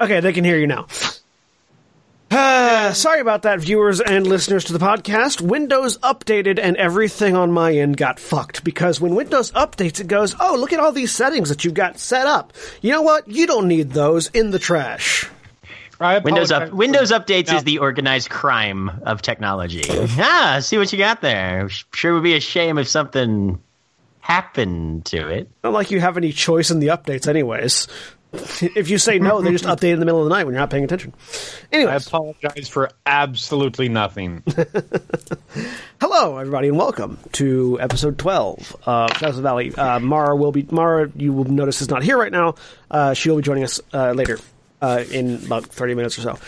Okay, they can hear you now. Uh, sorry about that, viewers and listeners to the podcast. Windows updated and everything on my end got fucked because when Windows updates, it goes, oh, look at all these settings that you've got set up. You know what? You don't need those in the trash. Windows up Windows updates no. is the organized crime of technology. ah, see what you got there. Sure would be a shame if something happened to it. Not like you have any choice in the updates, anyways. If you say no, they just update in the middle of the night when you're not paying attention. Anyway, I apologize for absolutely nothing. Hello, everybody, and welcome to episode 12 of Shadows Valley. Uh, Mara will be Mara. You will notice is not here right now. Uh, she will be joining us uh, later uh, in about 30 minutes or so.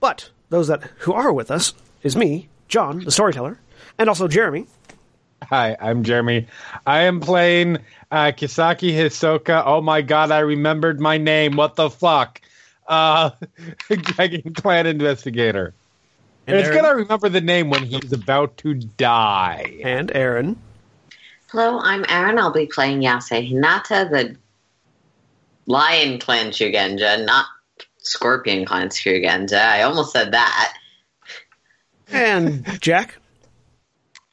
But those that who are with us is me, John, the storyteller, and also Jeremy. Hi, I'm Jeremy. I am playing uh, Kisaki Hisoka. Oh my god, I remembered my name. What the fuck? Uh, Dragon Clan investigator. And, and it's gonna remember the name when he's about to die. And Erin. Hello, I'm Erin. I'll be playing Yasei Hinata, the Lion Clan Shugenja, not Scorpion Clan Shugenja. I almost said that. And Jack.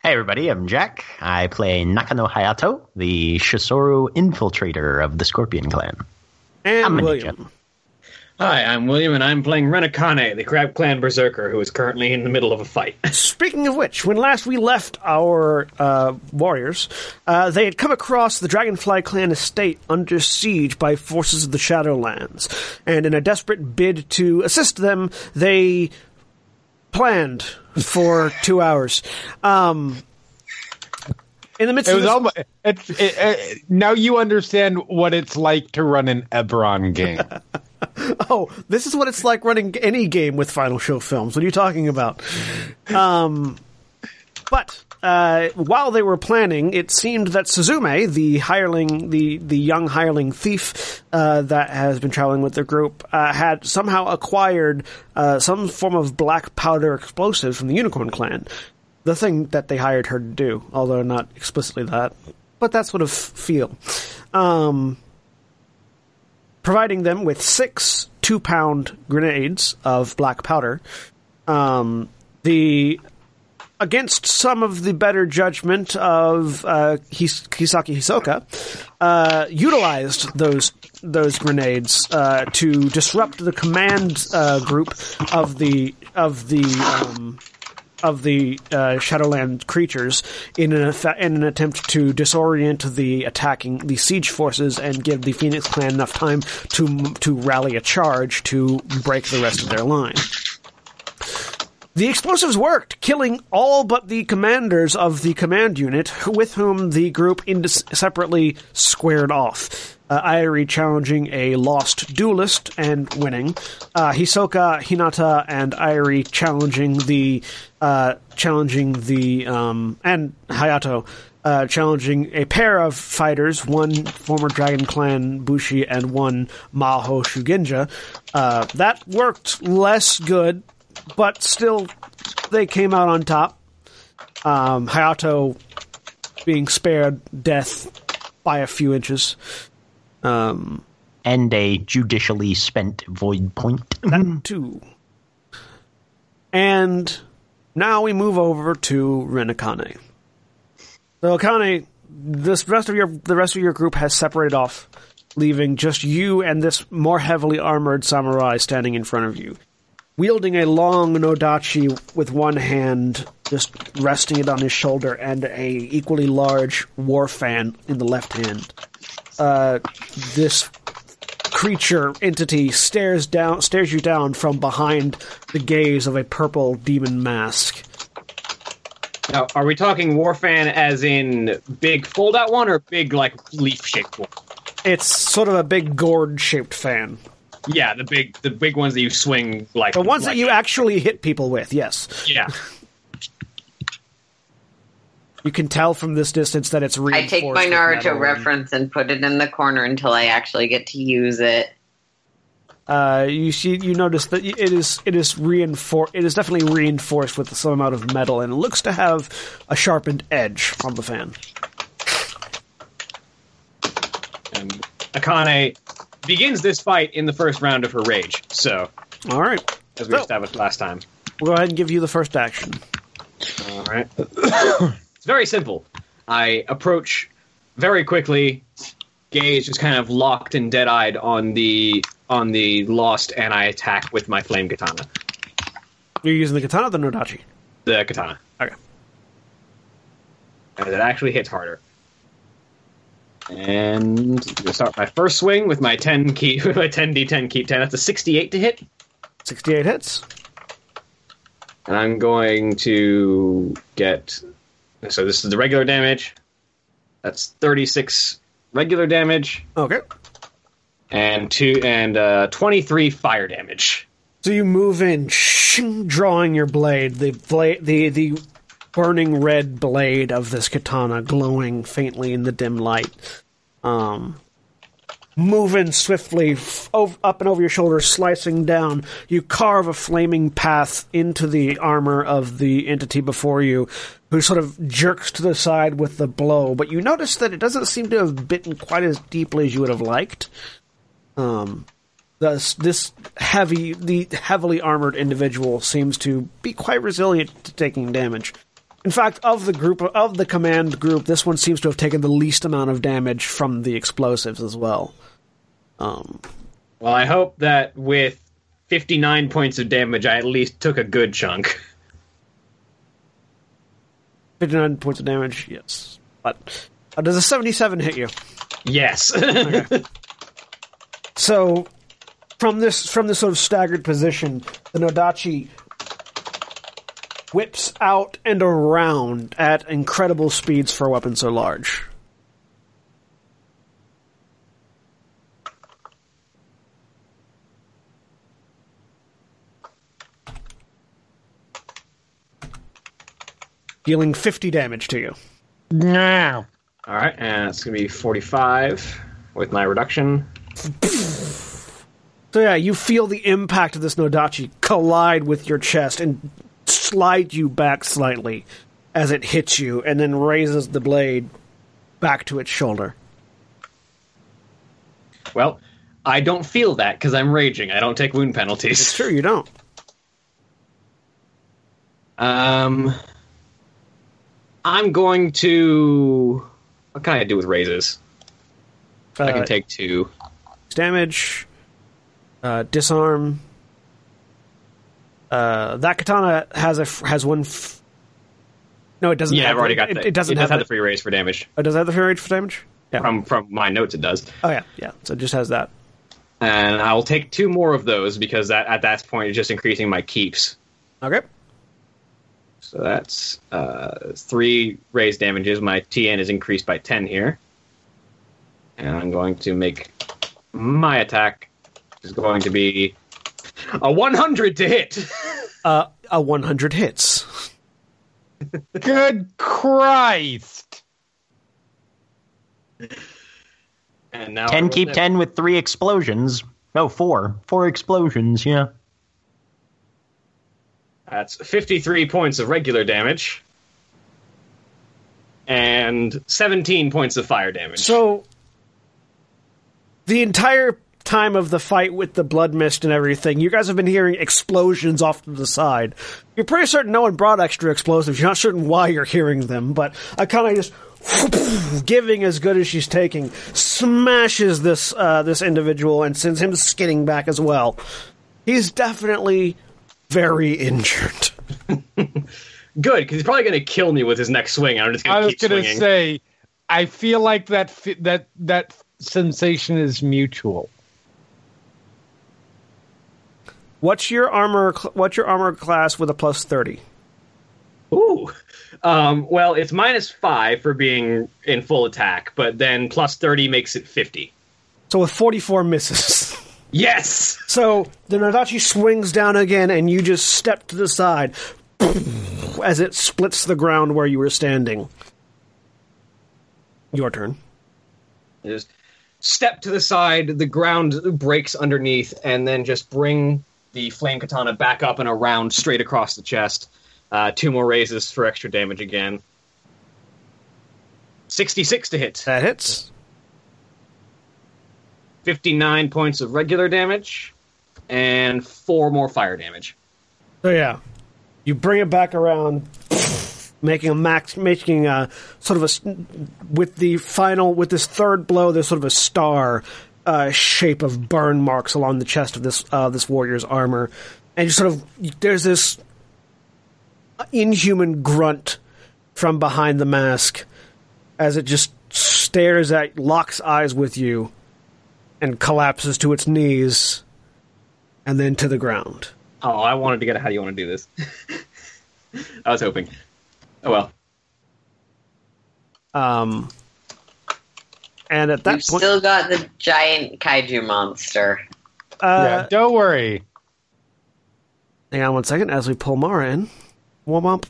Hey everybody, I'm Jack. I play Nakano Hayato, the Shosuro infiltrator of the Scorpion Clan. And I'm William. Hi, I'm William, and I'm playing Ren Akane, the Crab Clan Berserker, who is currently in the middle of a fight. Speaking of which, when last we left our uh, warriors, uh, they had come across the Dragonfly Clan estate under siege by forces of the Shadowlands, and in a desperate bid to assist them, they planned for two hours. Um, in the midst it of was this, almost, it's, it, it, now you understand what it's like to run an Ebron game. oh, this is what it's like running any game with Final Show Films. What are you talking about? Um, but uh, while they were planning, it seemed that Suzume, the hireling, the the young hireling thief uh, that has been traveling with their group, uh, had somehow acquired uh, some form of black powder explosive from the Unicorn Clan. The thing that they hired her to do, although not explicitly that, but that sort of feel. Um, providing them with six two pound grenades of black powder. Um, the against some of the better judgment of uh, His- Hisaki Hisoka, uh, utilized those those grenades uh, to disrupt the command uh, group of the of the um, of the uh, Shadowland creatures in an, in an attempt to disorient the attacking the siege forces and give the Phoenix Clan enough time to to rally a charge to break the rest of their line. The explosives worked, killing all but the commanders of the command unit, with whom the group separately squared off. Uh, Airi challenging a lost duelist and winning. Uh, Hisoka, Hinata, and Airi challenging the uh, challenging the um, and Hayato uh, challenging a pair of fighters, one former Dragon Clan Bushi and one Maho Shugenja. Uh, that worked less good but still, they came out on top. Um, Hayato being spared death by a few inches. Um, and a judicially spent void point. that too. And now we move over to Ren Akane. So Akane, this rest of your the rest of your group has separated off, leaving just you and this more heavily armored samurai standing in front of you, wielding a long nodachi with one hand, just resting it on his shoulder, and a equally large war fan in the left hand. Uh, this creature entity stares down stares you down from behind the gaze of a purple demon mask. Now, are we talking Warfan as in big fold out one or big like leaf shaped one? It's sort of a big gourd shaped fan. Yeah, the big the big ones that you swing like The ones like, that you actually hit people with, yes. Yeah. You can tell from this distance that it's reinforced. I reinforced. take my with Naruto and- reference and put it in the corner until I actually get to use it. Uh, you see, you notice that it is it is reinforced. It is definitely reinforced with some amount of metal, and it looks to have a sharpened edge on the fan. And Akane begins this fight in the first round of her rage. So, All right, as we So- established last time. we'll go ahead and give you the first action. All right. it's very simple. I approach very quickly, gaze just kind of locked and dead-eyed on the on the lost, and I attack with my flame katana. You're using the katana, or the nodachi. The katana, Okay. and it actually hits harder. And start my first swing with my ten key, with my ten d10 keep ten. That's a sixty-eight to hit, Sixty-eight hits. and I'm going to get. So this is the regular damage. That's thirty-six regular damage. Okay. and two and uh, twenty three fire damage. So you move in, shing, drawing your blade. The blade, the the burning red blade of this katana glowing faintly in the dim light. Um, moving swiftly f- up and over your shoulder, slicing down. You carve a flaming path into the armor of the entity before you, who sort of jerks to the side with the blow. But you notice that it doesn't seem to have bitten quite as deeply as you would have liked. Um, Thus, this heavy, the heavily armored individual seems to be quite resilient to taking damage. In fact, of the group of the command group, this one seems to have taken the least amount of damage from the explosives as well. Um, Well, I hope that with fifty nine points of damage, I at least took a good chunk. fifty-nine points of damage, yes. But uh, does a seventy-seven hit you? Yes. okay. So, from this from this sort of staggered position, the Nodachi whips out and around at incredible speeds for a weapon so large. Dealing 50 damage to you. No. All right, and it's gonna be forty five with my reduction. So yeah, you feel the impact of this Nodachi collide with your chest and slide you back slightly as it hits you, and then raises the blade back to its shoulder. Well, I don't feel that because I'm raging. I don't take wound penalties. Sure, you don't. Um, I'm going to. What can I do with raises? I Uh, can take two. damage, uh, disarm. Uh, that katana has a has one. F- no, it doesn't. Yeah, have I've already got it, that. it doesn't it have does have the, the free raise for damage. oh, does it have the free range for damage? Yeah. From from my notes, it does. oh yeah, yeah. So it just has that. And I'll take two more of those because that at that point is just increasing my keeps. Okay. So that's uh, three raised damages. My TN is increased by 10 here. And I'm going to make my attack is going to be a 100 to hit. Uh, a 100 hits. Good Christ. And now Ten keep damage. ten with three explosions. No, four. Four explosions, yeah. That's 53 points of regular damage. and 17 points of fire damage. So the entire time of the fight with the blood mist and everything, you guys have been hearing explosions off to the side. You're pretty certain no one brought extra explosives. You're not certain why you're hearing them, but I kind of just giving as good as she's taking smashes this uh, this individual and sends him skidding back as well. He's definitely very injured. Good, because he's probably going to kill me with his next swing. I'm just going I was going to say, I feel like that fi- that that sensation is mutual. What's your armor? What's your armor class with a plus thirty? Ooh. Um, well, it's minus five for being in full attack, but then plus 30 makes it 50. So with forty four misses. Yes! So the Nodachi swings down again, and you just step to the side as it splits the ground where you were standing. Your turn. Just step to the side, the ground breaks underneath, and then just bring the flame katana back up and around straight across the chest. Uh, two more raises for extra damage again. 66 to hit. That hits. 59 points of regular damage, and four more fire damage. So yeah, you bring it back around, making a max, making a sort of a with the final with this third blow. There's sort of a star uh, shape of burn marks along the chest of this uh, this warrior's armor, and you sort of there's this inhuman grunt from behind the mask as it just stares at, locks eyes with you, and collapses to its knees, and then to the ground. Oh, I wanted to get a how do you want to do this? I was hoping. Oh well. Um, and at that We've point, still got the giant kaiju monster. uh, yeah, don't worry. hang on one second as we pull Mara in. Warm up.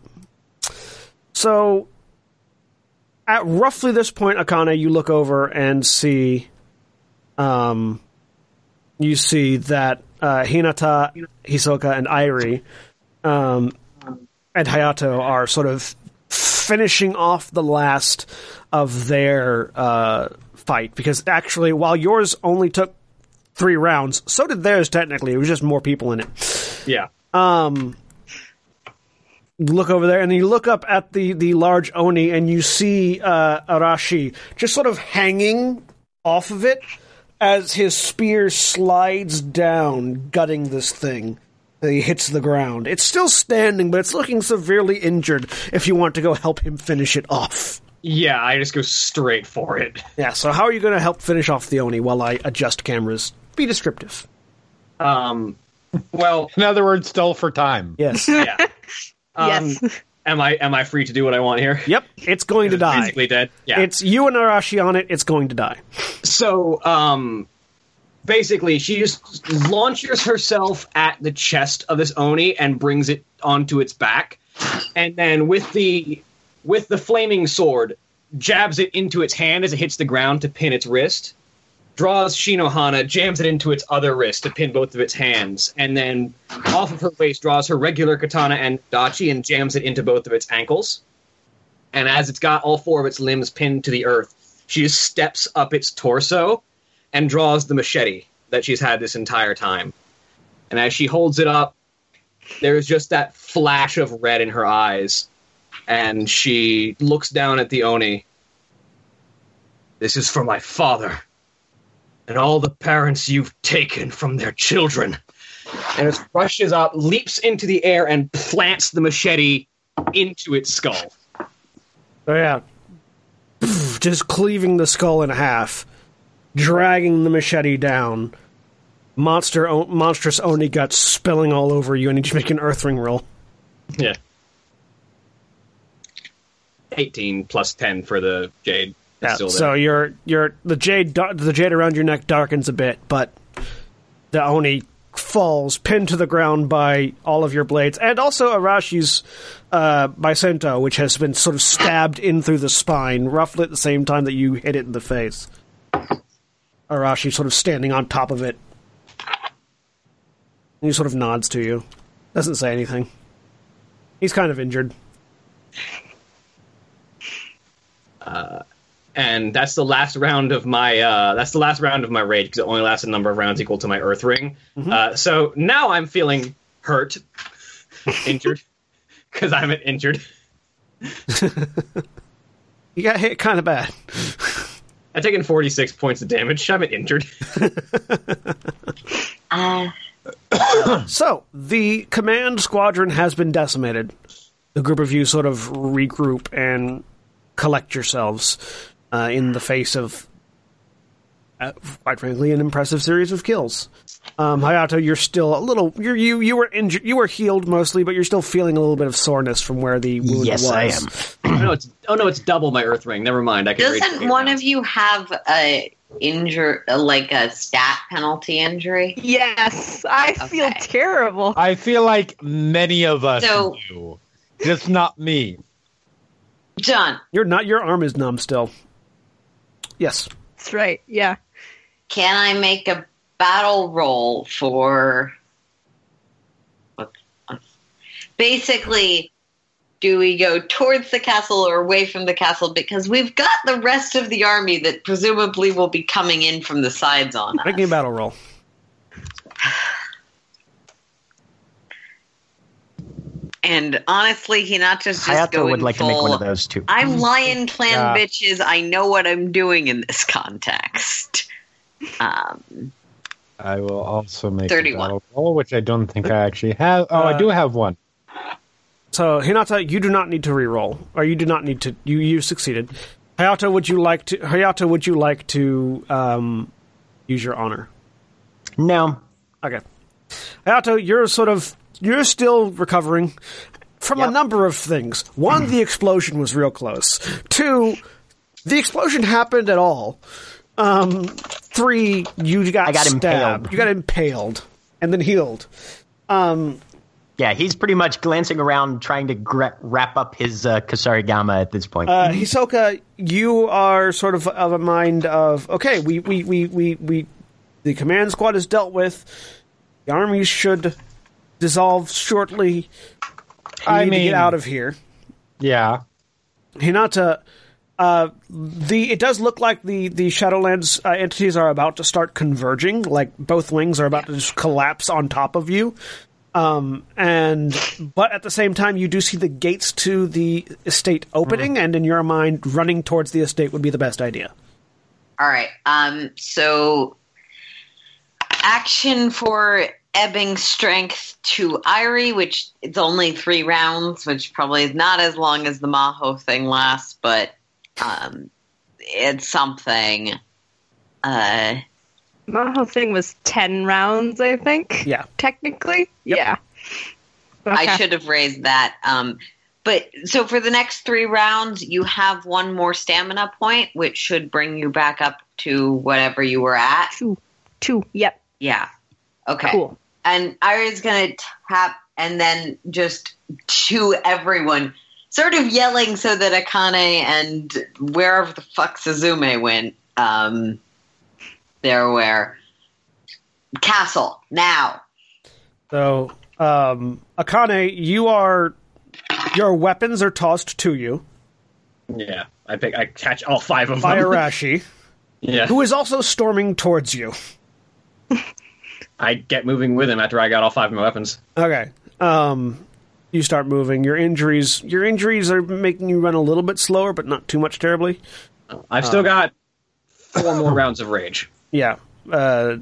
So, at roughly this point, Akane, you look over and see, um, you see that uh, Hinata, Hisoka, and Airi, um, and Hayato are sort of finishing off the last of their uh, fight because actually, while yours only took three rounds, so did theirs. Technically, it was just more people in it. Yeah. Um, look over there, and then you look up at the the large oni, and you see uh, Arashi just sort of hanging off of it as his spear slides down, gutting this thing. He hits the ground. It's still standing, but it's looking severely injured. If you want to go help him finish it off, Yeah, I just go straight for it. yeah. So how are you going to help finish off the oni while I adjust cameras? Be descriptive. Um, well, In other words, still for time. Yes. yeah. Um, yes. Am I am I free to do what I want here? yep. It's going to die. Basically dead. Yeah. It's you and Arashi on it. It's going to die. So, um, basically, she just launches herself at the chest of this oni and brings it onto its back, and then with the with the flaming sword, jabs it into its hand as it hits the ground to pin its wrist. Draws Shinohana, jams it into its other wrist to pin both of its hands, and then off of her waist draws her regular katana and dachi and jams it into both of its ankles. And as it's got all four of its limbs pinned to the earth, she just steps up its torso and draws the machete that she's had this entire time. And as she holds it up, there's just that flash of red in her eyes. And she looks down at the Oni. This is for my father and all the parents you've taken from their children. And it rushes up, leaps into the air, and plants the machete into its skull. So yeah, just cleaving the skull in half, dragging the machete down. Monster, o- monstrous oni guts spilling all over you, and you just make an earth ring roll. Yeah. 18 plus 10 for the jade. Yeah, still there. so your your the jade the jade around your neck darkens a bit, but the oni falls pinned to the ground by all of your blades, and also Arashi's uh, Bisento, which has been sort of stabbed in through the spine, roughly at the same time that you hit it in the face. Arashi sort of standing on top of it. He sort of nods to you. Doesn't say anything. He's kind of injured. Uh, and that's the last round of my uh, that's the last round of my rage because it only lasts a number of rounds equal to my Earth Ring. Uh, so now I'm feeling hurt, injured, because I'm an injured. You got hit kind of bad. I've taken 46 points of damage. I'm an injured. Uh, So the command squadron has been decimated. The group of you sort of regroup and collect yourselves uh, in the face of, uh, quite frankly, an impressive series of kills. Um, Hayato, you're still a little. You're, you you were injured. You were healed mostly, but you're still feeling a little bit of soreness from where the wound Yes, was. I am. oh no, it's oh no, it's double my Earth Ring. Never mind. I can. doesn't one rounds. of you have a injury like a stat penalty injury? Yes, I feel terrible. I feel like many of us So- do, just not me. John, You're not. Your arm is numb still. Yes. That's right. Yeah. can I make a battle roll for? Uh, basically, do we go towards the castle or away from the castle? Because we've got the rest of the army that presumably will be coming in from the sides on us. Make a battle roll. And honestly, Hinata's just Hayato going would like full, to make one of those too. I'm Lion Clan Yeah. bitches. I know what I'm doing in this context. Um, I will also make 31. a roll, which I don't think I actually have. Oh, Uh, I do have one. So Hinata, you do not need to re-roll, or you do not need to. You you succeeded. Hayato, would you like to? Hayato, would you like to um, use your honor? No. Okay. Hayato, you're sort of you're still recovering from a number of things. One, the explosion was real close. Two, the explosion happened at all. Um, three, you got, I got stabbed. impaled. You got impaled and then healed. Um, Yeah, he's pretty much glancing around trying to gra- wrap up his uh, Kusarigama at this point. Uh, Hisoka, you are sort of of a mind of okay, we we we we, we the command squad is dealt with. The army should dissolve shortly. I I need to mean- get out of here. Yeah. Hinata, uh, the it does look like the the Shadowlands uh, entities are about to start converging. Like both wings are about to just collapse on top of you. Um, and but at the same time, you do see the gates to the estate opening, and in your mind, running towards the estate would be the best idea. all right. Um, so action for ebbing strength to Airi, which it's only three rounds, which probably is not as long as the Maho thing lasts, but um, it's something. Uh, My whole thing was 10 rounds, I think. Yeah. Technically. Yep. Yeah. I should have raised that. Um, but so for the next three rounds, you have one more stamina point, which should bring you back up to whatever you were at. Two. Two. Yep. Yeah. Okay. Cool. And Ira's gonna tap and then just to everyone, sort of yelling so that Akane and wherever the fuck Suzume went, um, they're aware. Castle now. So, um, Akane, you are your weapons are tossed to you Yeah, I pick. I catch all five of by them. Arashi, yeah, who is also storming towards you. I get moving with him after I got all five of my weapons. Okay. Um, you start moving. Your injuries, your injuries are making you run a little bit slower, but not too much terribly. I've still got four more rounds of rage Yeah. Uh,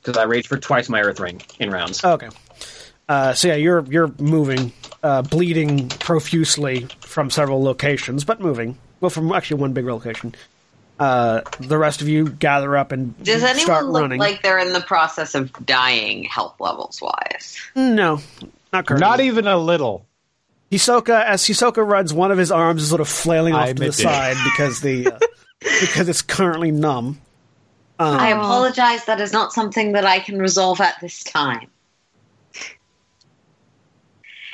because I raged for twice my Earth Ring in rounds. okay. Uh, so yeah, you're you're moving, uh, bleeding profusely from several locations, but moving. Well, from actually one big location. Uh, the rest of you gather up and Does anyone start look running. like they're in the process of dying health levels wise? no, not currently. Not even a little. Hisoka, as Hisoka runs, one of his arms is sort of flailing off I to the it. side because the uh, because it's currently numb. I Um, apologize. That is not something that I can resolve at this time.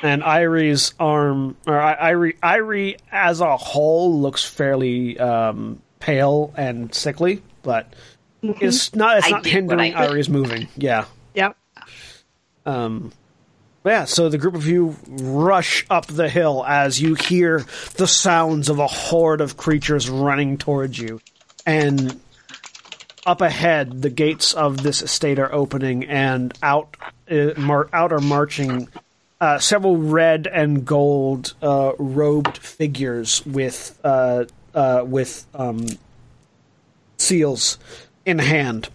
and Airi's arm, or I- Airi, Airi as a whole looks fairly um, pale and sickly, but it's not. It's I not hindering what I could. Airi's moving. Yeah. Yep. Um, Yeah, so the group of you rush up the hill as you hear the sounds of a horde of creatures running towards you. And up ahead, the gates of this estate are opening, and out, uh, mar- out are marching uh, several red and gold uh, robed figures with uh, with um, seals in hand.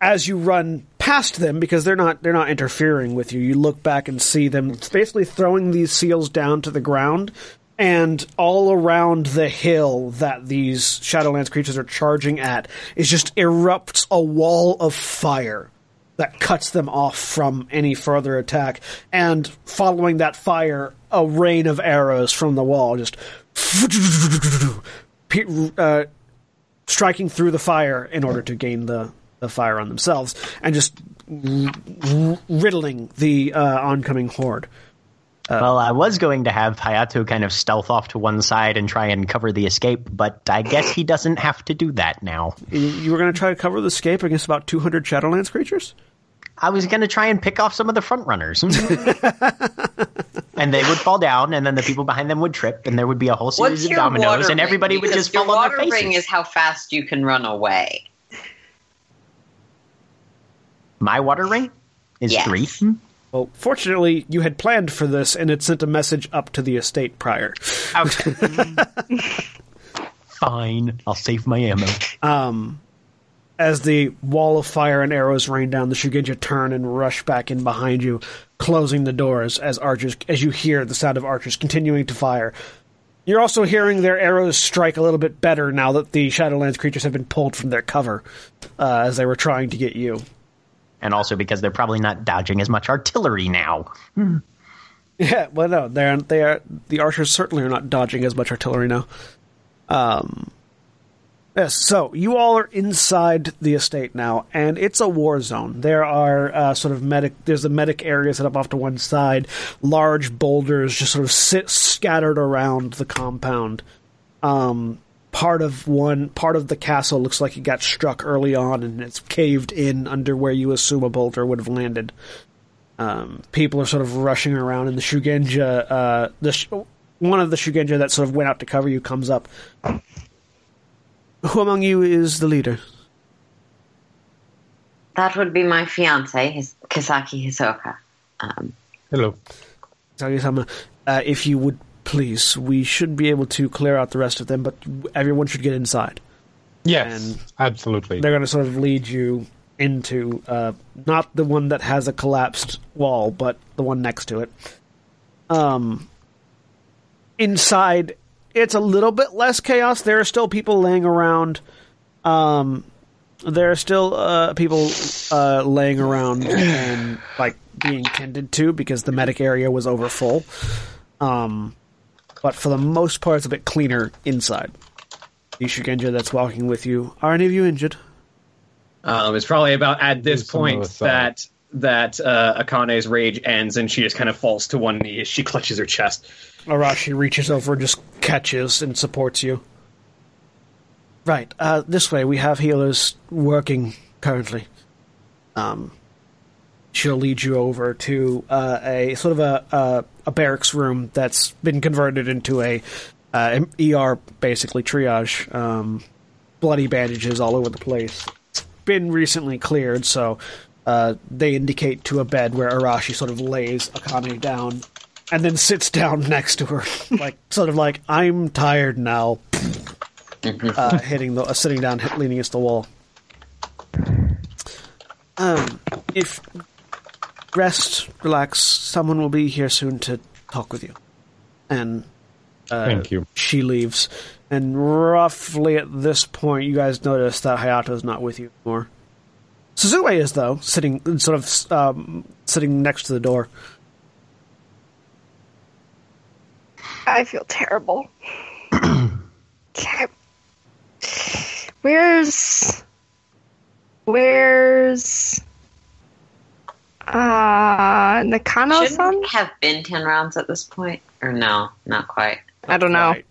As you run past them, because they're not they're not interfering with you, you look back and see them basically throwing these seals down to the ground, and all around the hill that these Shadowlands creatures are charging at is just erupts a wall of fire that cuts them off from any further attack. And following that fire, a rain of arrows from the wall just uh, striking through the fire in order to gain the, the fire on themselves and just riddling the uh, oncoming horde. Uh, well, I was going to have Hayato kind of stealth off to one side and try and cover the escape, but I guess he doesn't have to do that now. You were going to try to cover the escape against about 200 Shadowlands creatures? I was going to try and pick off some of the front runners. and they would fall down, and then the people behind them would trip, and there would be a whole series What's of dominoes, and everybody would just fall on their faces. ring is how fast you can run away. My water ring is Yes. three. Well, fortunately, you had planned for this, and it sent a message up to the estate prior. Okay. Fine, I'll save my ammo. Um, as the wall of fire and arrows rain down, the Shugenja turn and rush back in behind you, closing the doors as archers as you hear the sound of archers continuing to fire. You're also hearing their arrows strike a little bit better now that the Shadowlands creatures have been pulled from their cover uh, as they were trying to get you. And also because they're probably not dodging as much artillery now. Yeah, well, no, they're they are the archers certainly are not dodging as much artillery now. Um, yes, so you all are inside the estate now, and it's a war zone. There are uh, sort of medic. There's a medic area set up off to one side. Large boulders just sort of sit scattered around the compound. Um, part of one part of the castle looks like it got struck early on, and it's caved in under where you assume a boulder would have landed. Um, people are sort of rushing around, and the Shugenja, uh, the sh- one of the Shugenja that sort of went out to cover you comes up. Who among you is the leader? That would be my fiance, his, Kisaki Hisoka. Um, Hello. Kage-sama, uh, if you would please, we should be able to clear out the rest of them, but everyone should get inside. Yes, And- absolutely. They're going to sort of lead you into uh, not the one that has a collapsed wall, but the one next to it. Um, inside, it's a little bit less chaos. There are still people laying around. Um, there are still uh, people uh, laying around and like being tended to because the medic area was over full. Um, but for the most part, it's a bit cleaner inside. The Shugenja that's walking with you. Are any of you injured? Um, it's probably about at this There's point that that uh, Akane's rage ends, and she just kind of falls to one knee as she clutches her chest. Arashi reaches over and just catches and supports you. Right, uh, this way we have healers working currently. Um, she'll lead you over to uh, a sort of a, a a barracks room that's been converted into a uh, ER, basically triage. Um, bloody bandages all over the place. It's been recently cleared, so uh, they indicate to a bed where Arashi sort of lays Akane down and then sits down next to her, like sort of like I'm tired now, uh, hitting the uh, sitting down, hit, leaning against the wall. Um, if rest, relax, someone will be here soon to talk with you, and uh, Thank you. she leaves. And roughly at this point, you guys notice that Hayato's not with you anymore. Suzume is though, sitting sort of um, sitting next to the door. I feel terrible. Where's Where's uh Nakano-san? shouldn't have been 10 rounds at this point? Or no, not quite. I don't know. Right.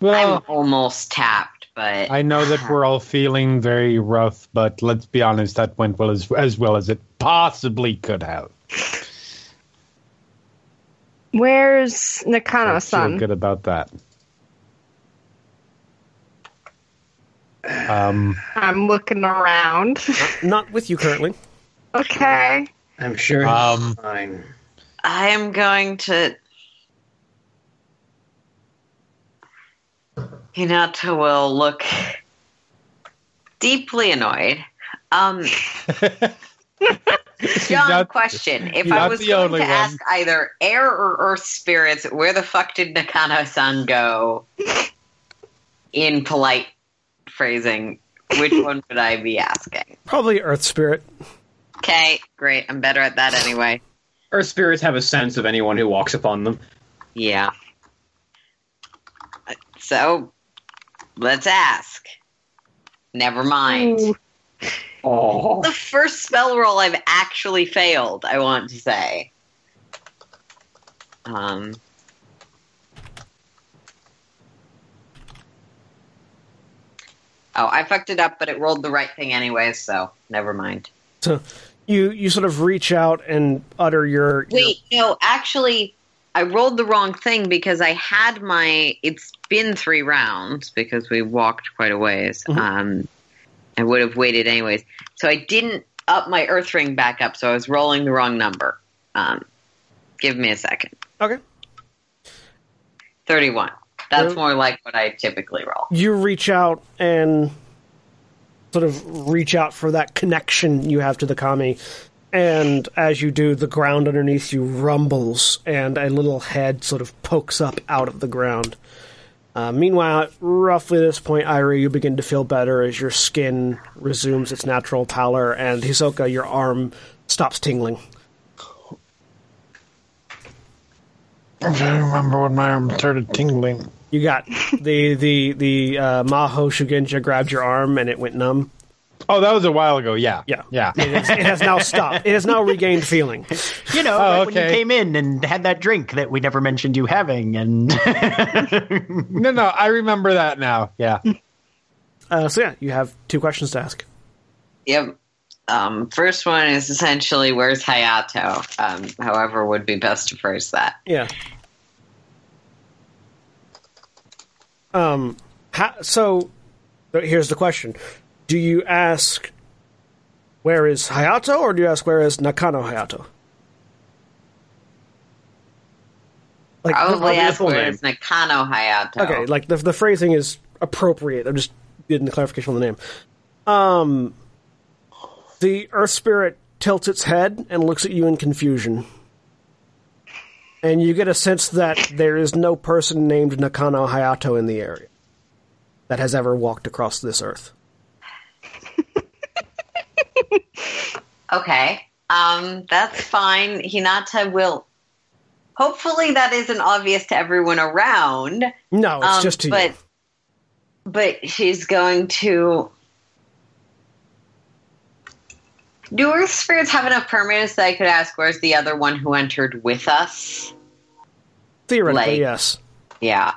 Well, I'm almost tapped, but I know that we're all feeling very rough, but let's be honest, that went well as as well as it possibly could have. Where's I feel Nakano-san? good about that. Um, I'm looking around. Not with you currently. okay. I'm sure Um, fine. I am going to. Hinata will look deeply annoyed. Um, John, not- question: If I not was the going only to one. ask either air or earth spirits, where the fuck did Nakano-san go? In polite phrasing, which one would I be asking? Probably Earth Spirit. Okay, great. I'm better at that anyway. Earth spirits have a sense of anyone who walks upon them. Yeah. So, let's ask. Never mind. Ooh. Oh, The first spell roll I've actually failed, I want to say. Um. Oh, I fucked it up, but it rolled the right thing anyway, so never mind. So you you sort of reach out and utter your, your Wait, no, actually, I rolled the wrong thing because I had my. It's been three rounds because we walked quite a ways. Mhm. Um, I would have waited anyways. So I didn't up my Earth Ring back up, so I was rolling the wrong number. Um, give me a second. Okay. 31. That's Well- more like what I typically roll. you reach out and sort of reach out for that connection you have to the kami and as you do the ground underneath you rumbles and a little head sort of pokes up out of the ground uh, meanwhile at roughly this point ira you begin to feel better as your skin resumes its natural pallor and hisoka your arm stops tingling I'm trying to remember when my arm started tingling. You got the the the uh, maho shugenja grabbed your arm and it went numb Oh, that was a while ago. Yeah, Yeah. yeah. it, is, it has now stopped it has now regained feeling You know, Oh, like when you came in and had that drink that we never mentioned you having, and No, no, I remember that now. Yeah. Uh, so yeah, you have two questions to ask. Yep. Um, first one is essentially where's Hayato? Um, however, would be best to phrase that. Yeah. Um. Ha- so, here's the question: Do you ask where is Hayato, or do you ask where is Nakano Hayato? Like, Probably ask where is Nakano Hayato. okay, like the the phrasing is appropriate. I'm just getting the clarification on the name. Um, the Earth Spirit tilts its head and looks at you in confusion, and you get a sense that there is no person named Nakano Hayato in the area that has ever walked across this Earth. Okay. Um, that's fine. Hinata will. Hopefully, that isn't obvious to everyone around. No, it's Um, just to but, you. But she's going to. Do Earth spirits have enough permanence that I could ask where's the other one who entered with us? Theoretically, like- yes. Yeah.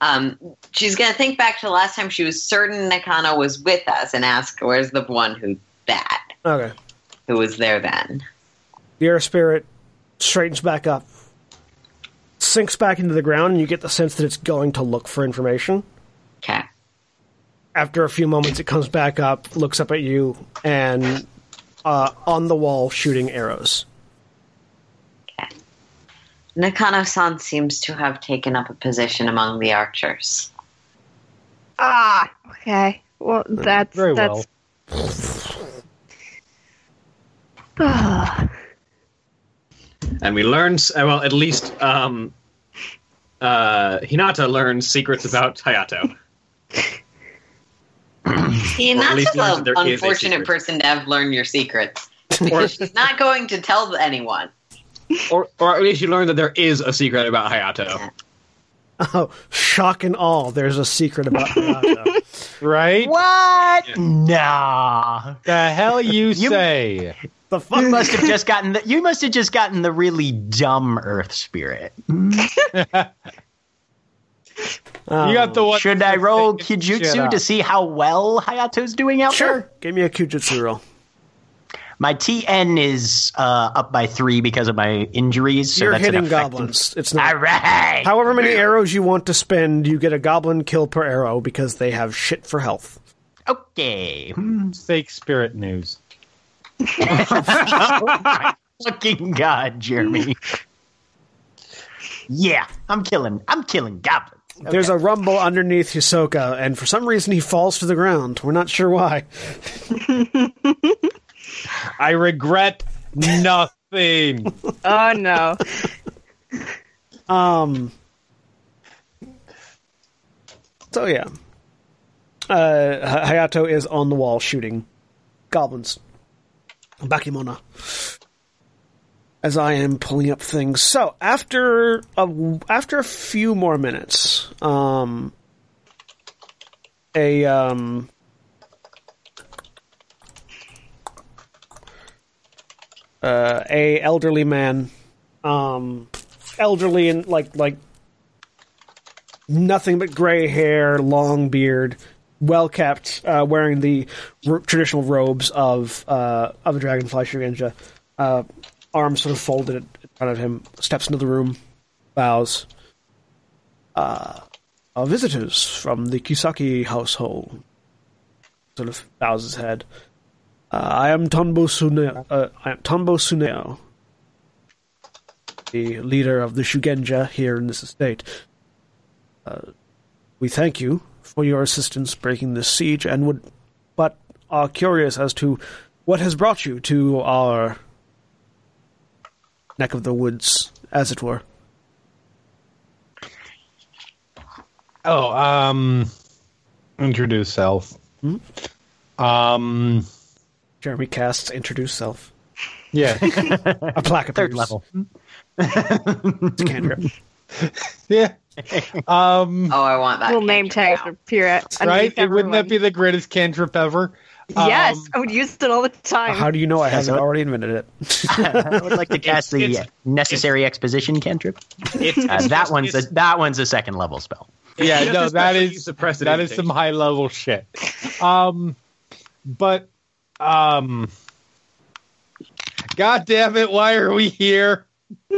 Um, she's going to think back to the last time she was certain Nakano was with us and ask where's the one who that Okay. who was there then. The Earth Spirit straightens back up, sinks back into the ground, and you get the sense that it's going to look for information. Okay. after a few moments, it comes back up, looks up at you, and uh, on the wall shooting arrows. Nakano-san seems to have taken up a position among the archers. Ah, okay. Well, that's Very well. that's. Ah, and we learn uh, well at least um, uh, Hinata learns secrets about Hayato. He Or at not just an that a unfortunate person to have learned your secrets. Because she's not going to tell anyone. or or at least you learn that there is a secret about Hayato. Oh, shock and all! There's a secret about Hayato. Right? what? Nah. The hell you, You- say? the You fuck? must have just gotten the. You must have just gotten the really dumb Earth Spirit. You got the one. Should I roll Taking shit Kyujutsu to see how well Hayato's doing out there? Sure. Give me a Kyujutsu roll. My TN is uh, up by three because of my injuries. So You're that's an hitting goblins. It's not. All right. However many arrows you want to spend, you get a goblin kill per arrow because they have shit for health. Okay. Hmm. fake spirit news? Fucking God, Jeremy. yeah, I'm killing. I'm killing goblins. There's a rumble underneath Hisoka, and for some reason he falls to the ground. We're not sure why. I regret nothing. Oh no. Um. So yeah, uh, Hayato is on the wall shooting goblins. Bakemono. As I am pulling up things, so after a after a few more minutes, um, a um, uh, a elderly man, um, elderly and like like nothing but gray hair, long beard, well kept, uh, wearing the r- traditional robes of uh, of a dragonfly Shugenja, uh, arms sort of folded in front of him, steps into the room, bows. Uh, uh, visitors from the Kisaki household. Sort of bows his head. Uh, I am Tonbo Tsuneo. Uh, I am Tonbo Tsuneo, the leader of the Shugenja here in this estate. Uh, we thank you for your assistance breaking this siege, and would, but are curious as to what has brought you to our neck of the woods, as it were. Oh, um, introduce self. Um, Jeremy casts introduce self. yeah, A plaque at Third appears. level. It's cantrip. yeah. Um, Oh, I want that. Little name tag tags appear at right? Wouldn't that be the greatest cantrip ever? Yes, Um, I would use it all the time. How do you know I haven't so- already invented it? I would like to cast the It's- necessary exposition cantrip. It's, Uh, that one's a, that one's a second level spell. yeah, no, a that special is use of precedent that is some high level shit. Um, but um, God damn it, why are we here?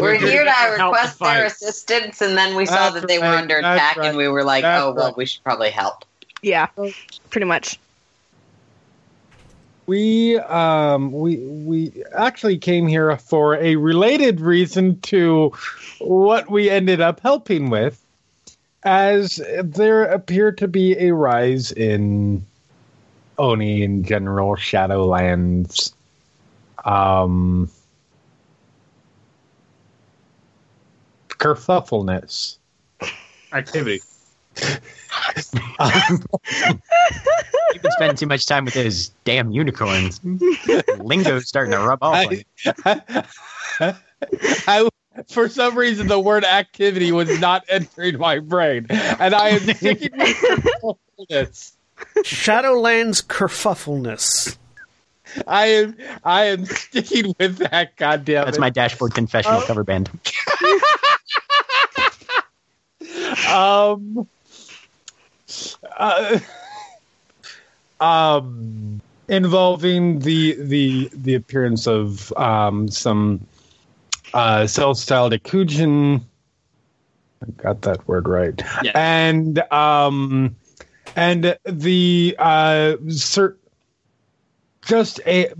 We're here to request their assistance, and then we saw That's that they were under attack, right, and we were like, that's "Oh well, we should probably help." yeah, pretty much. We um we we actually came here for a related reason to what we ended up helping with, as there appeared to be a rise in Oni in general Shadowlands. Um, kerfuffleness. activity. You've been spending too much time with those damn unicorns. Lingo's starting to rub off. on you. I, I, for some reason, the word activity was not entering my brain, and I am sticking with kerfuffleness. Shadowlands kerfuffleness. I am, I am sticking with that. Goddamn That's it. my dashboard confessional cover band. um, uh, um, involving the the the appearance of um some uh self-styled Akujin. I got that word right. Yeah. And um and the uh cert just a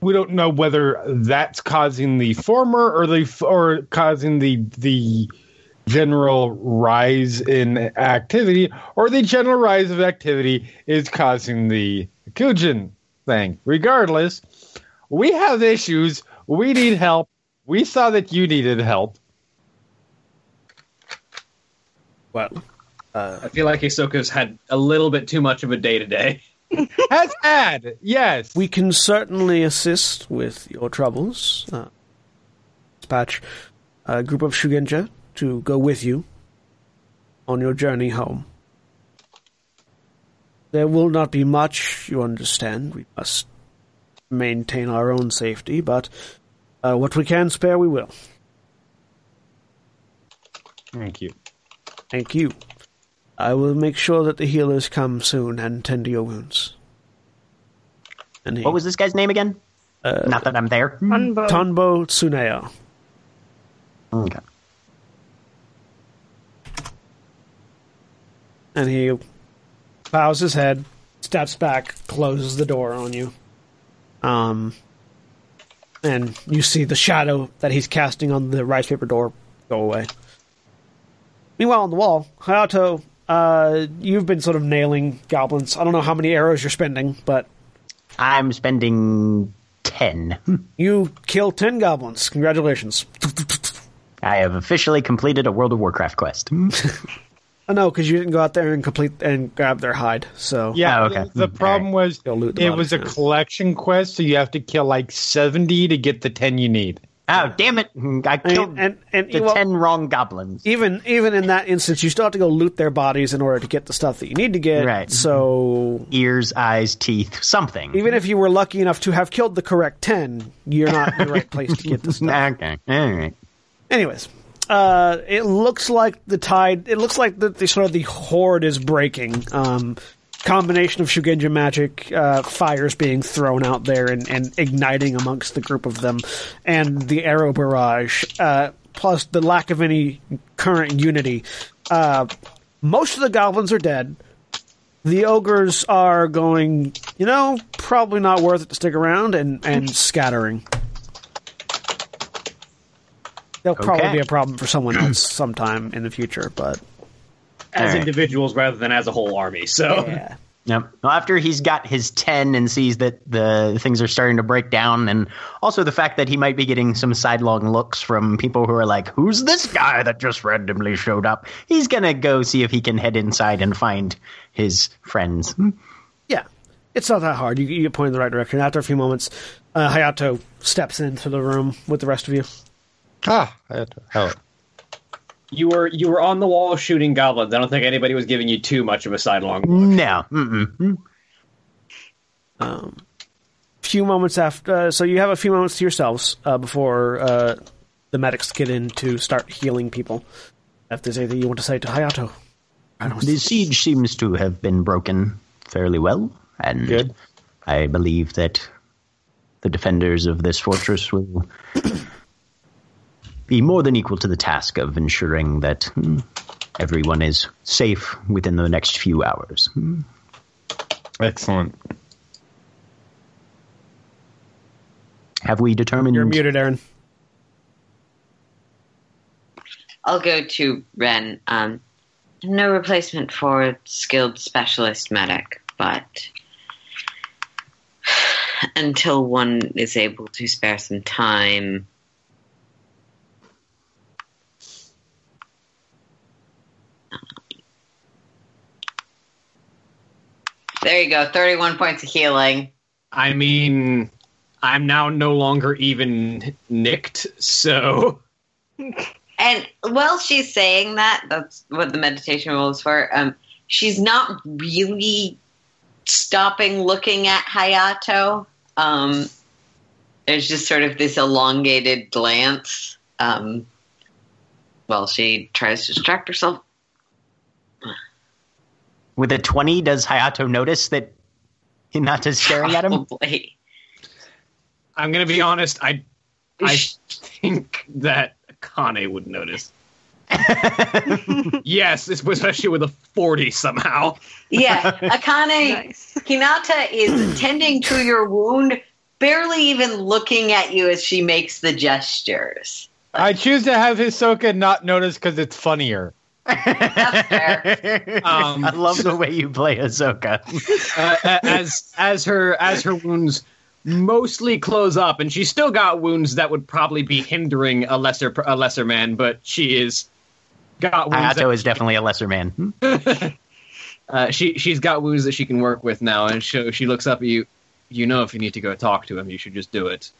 we don't know whether that's causing the former or the or causing the the general rise in activity or the general rise of activity is causing the Kujin thing. Regardless, we have issues. We need help. We saw that you needed help. Well, I feel like Hisoka's had a little bit too much of a day today. Has had, yes. we can certainly assist with your troubles. Uh, dispatch a group of Shugenja to go with you on your journey home. There will not be much, you understand. We must maintain our own safety, but uh, what we can spare, we will. Thank you. Thank you. I will make sure that the healers come soon and tend to your wounds. And he, What was this guy's name again? Uh, Not that I'm there. Unbo. Tonbo Tsuneo. Okay. And he bows his head, steps back, closes the door on you. Um, and you see the shadow that he's casting on the rice paper door go away. Meanwhile, on the wall, Hayato, uh, you've been sort of nailing goblins. I don't know how many arrows you're spending, but I'm spending 10. you killed 10 goblins. Congratulations. I have officially completed a World of Warcraft quest. Oh, no, because you didn't go out there and complete and grab their hide. So Yeah, Oh, okay. the, the problem was the it was a collection quest, so you have to kill like 70 to get the 10 you need. Oh, damn it. I I killed mean, and and the well, 10 wrong goblins. even even in that instance, you still have to go loot their bodies in order to get the stuff that you need to get. Right. So mm-hmm. Ears, eyes, teeth, something. even if you were lucky enough to have killed the correct ten, you're not in the right place to get the stuff. Okay. All right. Anyways, uh, it looks like the tide. It looks like the, the sort of the horde is breaking. Um, combination of Shugenja magic, uh, fires being thrown out there and, and igniting amongst the group of them, and the arrow barrage, uh, plus the lack of any current unity. Uh, most of the goblins are dead. The ogres are going, you know, probably not worth it to stick around and, and scattering. They'll probably Okay. be a problem for someone else sometime in the future, but as All right. individuals rather than as a whole army. So yeah. Yep. Well, after he's got his 10 and sees that the things are starting to break down, and also the fact that he might be getting some sidelong looks from people who are like, Who's this guy that just randomly showed up? He's going to go see if he can head inside and find his friends. Yeah, it's not that hard. You, you point in the right direction. After a few moments, uh, Hayato steps into the room with the rest of you. Ah, I had to, hell. you were you were on the wall shooting goblins. I don't think anybody was giving you too much of a sidelong look. No. Mm-mm. Um, few moments after, uh, so you have a few moments to yourselves uh, before uh, the medics get in to start healing people. If there's anything you want to say to Hayato, I don't The siege seems to have been broken fairly well, and Good. I believe that the defenders of this fortress will be more than equal to the task of ensuring that hmm, everyone is safe within the next few hours. Hmm. Excellent. Have we determined? You're muted, Erin. I'll go to Ren. Um, no replacement for skilled specialist medic, but until one is able to spare some time. There you go, 31 points of healing. I mean, I'm now no longer even nicked, so And while she's saying that, that's what the meditation roll is for. Um, she's not really stopping looking at Hayato. Um, there's just sort of this elongated glance um, while she tries to distract herself. With a twenty, does Hayato notice that Hinata's staring at him? Probably. I'm gonna be honest. I I think that Kane would notice. yes, especially with a 40 somehow. Yeah, Akane Nice. Hinata is tending to your wound, barely even looking at you as she makes the gestures. I choose to have Hisoka not notice because it's funnier. That's fair. Um, I love the way you play Hisoka. uh, as as her as her wounds mostly close up, and she's still got wounds that would probably be hindering a lesser a lesser man, but she is got wounds. Hayato is definitely a lesser man. Hmm? uh, she she's got wounds that she can work with now, and so she looks up at you. You know, if you need to go talk to him, you should just do it.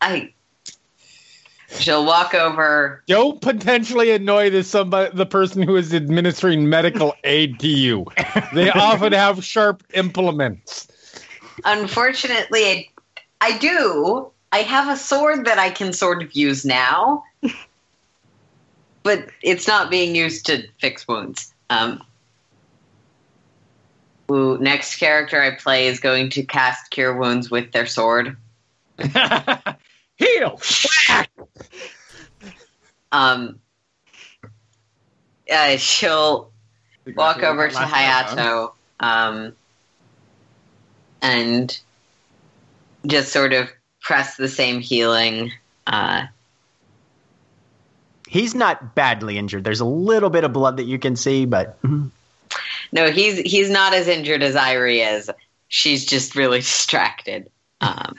I. She'll walk over. Don't potentially annoy the somebody, the person who is administering medical aid to you. They often have sharp implements. Unfortunately, I, do. I have a sword that I can sort of use now. but it's not being used to fix wounds. Um, ooh, next character I play is going to cast Cure Wounds with their sword. Heal. Um, uh, she'll walk over to Hayato um, and just sort of press the same healing. Uh, He's not badly injured. There's a little bit of blood that you can see, but no, he's he's not as injured as Airi is. She's just really distracted. Um,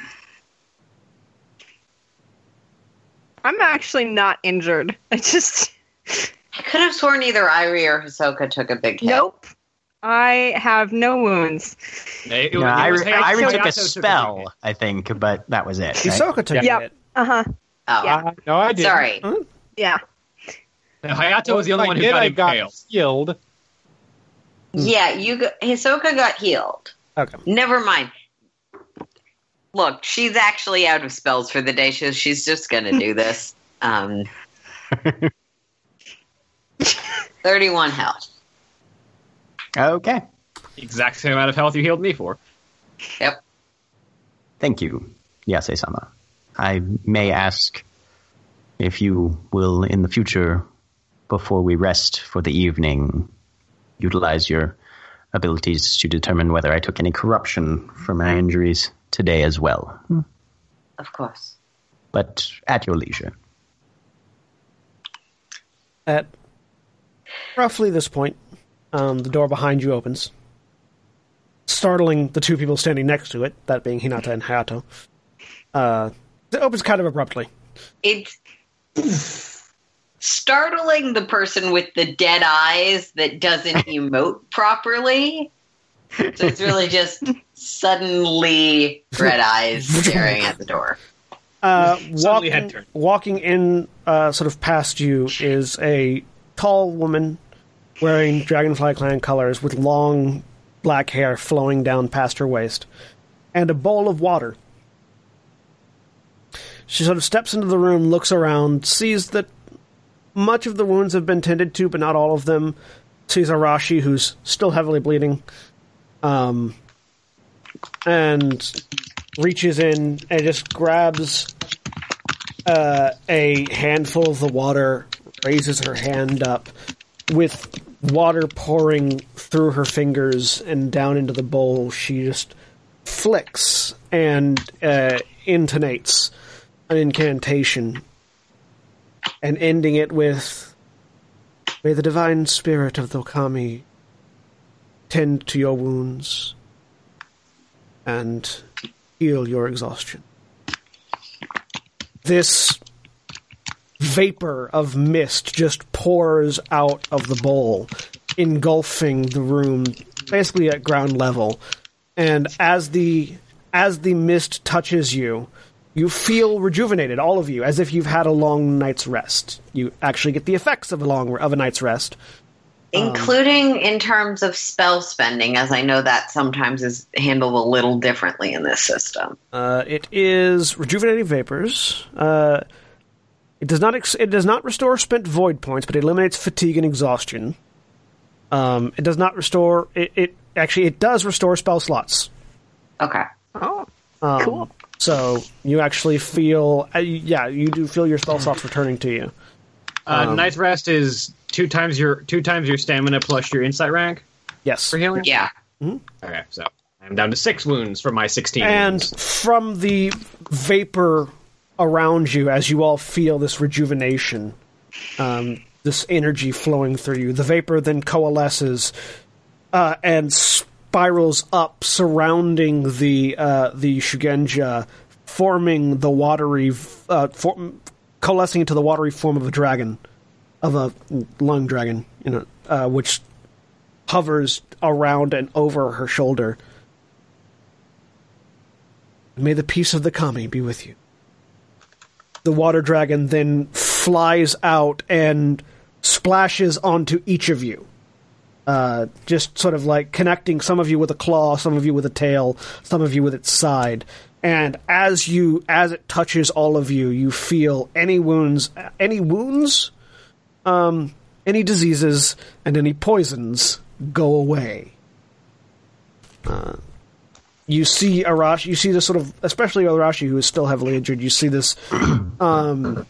I'm actually not injured. I just I could have sworn either Airi or Hisoka took a big hit. nope. I have no wounds. It, it, no, it I, was I, Hayato took a spell, hit. I think, but that was it. right? Hisoka took Yeah. it. Uh huh. Oh, Yeah. Uh, no, I didn't. sorry. Yeah. Now, Hayato was the only If I one who did, got I got impaled. healed. Yeah, you got, Hisoka got healed. Okay. Never mind. Look, she's actually out of spells for the day, so she's just gonna do this. Um, Thirty-one health. Okay. Exact same amount of health you healed me for. Yep. Thank you, Yasei-sama. I may ask if you will, in the future, before we rest for the evening, utilize your abilities to determine whether I took any corruption from my injuries today as well. Of course. But at your leisure. At roughly this point, um, the door behind you opens, startling the two people standing next to it, that being Hinata and Hayato. Uh, it opens kind of abruptly. It's startling the person with the dead eyes that doesn't emote properly. So it's really just suddenly red eyes staring at the door. Uh, walking, walking in, uh, sort of past you, is a tall woman wearing Dragonfly Clan colors with long black hair flowing down past her waist, and a bowl of water. She sort of steps into the room, looks around, sees that much of the wounds have been tended to, but not all of them. Sees Arashi, who's still heavily bleeding, um, and reaches in and just grabs uh, a handful of the water, raises her hand up with water pouring through her fingers and down into the bowl. She just flicks and uh, intonates an incantation and ending it with May the divine spirit of the Okami tend to your wounds and heal your exhaustion. This vapor of mist just pours out of the bowl, engulfing the room basically at ground level. And as the as the mist touches you, you feel rejuvenated, all of you, as if you've had a long night's rest. You actually get the effects of a long of a night's rest. Including in terms of spell spending, as I know that sometimes is handled a little differently in this system. Uh, it is rejuvenating vapors. Uh, it does not ex- it does not restore spent void points, but it eliminates fatigue and exhaustion. Um, it does not restore it, it. Actually, it does restore spell slots. Okay. Oh. Um, Cool. So you actually feel, uh, yeah, you do feel your spell slots returning to you. Uh, Um, Night's Rest is two times your two times your stamina plus your insight rank Yes, for healing. Yeah. Okay, so I'm down to six wounds from my sixteen. and wounds. from the vapor around you, as you all feel this rejuvenation, um, this energy flowing through you, the vapor then coalesces uh, and spirals up, surrounding the uh, the Shugenja, forming the watery, uh, form, coalescing into the watery form of a dragon, of a lung dragon, you know, uh, which hovers around and over her shoulder. May the peace of the kami be with you. The water dragon then flies out and splashes onto each of you. Uh, just sort of like connecting some of you with a claw, some of you with a tail, some of you with its side. And as you, as it touches all of you, you feel any wounds, any wounds um, any diseases and any poisons go away. Uh, you see Arashi, you see this sort of, especially Arashi, who is still heavily injured. You see this um,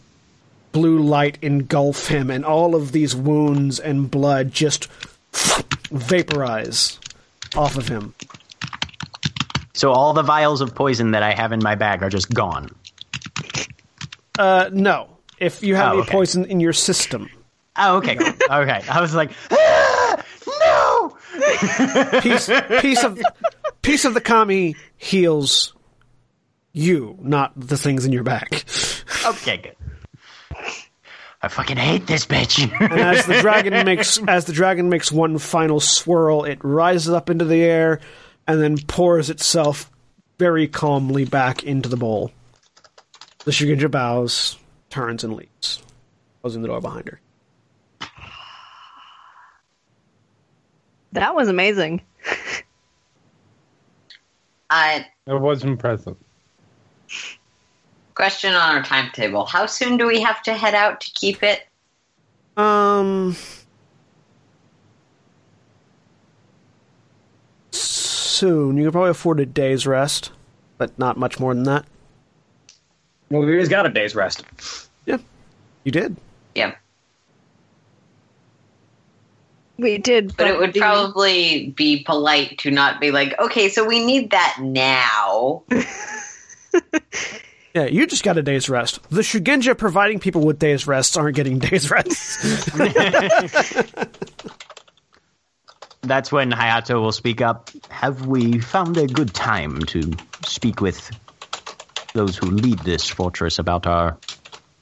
blue light engulf him, and all of these wounds and blood just vaporize off of him. So all the vials of poison that I have in my bag are just gone. Uh, no, if you have Oh, any okay. poison in your system, Oh, okay, cool. okay. I was like, "Ah, no. piece piece of piece of the kami heals you, not the things in your back. Okay, good. I fucking hate this bitch. And as the dragon makes as the dragon makes one final swirl, it rises up into the air and then pours itself very calmly back into the bowl. The Shugenja bows, turns, and leaves, closing the door behind her. That was amazing. I It was impressive. question on our timetable: How soon do we have to head out to keep it? Um. Soon. You can probably afford a day's rest, but not much more than that. Well, we just got a day's rest. Yeah. You did. Yeah, We did, But it would the- probably be polite to not be like, okay, so we need that now. Yeah, you just got a day's rest. The Shugenja providing people with days rests aren't getting days rests. That's when Hayato will speak up. Have we found a good time to speak with those who lead this fortress about our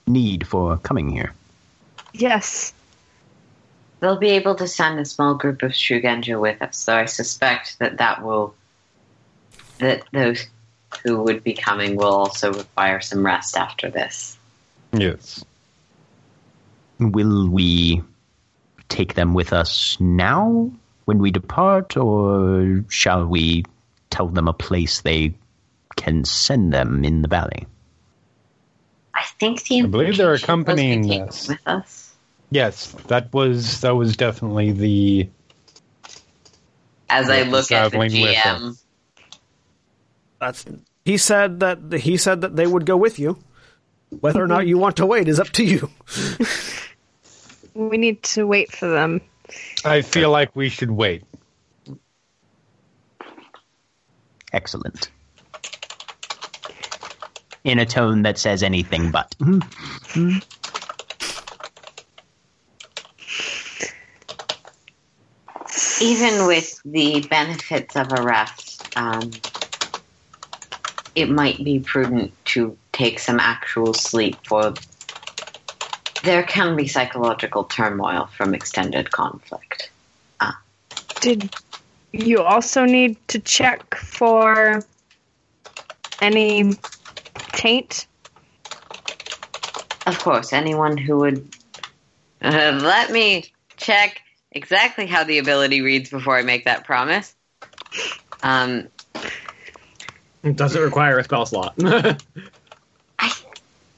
need for coming here? Yes. They'll be able to send a small group of Shugenja with us, so I suspect that that will that those who would be coming will also require some rest after this. Yes. Will we take them with us now when we depart, or shall we tell them a place they can send them in the valley? I think the I believe they're implication was we accompanying take us. with us. Yes, that was that was definitely the As I look at the GM. That's he said that he said that they would go with you. Whether or not you want to wait is up to you. We need to wait for them. I feel like we should wait. Excellent. In a tone that says anything but. even with the benefits of a rest, um, it might be prudent to take some actual sleep for there can be psychological turmoil from extended conflict. Did you also need to check for any taint? Of course, anyone who would uh, let me check exactly how the ability reads before I make that promise. Um, Does it require a spell slot? I,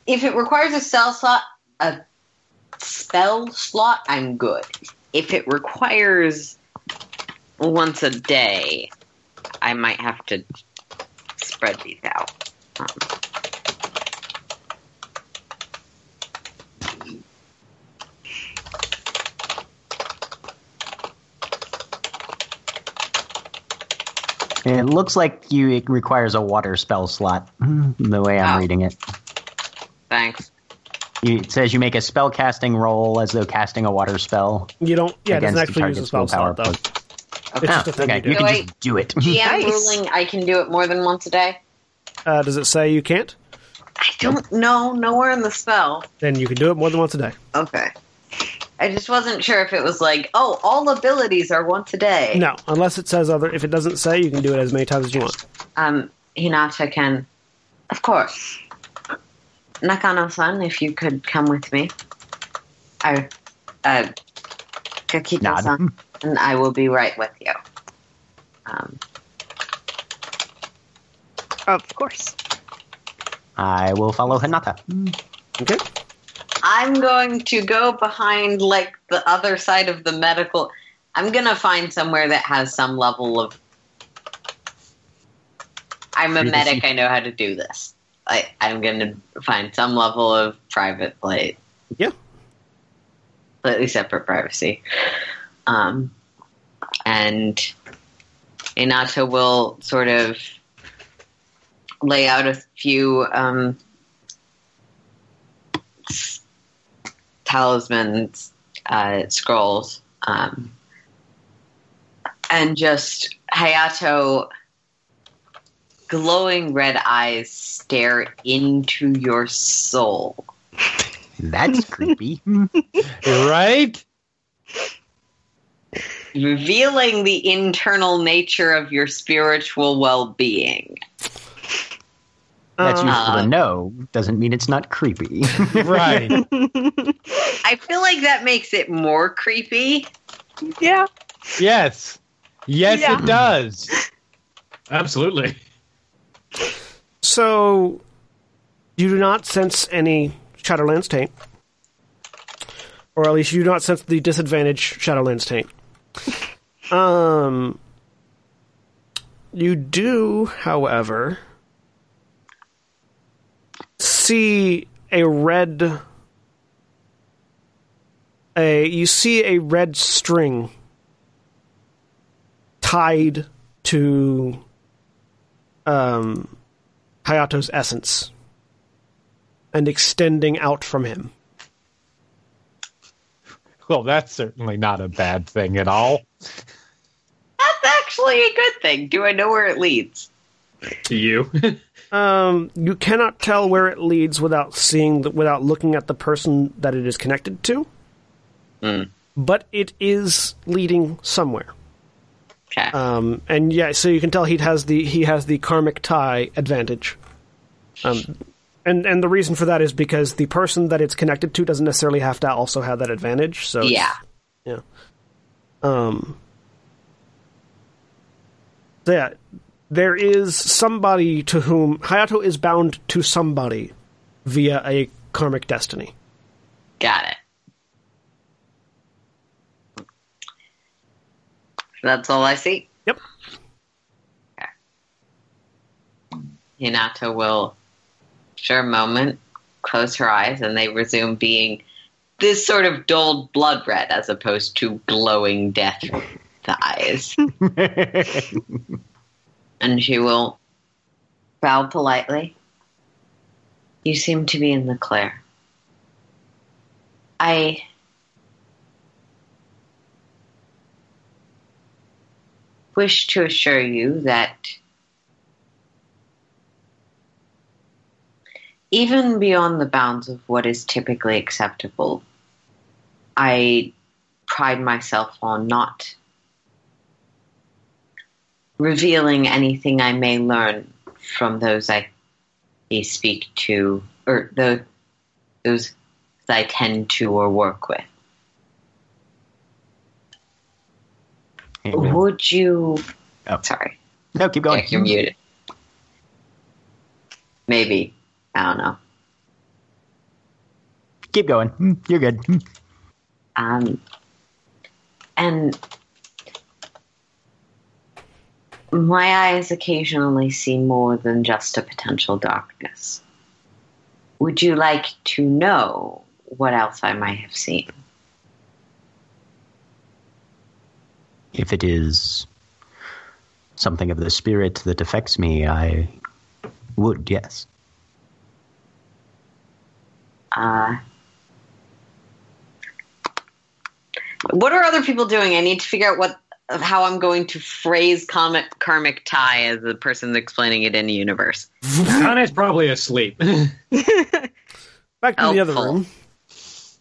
if it requires a spell slot, a spell slot, I'm good. If it requires once a day, I might have to spread these out. Um, It looks like you it requires a water spell slot, the way I'm Oh. reading it. thanks. You- It says you make a spell casting roll as though casting a water spell. You don't. Yeah, it doesn't against actually use a target's spell slot though. It's Oh, just a thing okay, you do. you can Wait. just do it. GM Nice. ruling, I can do it more than once a day. Uh, does it say you can't? I don't know. Nowhere in the spell. Then you can do it more than once a day. Okay. I just wasn't sure if it was like, oh, all abilities are once a day. No, unless it says other. If it doesn't say, you can do it as many times as you want. Um, Hinata can, of course. Nakano-san, if you could come with me. I, uh, Kakita-san, and I will be right with you. Um, Of course. I will follow Hinata. Okay. I'm going to go behind like the other side of the medical. I'm gonna find somewhere that has some level of. I'm a medic. I know how to do this. I, I'm gonna find some level of private play. Yeah. Slightly separate privacy. Um, and Hinata will sort of lay out a few um, talismans, uh, scrolls, um, and just Hayato glowing red eyes stare into your soul. That's creepy. Right? revealing the internal nature of your spiritual well-being. That's Um, useful Uh, to know. Doesn't mean it's not creepy. Right. I feel like that makes it more creepy. yeah. yes. Yes, Yeah. it does. Absolutely. So, you do not sense any Shadowlands taint. Or at least you do not sense the disadvantage Shadowlands taint. Um, you do, however, see a red. A you see a red string tied to um, Hayato's essence and extending out from him. Well, that's certainly not a bad thing at all. That's actually a good thing. Do I know where it leads? To you. Um, you cannot tell where it leads without seeing, the, without looking at the person that it is connected to. Mm. But it is leading somewhere. Okay. Um, and yeah, so you can tell he has the he has the karmic tie advantage. Um, and and the reason for that is because the person that it's connected to doesn't necessarily have to also have that advantage. So yeah. Yeah. Um. so yeah, there is somebody to whom Hayato is bound to somebody via a karmic destiny. Got it. That's all I see. Yep. Hinata will, for a moment, close her eyes and they resume being this sort of dulled blood red as opposed to glowing death eyes. and she will bow politely. You seem to be in the clear. I. wish to assure you that even beyond the bounds of what is typically acceptable, I pride myself on not revealing anything I may learn from those I speak to, or the, those I tend to or work with. Would you? Oh. Sorry, no, keep going. Jack, you're muted. Maybe I don't know. Keep going. Mm, You're good. Mm. Um, and my eyes occasionally see more than just a potential darkness. Would you like to know what else I might have seen? If it is something of the spirit that affects me, I would, yes. Uh, what are other people doing? I need to figure out what of how I'm going to phrase comic karmic tie as the person explaining it in the universe. Kane's probably asleep. Back to the other room.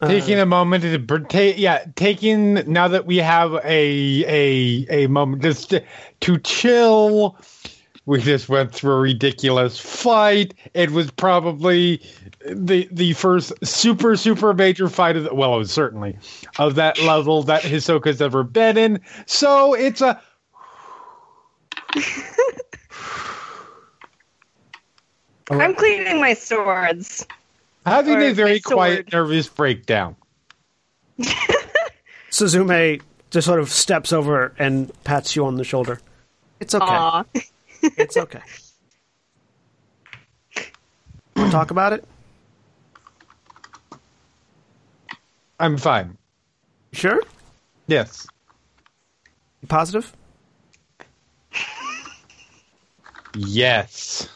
Taking a moment to ta- yeah taking now that we have a a a moment just to, to chill we just went through a ridiculous fight it was probably the the first super super major fight of the, well it was certainly of that level that hisoka's ever been in so it's a I'm cleaning my swords. Having a very my quiet, nervous breakdown. Suzume just sort of steps over and pats you on the shoulder. It's okay. It's okay. Want to talk about it? I'm fine. Sure? Yes. You positive? Yes.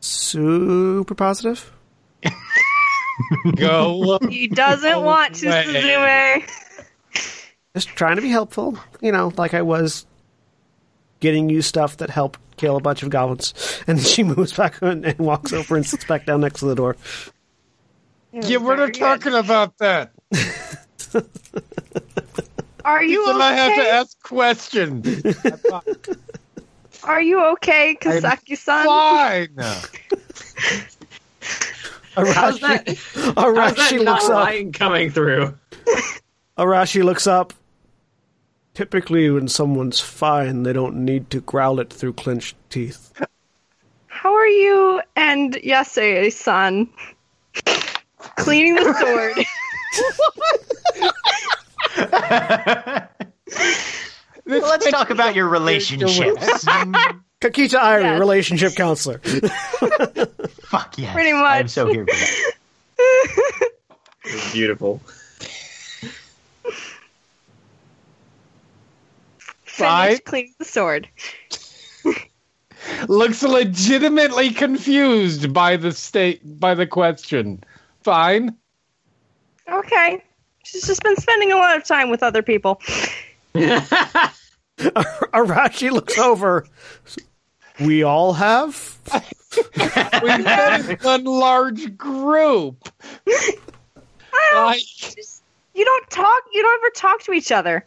Super positive? Go. He doesn't want to, way. Suzume. Just trying to be helpful, you know, like I was getting you stuff that helped kill a bunch of goblins. And she moves back and, and walks over and sits back down next to the door. yeah, we're not talking about that. Are you Then I have to ask questions. Are you okay, Kisaki-san? Fine. How's that? Arashi, How's that Arashi not looks up. lying coming through? Arashi looks up. Typically, when someone's fine, they don't need to growl it through clenched teeth. How are you and Yasei-san cleaning the sword? Well, let's talk about your relationships. Kakita Airi, Yes. relationship counselor. Fuck yes. Pretty I'm so here for that. It's beautiful. Fine. Finish cleaning the sword. Looks legitimately confused by the state by the question. Fine. Okay. She's just been spending a lot of time with other people. Arashi looks over. We all have? We've been in one large group. Like, You don't talk. You don't ever talk to each other.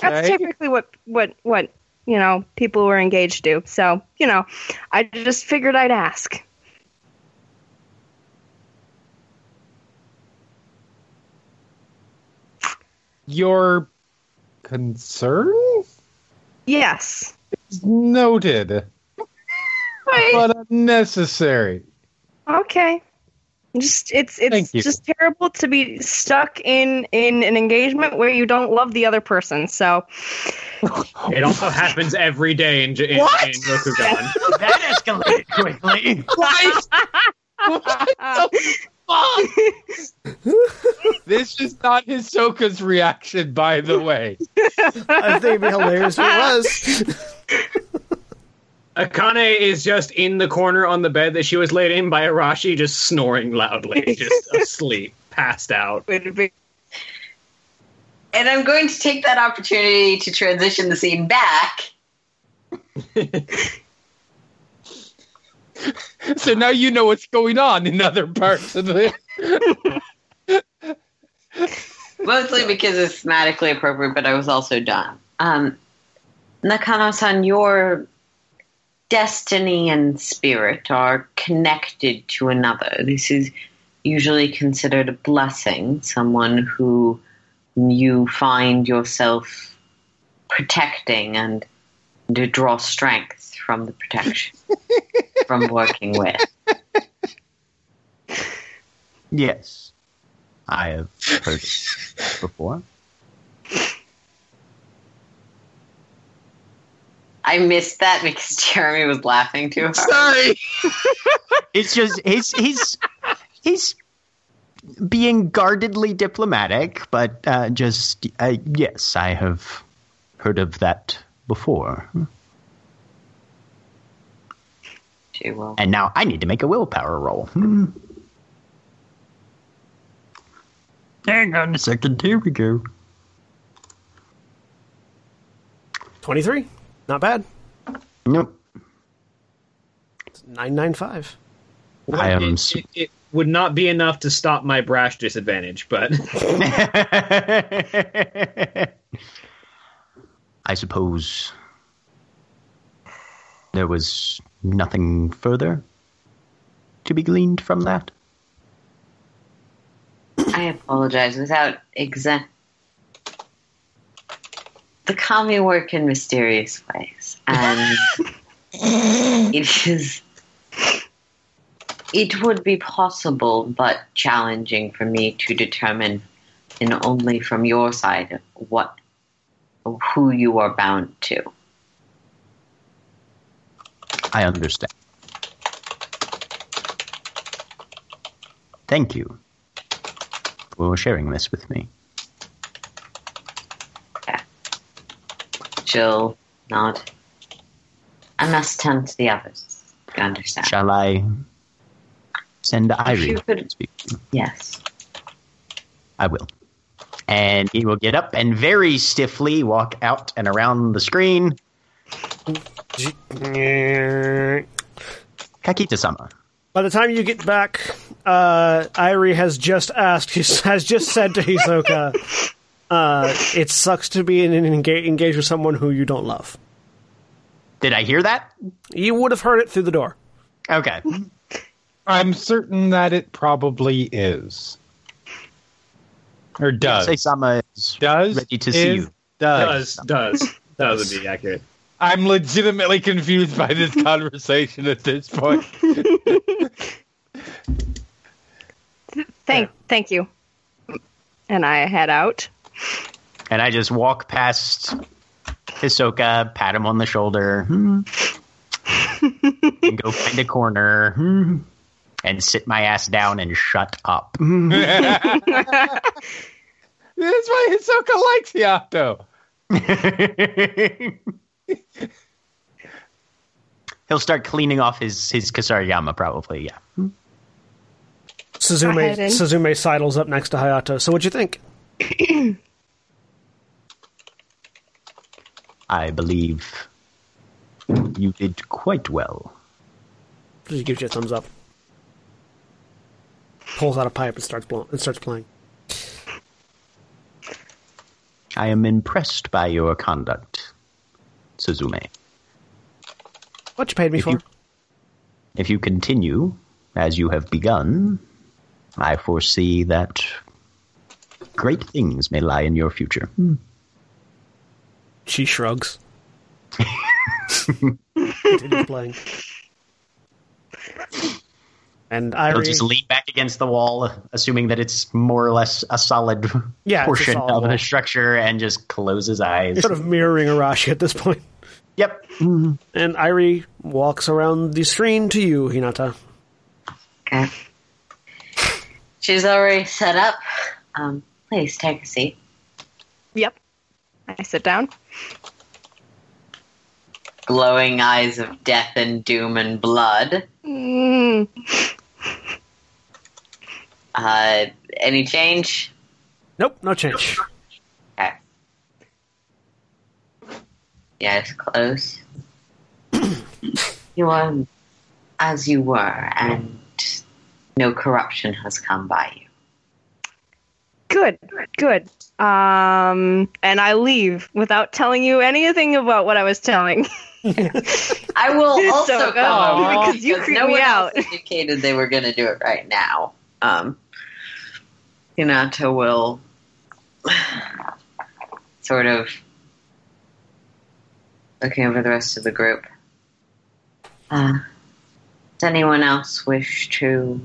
That's typically what what what you know people who are engaged do. So you know, I just figured I'd ask. Your concern Yes. is noted, Right. but unnecessary. Okay. Just it's it's just terrible to be stuck in in an engagement where you don't love the other person. So It also happens every day in, J- in, What? in Rokugan. that escalated quickly. This is not Hisoka's reaction, by the way. I think it'd be hilarious if it was. Akane is just in the corner on the bed that she was laid in by Arashi, just snoring loudly, just asleep, passed out. And I'm going to take that opportunity to transition the scene back. So now you know what's going on in other parts of the. Mostly because it's thematically appropriate, but I was also done. Um, Nakano-san, your destiny and spirit are connected to another. This is usually considered a blessing, someone who you find yourself protecting and to draw strength from the protection, from working with. Yes. I have heard it before. I missed that because Jeremy was laughing too hard. Sorry. It's just he's he's he's being guardedly diplomatic, but uh, just uh, yes, I have heard of that before. She will. And now I need to make a willpower roll. Hmm. Hang on a second. Here we go. 23. Not bad. Nope. 995. I am It, it, it would not be enough to stop my brash disadvantage, but I suppose there was nothing further to be gleaned from that. I apologize. Without exa- the kami work in mysterious ways, and it is. It would be possible, but challenging for me to determine, and only from your side, what, who you are bound to. I understand. Thank you for sharing this with me. She'll nod. I must turn to the others. You understand? Shall I send Airi could- to speak to? Yes. I will. And he will get up and very stiffly walk out and around the screen. Kakita sama. By the time you get back, uh, Airi has just asked, has just said to Hisoka, uh, "It sucks to be in an engage, engaged with someone who you don't love." Did I hear that? You would have heard it through the door. Okay. I'm certain that it probably is. Or does. Say Sama is does. ready to see you. Does. Does does does would be accurate. I'm legitimately confused by this conversation at this point. Thank, thank you. And I head out. And I just walk past Hisoka, pat him on the shoulder, hmm, and go find a corner, hmm, and sit my ass down and shut up. That's why Hisoka likes Hayato. He'll start cleaning off his his Kusarigama probably. Yeah. Suzume ahead. Suzume sidles up next to Hayato. So, what'd you think? I believe you did quite well. She gives you a thumbs up. Pulls out a pipe and starts blowing. And starts playing. I am impressed by your conduct, Suzume. What you paid me If for? you- If you continue as you have begun, I foresee that great things may lie in your future. Hmm. She shrugs. Continues playing. And I will Airi, just lean back against the wall, assuming that it's more or less a solid Yeah, it's a portion solid of the structure, and just close his eyes. sort of mirroring Arashi at this point. Yep. And Airi walks around the screen to you, Hinata. Okay. She's already set up. Um, please take a seat. Yep. I sit down. Glowing eyes of death and doom and blood. Mm, Uh, any change? Nope, no change. Okay. Yes, close. you are as you were, and no corruption has come by you. good, good. Um, and I leave without telling you anything about what I was telling. I will also so come because you creep no me out. indicated they were going to do it right now. Um, Hinata will sort of looking over the rest of the group. Uh, does anyone else wish to?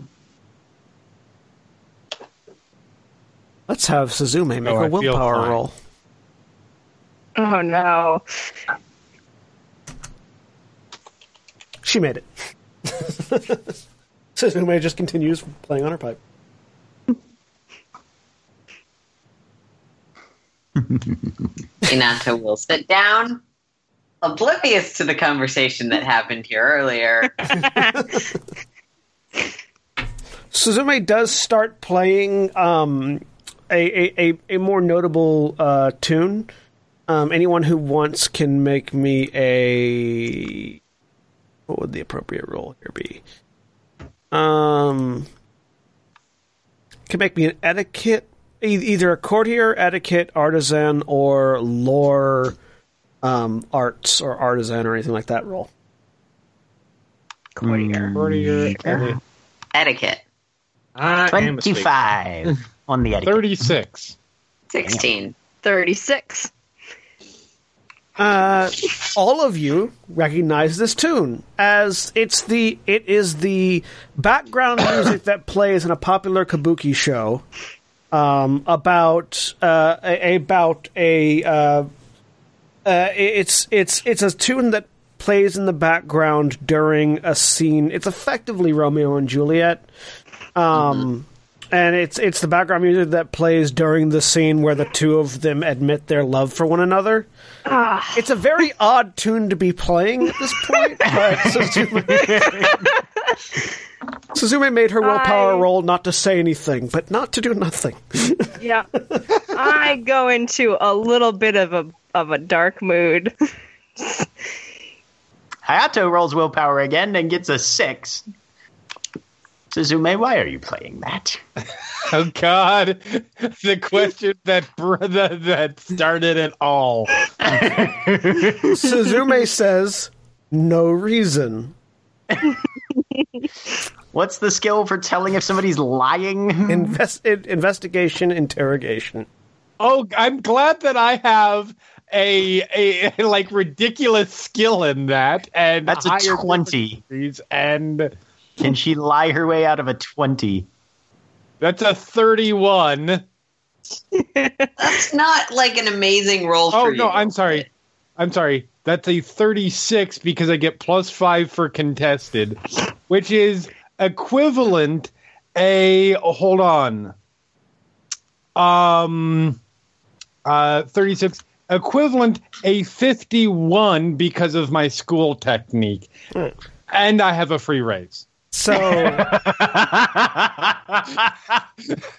Let's have Suzume make Oh, a I willpower roll. Oh no. She made it. Suzume just continues playing on her pipe. Hinata will sit down, oblivious to the conversation that happened here earlier. Suzume does start playing um, a, a, a, more notable uh, tune. Um, anyone who wants can make me a. What would the appropriate role here be? Um, can make me an etiquette, either a courtier, etiquette, artisan, or lore, um, arts or artisan or anything like that role. Courtier. Courtier, Sure. Etiquette. I am 25 on the etiquette. 36. 16. 36. uh, all of you recognize this tune as it's the it is the background music that plays in a popular kabuki show um, about uh, a, about a uh, uh, it's it's it's a tune that plays in the background during a scene. It's effectively Romeo and Juliet. Um, and it's it's the background music that plays during the scene where the two of them admit their love for one another. Ah, It's a very odd tune to be playing at this point, but Suzume, Suzume made her willpower I- roll not to say anything, but not to do nothing. yeah. I go into a little bit of a of a dark mood. Hayato rolls willpower again and gets a six. Suzume, why are you playing that? Oh God, the question that br- that, that started it all. Suzume says, "No reason." What's the skill for telling if somebody's lying? Invest- investigation, interrogation. Oh, I'm glad that I have a a like ridiculous skill in that, and That's a 20. and Can she lie her way out of a 20? that's a 31. That's not like an amazing roll Oh for you. no, I'm sorry. I'm sorry. That's a 36 because I get plus 5 for contested, which is equivalent a hold on. Um uh 36 equivalent a 51 because of my school technique. Hmm. And I have a free raise. So,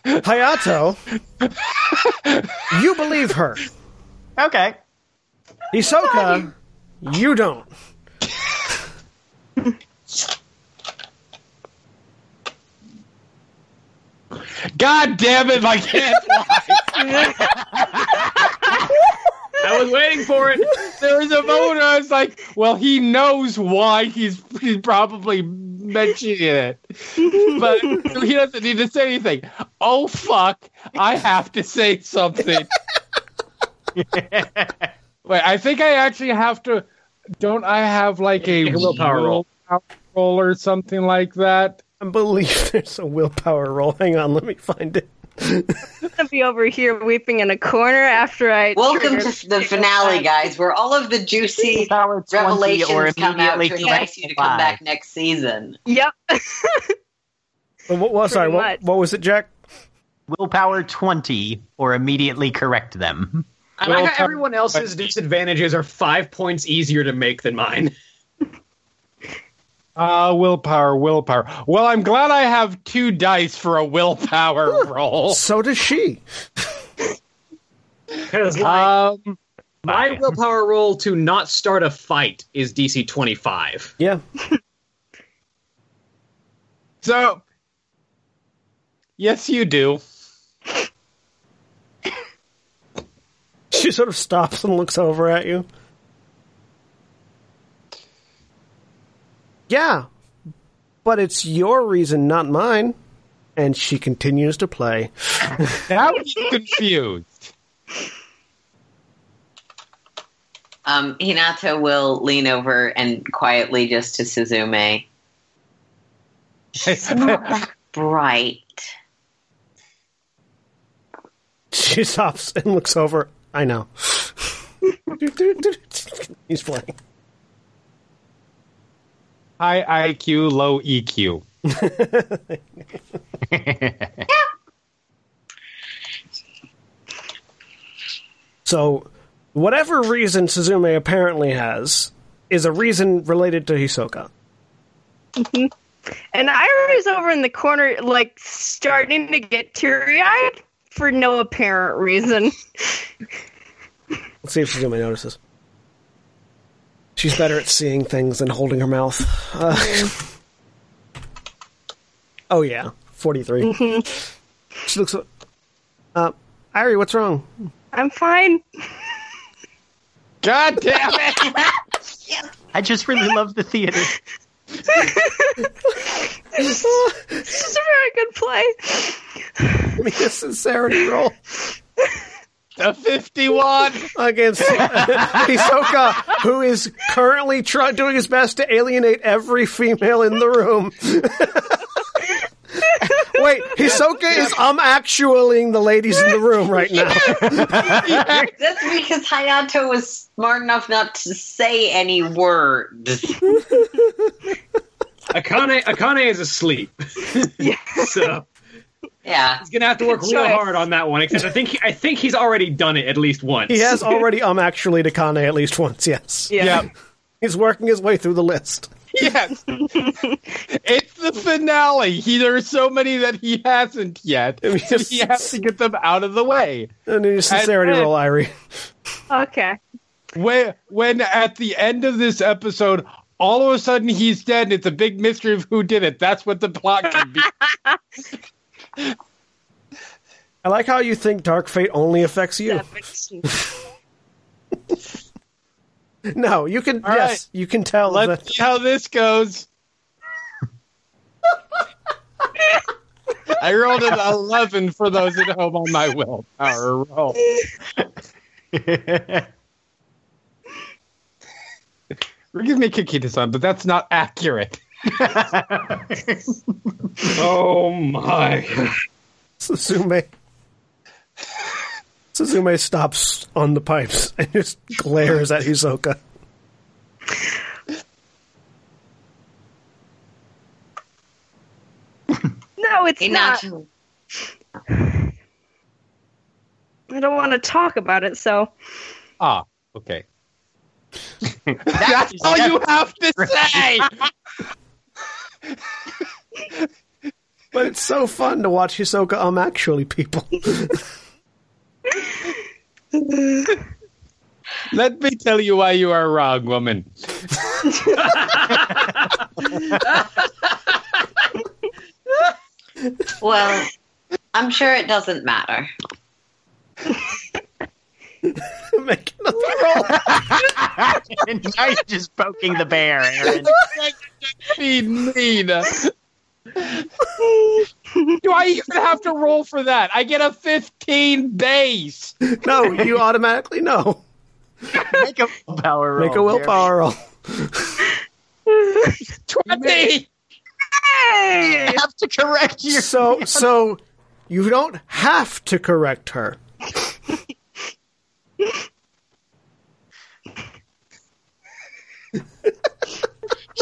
Hayato, you believe her. Okay. Hisoka, you don't. God damn it, I can't lie. I was waiting for it. there was a moment where I was like, well, he knows why he's, he's probably mentioning it. But he doesn't need to say anything. Oh, fuck. I have to say something. Wait, I think I actually have to. Don't I have like a willpower roll. willpower roll or something like that? I believe there's a willpower roll. Hang on, let me find it. I'm gonna be over here weeping in a corner after I. Welcome to the finale, guys, where all of the juicy Power 20 or revelations come out to entice you to come back next season. Yep. What, what, sorry, what, what was it, Jack? Willpower 20 or immediately correct them. I like how everyone else's disadvantages are five points easier to make than mine. Uh, willpower, willpower. Well, I'm glad I have two dice for a willpower roll. So does she. Because my, Um, my willpower roll to not start a fight is DC 25. Yeah. so, yes, you do. She sort of stops and looks over at you. Yeah, but it's your reason, not mine. And she continues to play. Now he's confused. Um, Hinata will lean over and quietly just to Suzume. She's not that bright. She stops and looks over. I know. He's playing. High IQ, low EQ. So, whatever reason Suzume apparently has is a reason related to Hisoka. Mm-hmm. And Airi's over in the corner, like starting to get teary eyed for no apparent reason. Let's see if Suzume notices. She's better at seeing things than holding her mouth. Uh, oh yeah, forty-three. She looks. Uh, Airi, what's wrong? I'm fine. God damn it! I just really love the theater. This is a very good play. Give me a sincerity roll. The 51. against Hisoka, who is currently try- doing his best to alienate every female in the room. Wait, Hisoka is um actualing the ladies in the room right now. That's because Hayato was smart enough not to say any words. Akane Akane is asleep. so Yeah. he's gonna have to work Good real choice. hard on that one. Except I think he, I think he's already done it at least once. He has already um actually to Kane at least once, yes. Yeah. Yep. He's working his way through the list. Yes. it's the finale. He there are so many that he hasn't yet. mean, So he has to get them out of the way. And then your sincerity And- roll, Airi. Okay. When when at the end of this episode, all of a sudden he's dead and it's a big mystery of who did it. That's what the plot could be. I like how you think Dark Fate only affects you. Seven. No, you can. All yes, right. you can tell Let's that. see how this goes. I rolled an 11 for those at home on my willpower roll. Forgive me, Kakita-san, but that's not accurate. Oh my! Suzume. Suzume stops on the pipes and just glares at Hisoka. No, it's He not. not. I don't want to talk about it, so Ah, okay. That That's all you have to say! But it's so fun to watch Hisoka um actually people. Let me tell you why you are wrong, woman. Well, I'm sure it doesn't matter. Make another roll. and now you're just poking the bear, Erin. Be mean. Do I even have to roll for that? I get a 15 base. No, you automatically know. Make a willpower roll. Make a willpower roll. 20. Jeremy. I have to correct you. So, so you don't have to correct her.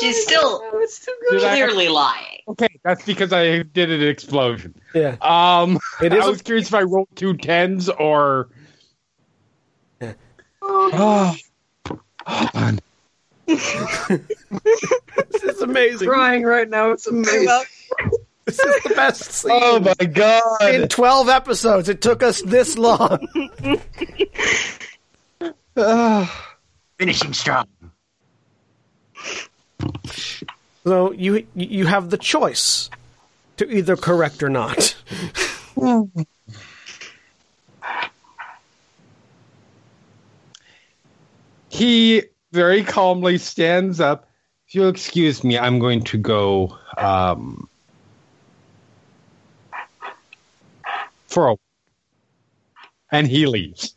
She's still clearly lying. Okay, that's because I did an explosion. Yeah, Um, It is I a- was curious if I rolled two tens or. Oh, hold on. this is amazing. Crying right now. It's amazing. This is the best scene. Oh my god! In 12 episodes, it took us this long. Finishing strong. So you you have the choice to either correct or not. he very calmly stands up. If you'll excuse me, I'm going to go um, for a. And he leaves.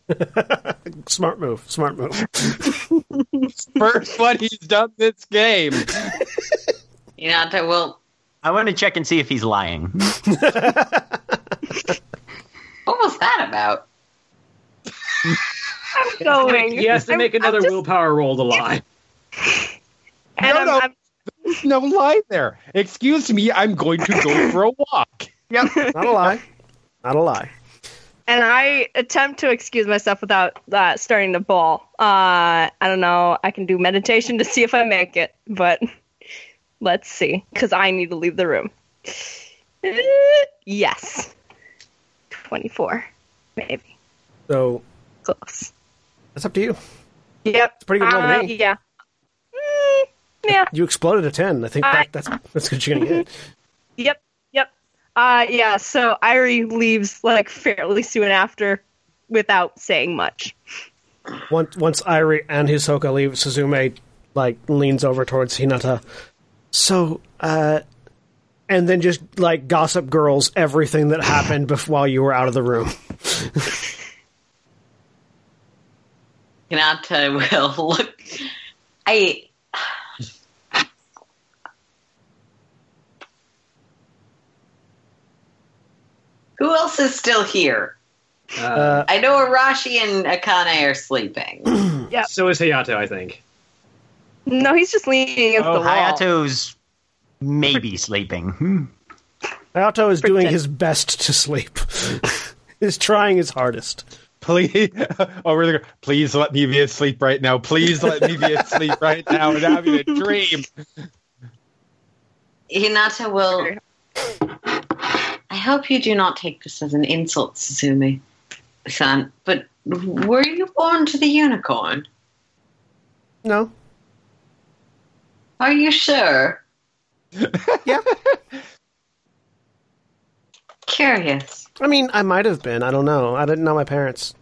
Smart move. Smart move. First one he's done this game. You know, I will. I want to check and see if he's lying. What was that about? I'm going. He has to I'm- make I'm another just- willpower roll to lie. And No, I'm, no. I'm, No lie there. Excuse me, I'm going to go for a walk. Yep, not a lie. Not a lie. and I attempt to excuse myself without uh, starting to bawl. Uh, I don't know. I can do meditation to see if I make it, but let's see, because I need to leave the room. Yes, twenty-four, maybe So close. that's up to you. Yep, It's pretty good roll Uh. Yeah, Mm, yeah. You exploded a 10. I think I- that, that's that's what you're going to get. Yep. Uh yeah, so Airi leaves like fairly soon after without saying much. Once once Airi and Hisoka leave, Suzume like leans over towards Hinata. So, uh, and then just like gossip girls everything that happened bef- while you were out of the room. Hinata will look. I. Who else is still here? Uh, I know Arashi and Akane are sleeping. yeah. So is Hayato, I think. No, he's just leaning against Oh, the wall. Hayato's maybe sleeping. Hayato is doing his best to sleep. He's trying his hardest. Please, over there. Please let me be asleep right now. Please let me be asleep right now. I'm having a dream. Hinata will. I hope you do not take this as an insult, Suzume san, but were you born to the unicorn? No. Are you sure? Yeah. Curious. I mean, I might have been. I don't know. I didn't know my parents.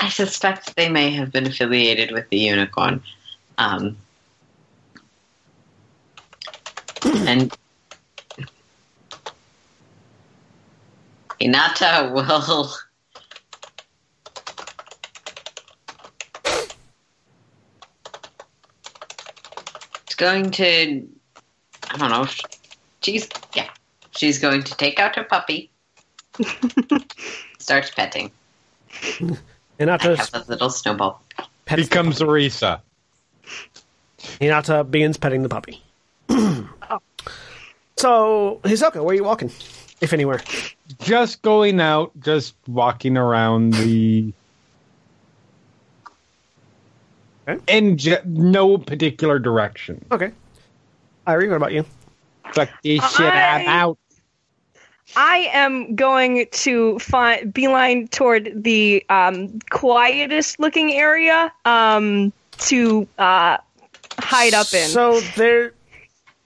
I suspect they may have been affiliated with the unicorn. Um, and Hinata will. It's going to. I don't know. She's. Yeah. She's going to take out her puppy. starts petting. I Hinata, have a little snowball. pets the Becomes Arisa. Hinata begins petting the puppy. Oh. So, Hisoka, where are you walking? If anywhere. Just going out, just walking around the. Okay. In ge- no particular direction. Okay. Airi, what about you? Fuck this shit I- out. I am going to find beeline toward the um, quietest looking area um, to uh, hide up in. So there,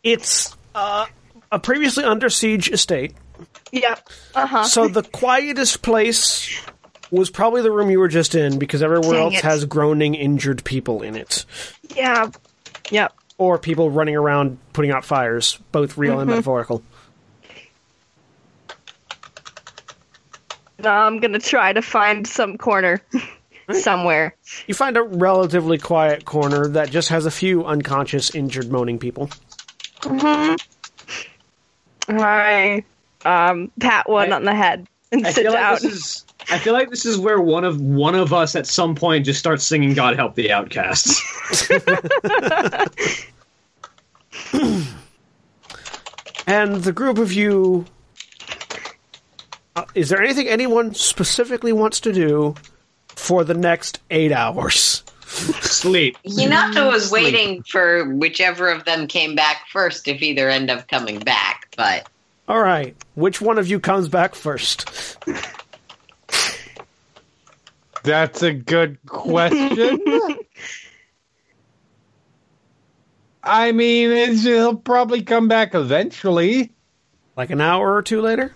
it's uh, a previously under siege estate. Yeah. Uh huh. So the quietest place was probably the room you were just in because everywhere Dang else it. has groaning, injured people in it, Yeah. Yep. or people running around putting out fires, both real and metaphorical. Now I'm gonna try to find some corner somewhere. You find a relatively quiet corner that just has a few unconscious, injured, moaning people. Mm-hmm. I um, pat one I- on the head and I sit feel down. like this is. I feel like this is where one of one of us at some point just starts singing "God Help the Outcasts." And the group of you. Uh, is there anything anyone specifically wants to do for the next eight hours? Sleep. Hinata was Sleep. waiting for whichever of them came back first if either end up coming back, but All right. Which one of you comes back first? That's a good question. I mean, it's, he'll probably come back eventually. Like an hour or two later?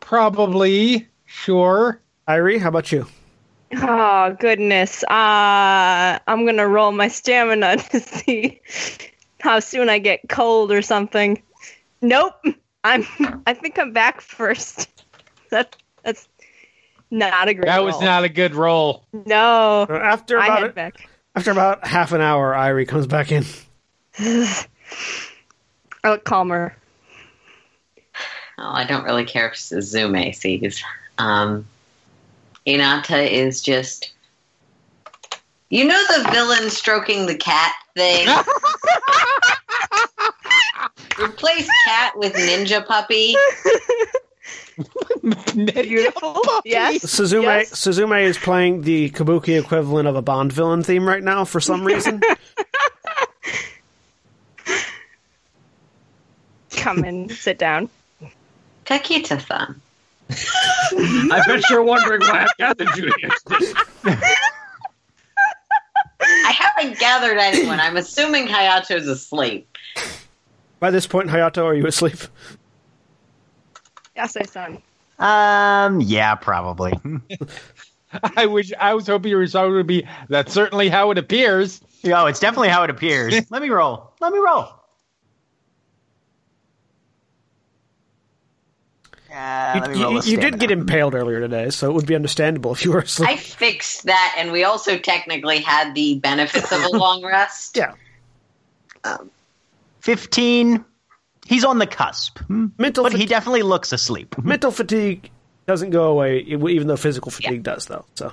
Probably, sure. Airi, how about you? Oh goodness. Uh I'm gonna roll my stamina to see how soon I get cold or something. Nope. I'm I think I'm back first. That that's not a great That was roll. not a good roll. No. Uh, After I about head a- back. after about half an hour, Airi comes back in. I look calmer. oh, I don't really care if Suzume sees. Um, Hinata is just. You know the villain stroking the cat thing? Replace cat with ninja puppy. Beautiful. yes. Suzume Yes. Suzume is playing the kabuki equivalent of a Bond villain theme right now for some reason. Come and sit down. Kakita-san. I bet you're wondering why I've gathered you here. I haven't gathered anyone. I'm assuming Hayato's asleep. By this point, Hayato, are you asleep? Yes, I son. Um, yeah, probably. I wish I was hoping your result would be that's certainly how it appears. oh, it's definitely how it appears. Let me roll. Let me roll. Uh, let me You, roll you- you did get impaled earlier today, so it would be understandable if you were asleep. I fixed that, and we also technically had the benefits of a long rest. yeah. Um, 15. He's on the cusp. Hmm. Mental But he definitely looks asleep. Mental fatigue doesn't go away, even though physical fatigue does, though. So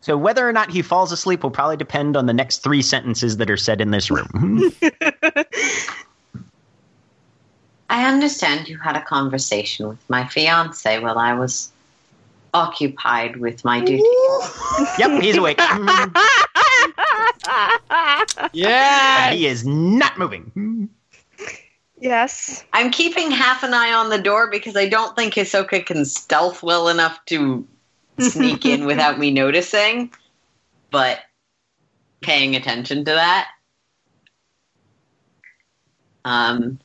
So whether or not he falls asleep will probably depend on the next three sentences that are said in this room. I understand you had a conversation with my fiance while I was occupied with my duty. yep, he's awake. Yeah. he is not moving. yes. I'm keeping half an eye on the door because I don't think Hisoka can stealth well enough to sneak in without me noticing, but paying attention to that. Um,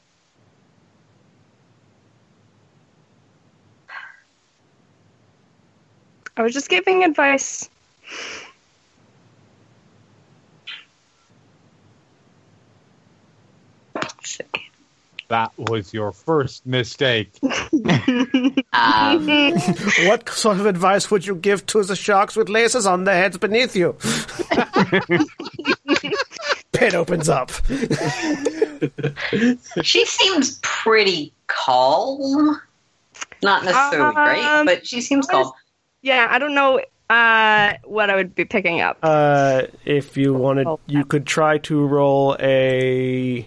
I was just giving advice. That was your first mistake. um, what sort of advice would you give to the sharks with laces on their heads beneath you? Pit opens up. she seems pretty calm. Not necessarily great, Um, but she seems calm. Yeah, I don't know uh, what I would be picking up. Uh, if you wanted, you could try to roll a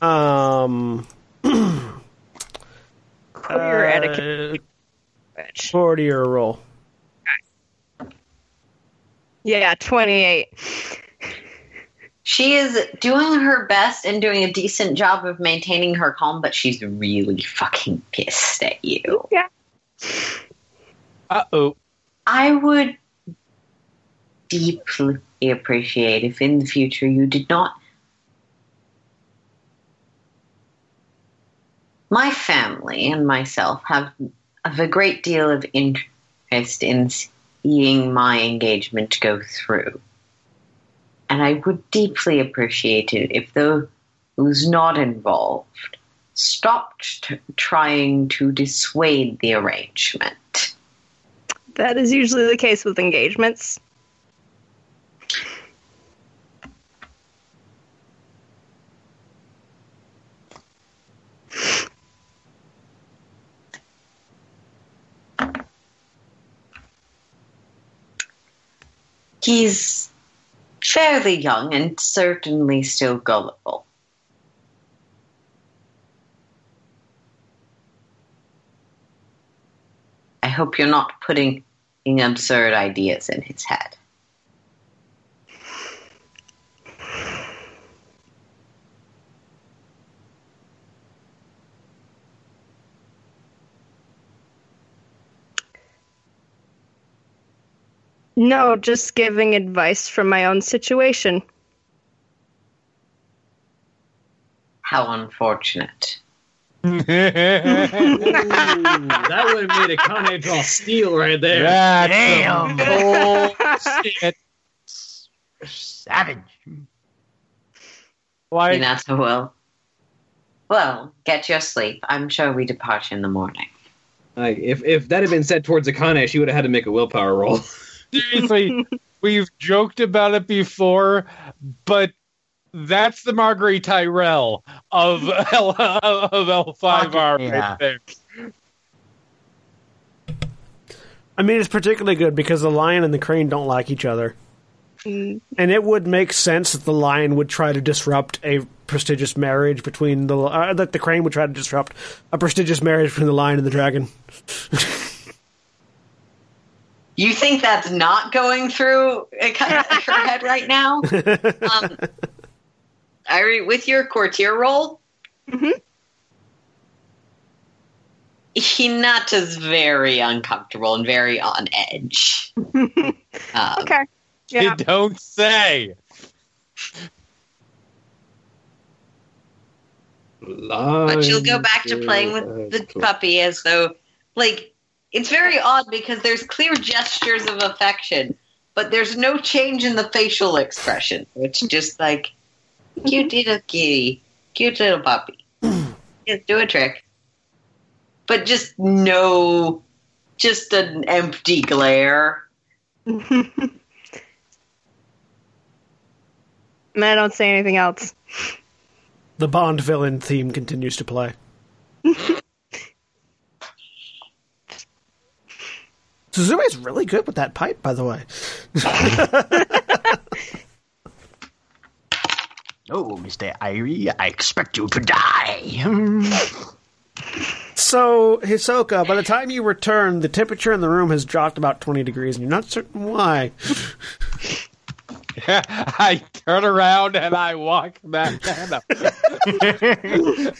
um Career uh, etiquette. Which, courtier roll. yeah, 28. She is doing her best and doing a decent job of maintaining her calm, but she's really fucking pissed at you. Yeah. Uh oh. I would deeply appreciate if in the future you did not. My family and myself have, have a great deal of interest in seeing my engagement go through. And I would deeply appreciate it if those not involved stopped t- trying to dissuade the arrangement. That is usually the case with engagements. He's fairly young and certainly still gullible. I hope you're not putting absurd ideas in his head. No, just giving advice from my own situation. How unfortunate. Ooh, that would have made Akane draw steel right there. That's Damn. some bullshit. Savage. Like, Hinata will. Well, get your sleep. I'm sure we depart in the morning. Like if if that had been said towards Akane, she would have had to make a willpower roll. seriously, we've joked about it before, but that's the Margaery Tyrell of L- of L5R Yeah. right there. I mean, it's particularly good because the lion and the crane don't like each other. Mm, And it would make sense that the lion would try to disrupt a prestigious marriage between the uh, that the crane would try to disrupt a prestigious marriage between the lion and the dragon. You think that's not going through kind of her head right now? Um, Airi, with your courtier role, Mhm. Hinata's very uncomfortable and very on edge. Um, okay. Yeah. You don't say. But she'll go back to playing with the puppy as though, like, it's very odd because there's clear gestures of affection, but there's no change in the facial expression. It's just like, cute little kitty, cute little puppy. Yes, do a trick. But just no, just an empty glare. and I don't say anything else. The Bond villain theme continues to play. Suzume's really good with that pipe, by the way. Oh, Mr. Airi, I expect you to die. So, Hisoka, by the time you return, the temperature in the room has dropped about 20 degrees, and you're not certain why. I turn around and I walk back down.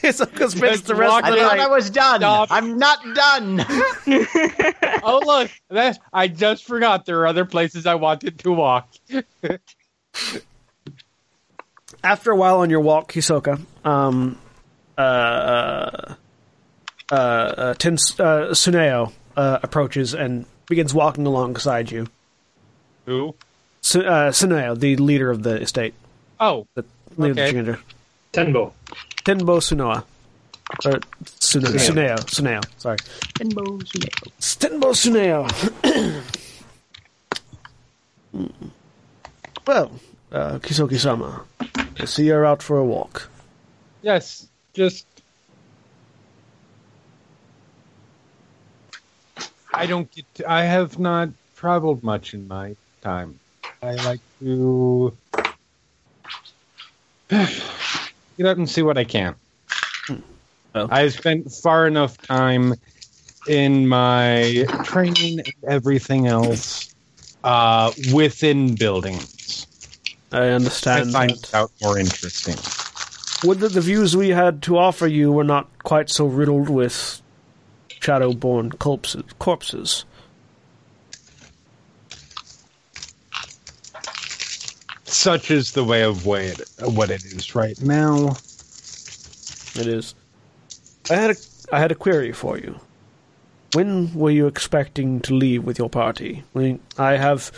Hisoka spends Just the rest of the night. I was done. Stop. I'm not done. oh look, that, I just forgot there are other places I wanted to walk. After a while on your walk, Hisoka, um, uh, uh, uh, uh, Tin, uh, Tsuneo uh, approaches and begins walking alongside you. Who? Su- uh, Tsuneo, the leader of the estate, Oh, the leader Okay. of the Shinra. Tonbo. Tonbo Sunoa. Or Tsuneo. Tsuneo. Tsuneo. Sorry. Tonbo Tsuneo. Tonbo Tsuneo. Well, uh, Kisaki sama, I see you're out for a walk. yes. Just. I don't get. To, I have not traveled much in my time. I like to get out and see what I can. Oh. I've spent far enough time in my training and everything else uh, within buildings. I understand. I find that. out more interesting. Would that the views we had to offer you were not quite so riddled with shadow-born corpses. Such is the way of way it, what it is right now. It is. I had a I had a query for you. When were you expecting to leave with your party? We, I have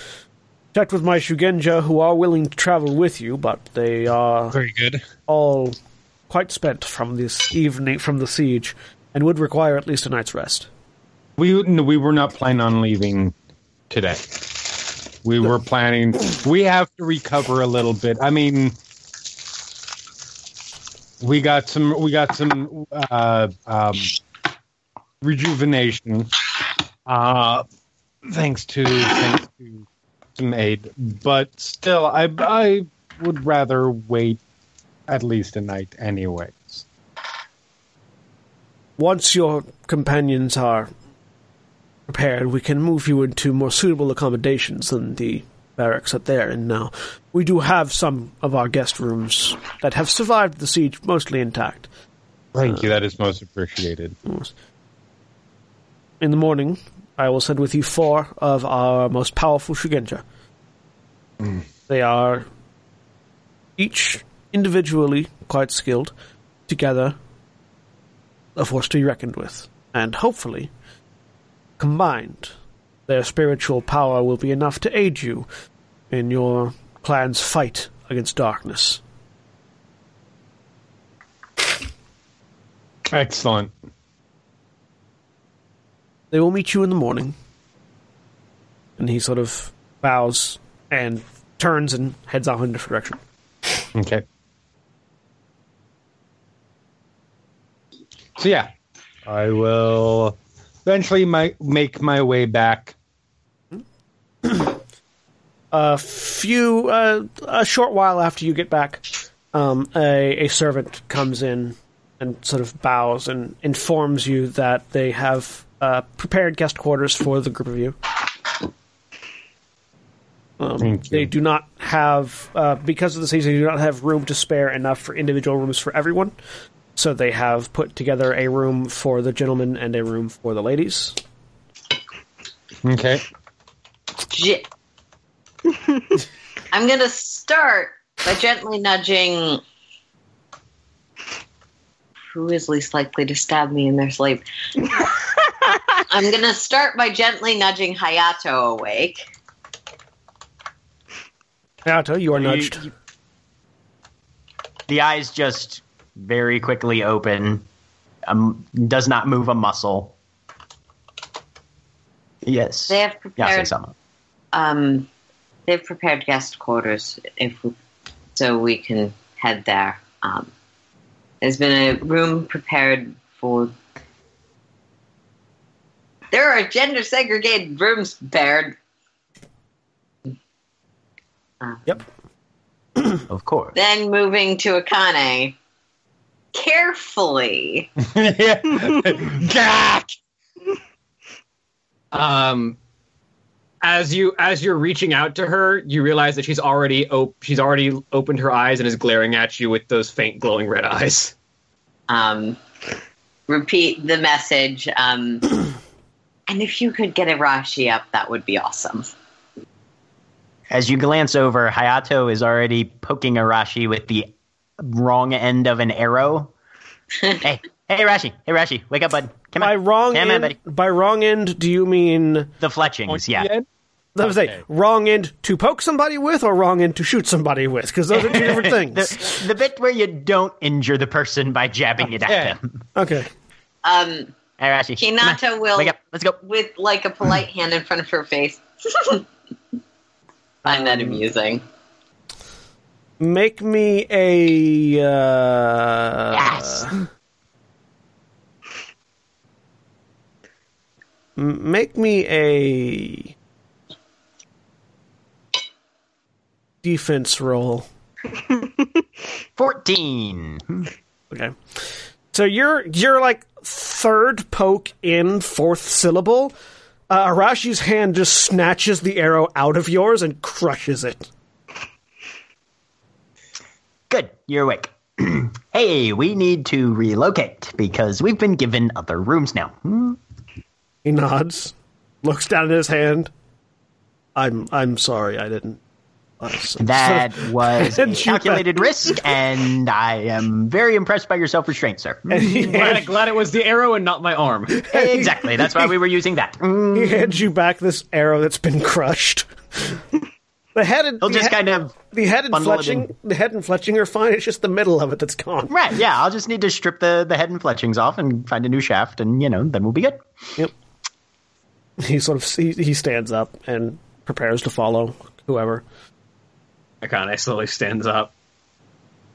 checked with my Shugenja, who are willing to travel with you, but they are Very good. all quite spent from this evening from the siege, and would require at least a night's rest. We we were not planning on leaving today. We were planning. We have to recover a little bit. I mean, we got some. We got some uh, um, rejuvenation. Uh, thanks to thanks to some aid, but still, I I would rather wait at least a night, anyways. Once your companions are prepared, we can move you into more suitable accommodations than the barracks that they're in now. We do have some of our guest rooms that have survived the siege mostly intact. Thank you. Uh, that is most appreciated. In the morning, I will send with you four of our most powerful Shugenja. Mm. They are each individually quite skilled, together a force to be reckoned with, and hopefully, combined, their spiritual power will be enough to aid you in your clan's fight against darkness. Excellent. They will meet you in the morning. And he sort of bows and turns and heads off in a different direction. Okay. So yeah, I will eventually my, make my way back. A few, uh, a short while after you get back, um, a, a servant comes in and sort of bows and informs you that they have uh, prepared guest quarters for the group of you. Um, you. they do not have, uh, because of the season, they do not have room to spare enough for individual rooms for everyone. So they have put together a room for the gentlemen and a room for the ladies. Okay. J- I'm going to start by gently nudging. Who is least likely to stab me in their sleep? I'm going to start by gently nudging Hayato awake. Hayato, you are You- nudged. you- the eyes just very quickly open, um, does not move a muscle. Yes. They have prepared. something. um, they've prepared guest quarters if we, so we can head there. Um, there's been a room prepared for. There are gender segregated rooms prepared. Yep. Of course. Then moving to Akane. Carefully. Gak! Um, as you as you're reaching out to her, you realize that she's already op- she's already opened her eyes and is glaring at you with those faint glowing red eyes. Um, repeat the message. Um, and if you could get Arashi up, that would be awesome. As you glance over, Hayato is already poking Arashi with the wrong end of an arrow. hey, hey, Arashi, hey, Rashi, wake up, bud. Come By on. wrong Come end, buddy. by wrong end, do you mean The fletchings, yeah. I was Okay. say wrong end to poke somebody with, or wrong end to shoot somebody with? Because those are two different things. The, the bit where you don't injure the person by jabbing it Okay. at them. Okay. Um, Hey, Arashi. come. Hinata will, Wake up. Let's go. with like a polite hand in front of her face. Find that amusing. Make me a. Uh, Yes. Make me a defense roll. 14. Okay. So you're you're like third poke in fourth syllable. Uh, Arashi's hand just snatches the arrow out of yours and crushes it. Good. You're awake. hey, we need to relocate because we've been given other rooms now. Hmm? He nods, looks down at his hand. I'm I'm sorry, I didn't. That was a calculated risk, and I am very impressed by your self restraint, sir. and he, Glad, glad it was the arrow and not my arm. exactly. That's why we were using that. he hands you back this arrow that's been crushed. The head and He'll the, just he- kind of. the head and fletching the head and fletching are fine. It's just the middle of it that's gone. Right, yeah, I'll just need to strip the, the head and fletchings off and find a new shaft, and, you know, then we'll be good. Yep. He sort of he, he stands up and prepares to follow whoever. Akane slowly stands up.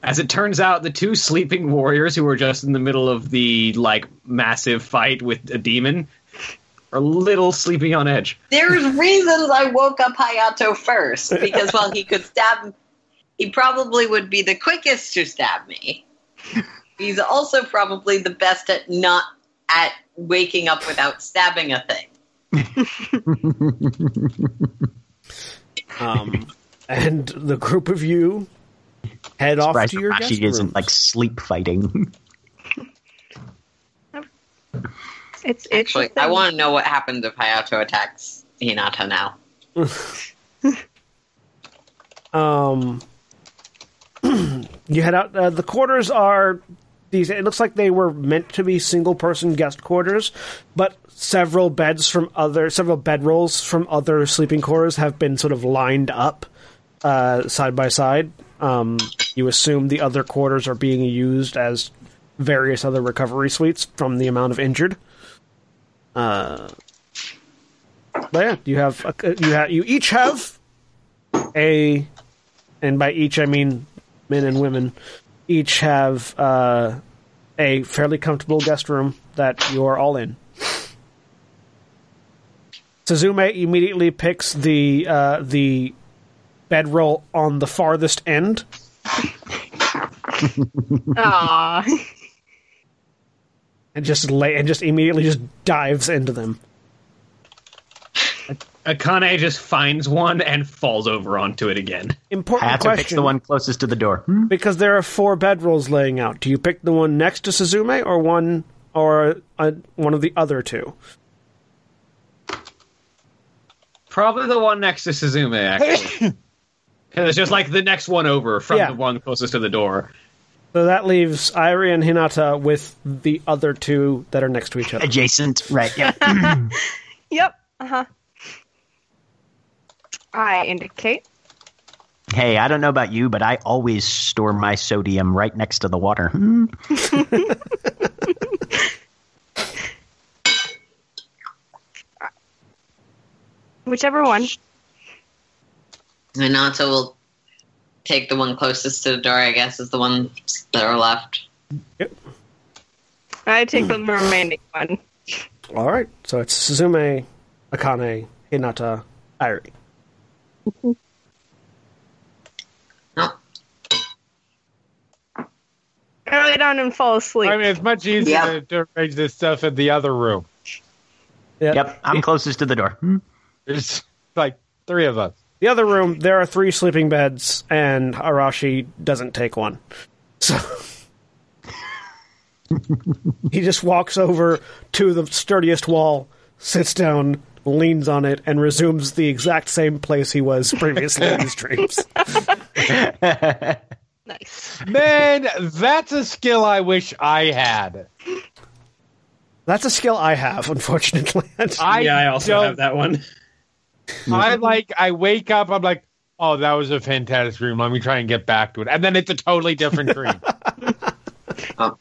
As it turns out, the two sleeping warriors who were just in the middle of the like massive fight with a demon are a little sleepy on edge. There's reasons I woke up Hayato first because while he could stab, he probably would be the quickest to stab me. He's also probably the best at not at waking up without stabbing a thing. Um, and the group of you head off to your guest Rashi isn't rooms. like sleep fighting. It's Actually. I want to know what happens if Hayato attacks Hinata now. Um, you head out. Uh, the quarters are these. It looks like they were meant to be single person guest quarters, but several beds from other several bedrolls from other sleeping quarters have been sort of lined up uh, side by side. Um, you assume the other quarters are being used as various other recovery suites from the amount of injured. Uh, but yeah, you have a, you have you each have a and by each I mean men and women, each have uh, a fairly comfortable guest room that you are all in. Suzume immediately picks the uh, the bedroll on the farthest end. and just lay and just immediately just dives into them. Akane just finds one and falls over onto it again. Important Hayato question: picks the one closest to the door. Hmm? because there are four bedrolls laying out. Do you pick the one next to Suzume or one or uh, one of the other two? Probably the one next to Suzume, actually. Because it's just like the next one over from Yeah. the one closest to the door. So that leaves Airi and Hinata with the other two that are next to each other. Adjacent, right, yeah. yep, uh-huh. I indicate. Hey, I don't know about you, but I always store my sodium right next to the water. Hmm. Uh, whichever one. Hinata will take the one closest to the door, I guess, is the one that are left. Yep. I take the remaining one. All right. So it's Suzume, Akane, Hinata, Airi. No. I lay down and fall asleep. I mean, it's much easier Yeah. to, to arrange this stuff in the other room. Yep, I'm closest to the door. Hmm. There's like three of us. The other room, there are three sleeping beds, and Arashi doesn't take one. So he just walks over to the sturdiest wall, sits down, leans on it, and resumes the exact same place he was previously in his dreams. nice. Man, that's a skill I wish I had. That's a skill I have, unfortunately. I yeah, I also don't- have that one. I like. I wake up. I'm like, oh, that was a fantastic dream. Let me try and get back to it, and then it's a totally different dream. Oh.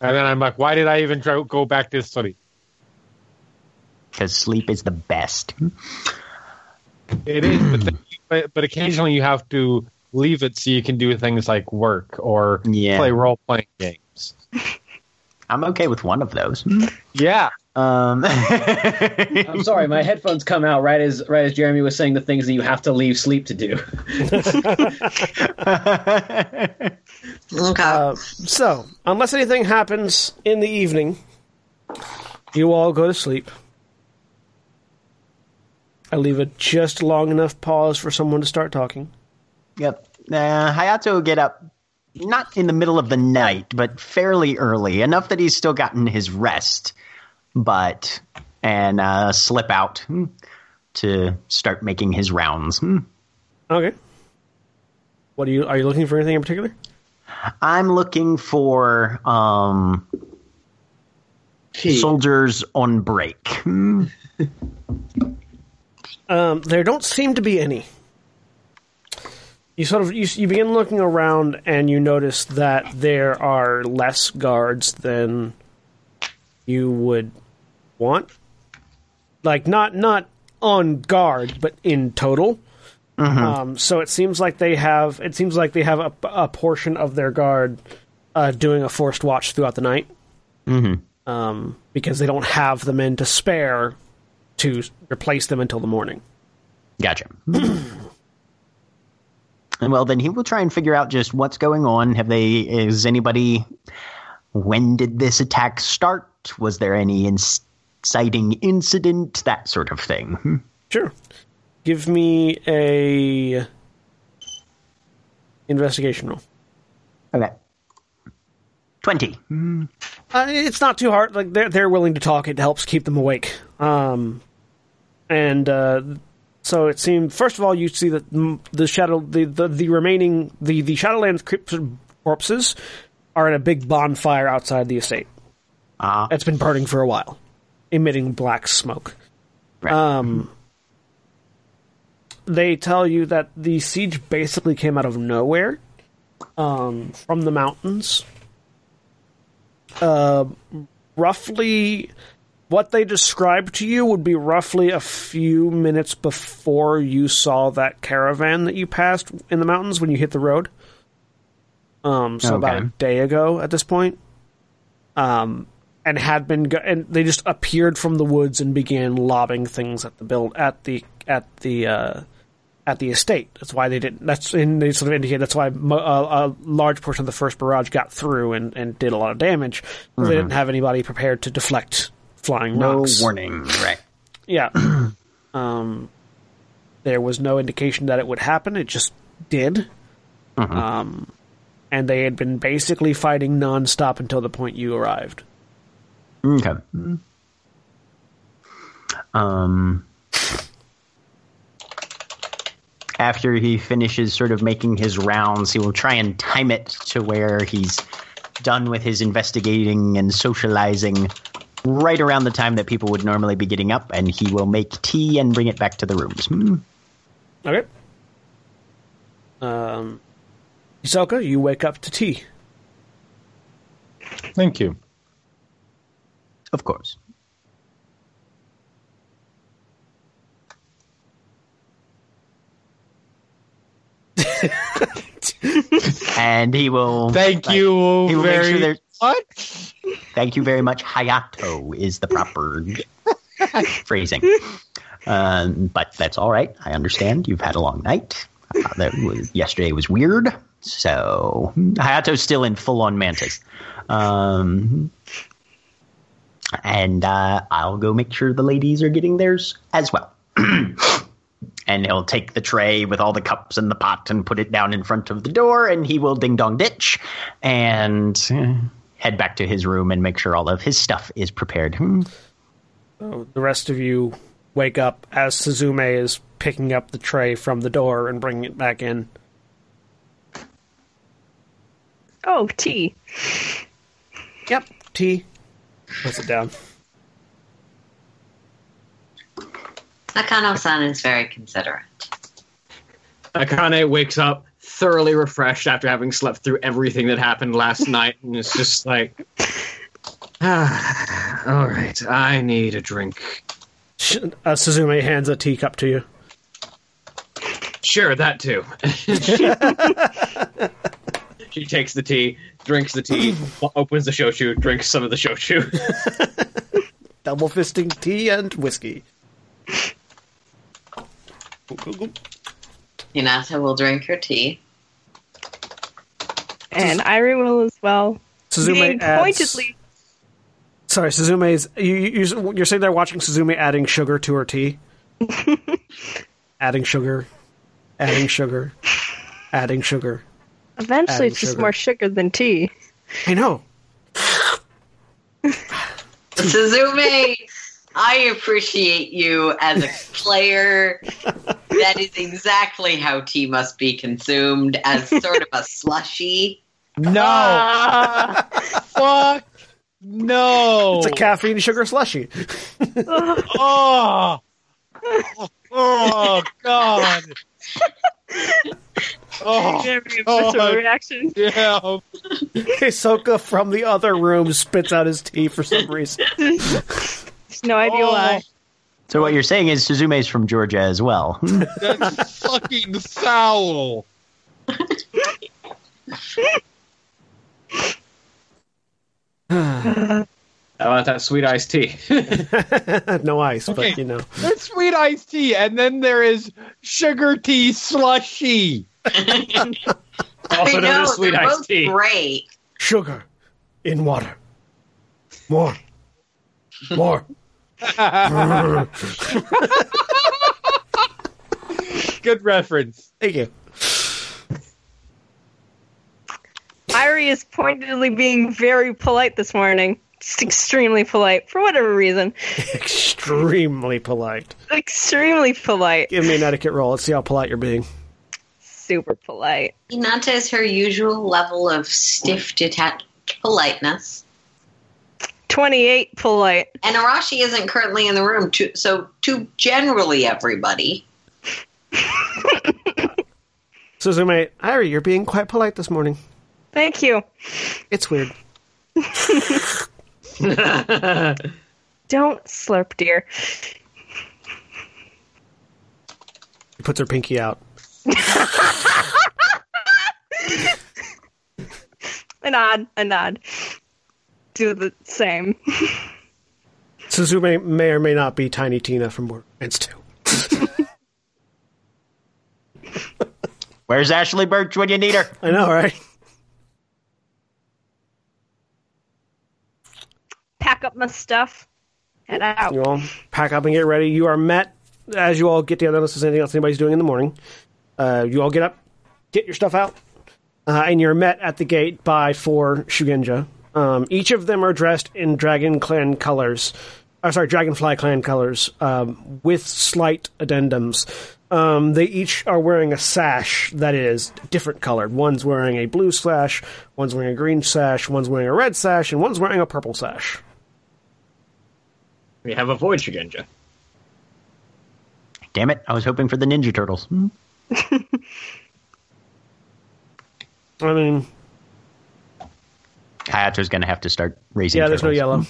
And then I'm like, why did I even try, go back to sleep? Because sleep is the best. It is, but, then, but but occasionally you have to leave it so you can do things like work or Yeah. play role playing games. I'm okay with one of those. Yeah, Um, I'm sorry, my headphones come out right as right as Jeremy was saying the things that you have to leave sleep to do. Okay. Uh, so, unless anything happens in the evening, you all go to sleep. I leave a just long enough pause for someone to start talking. Yep. Uh, Hayato will get up, not in the middle of the night, but fairly early, enough that he's still gotten his rest, but and uh, slip out hmm, to start making his rounds. Hmm. Okay. What are you? Are you looking for anything in particular? I'm looking for um, soldiers on break. Hmm. Um, there don't seem to be any. You sort of you, you begin looking around and you notice that there are less guards than you would want. Like not not on guard, but in total. Um, so it seems like they have it seems like they have a, a portion of their guard uh, doing a forced watch throughout the night. Mhm. Um, because they don't have the men to spare to replace them until the morning. Gotcha. And well, then he will try and figure out just what's going on. Have they? Is anybody? When did this attack start? Was there any inciting incident? That sort of thing. Hmm. Sure. Give me a investigation roll. Okay. Twenty. Uh, it's not too hard. Like they're they're willing to talk. It helps keep them awake. Um, and uh, so it seemed. First of all, you see that mm, the shadow, the, the, the remaining the the Shadowlands corpses are in a big bonfire outside the estate. Ah, It's been burning for a while, emitting black smoke. right. Um, they tell you that the siege basically came out of nowhere, um, from the mountains. Uh, roughly, what they described to you would be roughly a few minutes before you saw that caravan that you passed in the mountains when you hit the road. Um, so about a day ago at this point. Um, and had been go- and they just appeared from the woods and began lobbing things at the build at the at the uh, at the estate. That's why they didn't. That's and they sort of indicate that's why mo- uh, a large portion of the first barrage got through and, and did a lot of damage. They didn't have anybody prepared to deflect flying no rocks. warning. Right. Yeah. um, there was no indication that it would happen. It just did. Um, and they had been basically fighting nonstop until the point you arrived. Okay. Um. After he finishes sort of making his rounds, he will try and time it to where he's done with his investigating and socializing right around the time that people would normally be getting up, and he will make tea and bring it back to the rooms. Hmm. Okay. Um, Hisoka, you wake up to tea. Thank you. Of course. and he will. Thank like, you he will very sure much. Thank you very much. Hayato is the proper phrasing. Um, but that's all right. I understand. You've had a long night. Uh, that was, yesterday was weird. So Hayato's still in full on mantis. Um, and uh, I'll go make sure the ladies are getting theirs as well. and he'll take the tray with all the cups and the pot and put it down in front of the door, and he will ding dong ditch and uh, head back to his room and make sure all of his stuff is prepared. Hmm. So the rest of you wake up as Suzume is picking up the tray from the door and bringing it back in. Oh, tea. Yep, tea. Puts it down. Nakano-san is very considerate. Akane wakes up thoroughly refreshed after having slept through everything that happened last night, and it's just like, ah, all right, I need a drink. Uh, Suzume hands a teacup to you. Sure, that too. she takes the tea, drinks the tea, opens the shoshu, drinks some of the shoshu. Double fisting tea and whiskey. Hinata will drink her tea. And Airi will as well. Suzume Being adds. pointedly. Sorry, Suzume's. You, you, you're sitting there watching Suzume adding sugar to her tea. adding sugar, adding sugar, adding sugar. Eventually, Adding it's just sugar. more sugar than tea. I know. Suzume, I appreciate you as a player. That is exactly how tea must be consumed as sort of a slushy. No, Ah. fuck, no. It's a caffeine sugar slushy. Oh, oh, God. Oh, Very visceral God. reaction. yeah. Hisoka from the other room spits out his tea for some reason. No idea Oh. why. So what you're saying is Suzume's from Georgia as well. That's fucking foul. I want that sweet iced tea. no ice, Okay. but you know. There's sweet iced tea, and then there is sugar tea slushy. also I known know, as sweet they're iced both tea. great. Sugar in water. More. More. Good reference. Thank you. Airi is pointedly being very polite this morning. Just extremely polite for whatever reason. Extremely polite. Extremely polite. Give me an etiquette roll. Let's see how polite you're being. Super polite. Hinata is her usual level of stiff, detached politeness. 28 polite. And Arashi isn't currently in the room, to, so to generally everybody. Suzume, Airi, you're being quite polite this morning. Thank you. It's weird. Don't slurp, dear. She puts her pinky out. A nod, a nod. Do the same. Suzume may or may not be Tiny Tina from Borderlands 2. Where's Ashly Burch when you need her? I know, right? Pack up my stuff. Head out. You all pack up and get ready. You are met as you all get together, unless there's anything else anybody's doing in the morning. Uh, you all get up, get your stuff out, uh, and you're met at the gate by four Shugenja. Um, each of them are dressed in Dragon Clan colors. Uh, sorry, Dragonfly Clan colors, um, with slight addendums. Um, they each are wearing a sash that is different colored. One's wearing a blue sash, one's wearing a green sash, one's wearing a red sash, and one's wearing a purple sash. We have a Void Shugenja. Damn it! I was hoping for the Ninja Turtles. Hmm. I mean, Hayato's going to have to start raising. yeah, there's no yellow.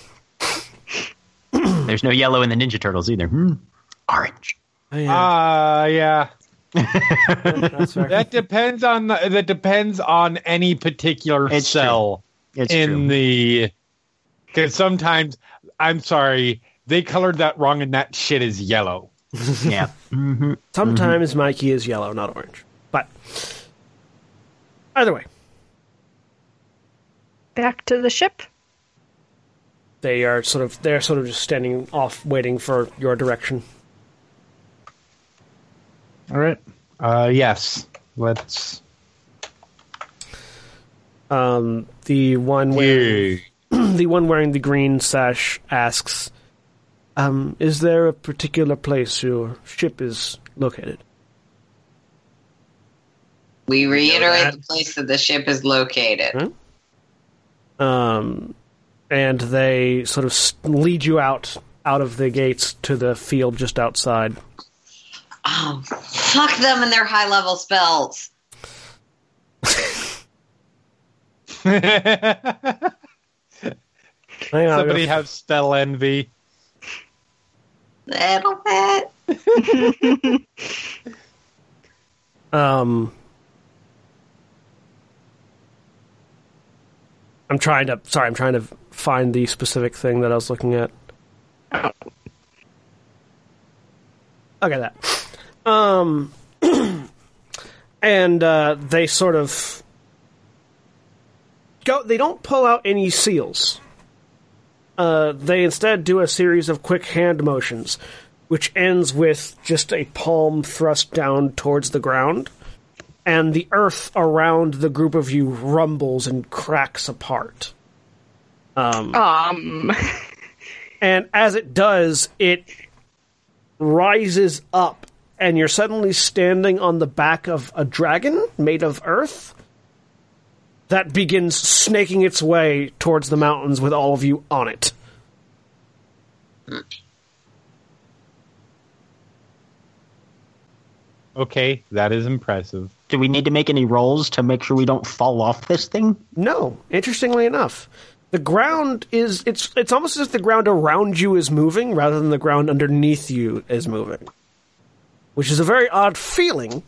There's no yellow in the Ninja Turtles either. Hmm. Orange. Oh, yeah. Ah, yeah. That depends on the, that depends on any particular It's true. cell It's in true. the because sometimes I'm sorry they colored that wrong and that shit is yellow. yeah. hmm Sometimes Mikey is yellow, not orange. But either way, Back to the ship. they are sort of they're sort of just standing off, waiting for your direction. All right. Uh, yes. Let's. Um, the one wearing Yeah. the one wearing the green sash asks, um, "Is there a particular place your ship is located?" We reiterate that. the place that the ship is located. Hmm? Um, and they sort of lead you out out of the gates to the field just outside. Oh, fuck them and their high level spells. Somebody have spell envy. Little bit. Um, I'm trying to. Sorry, I'm trying to find the specific thing that I was looking at. Okay, that. Um, and uh, they sort of go. They don't pull out any seals. Uh, they instead do a series of quick hand motions, which ends with just a palm thrust down towards the ground and the earth around the group of you rumbles and cracks apart. Um, Um, and as it does, it rises up, and you're suddenly standing on the back of a dragon made of earth that begins snaking its way towards the mountains with all of you on it. Okay, that is impressive. Do we need to make any rolls to make sure we don't fall off this thing? No, interestingly enough, the ground is it's it's almost as if the ground around you is moving rather than the ground underneath you is moving. Which is a very odd feeling,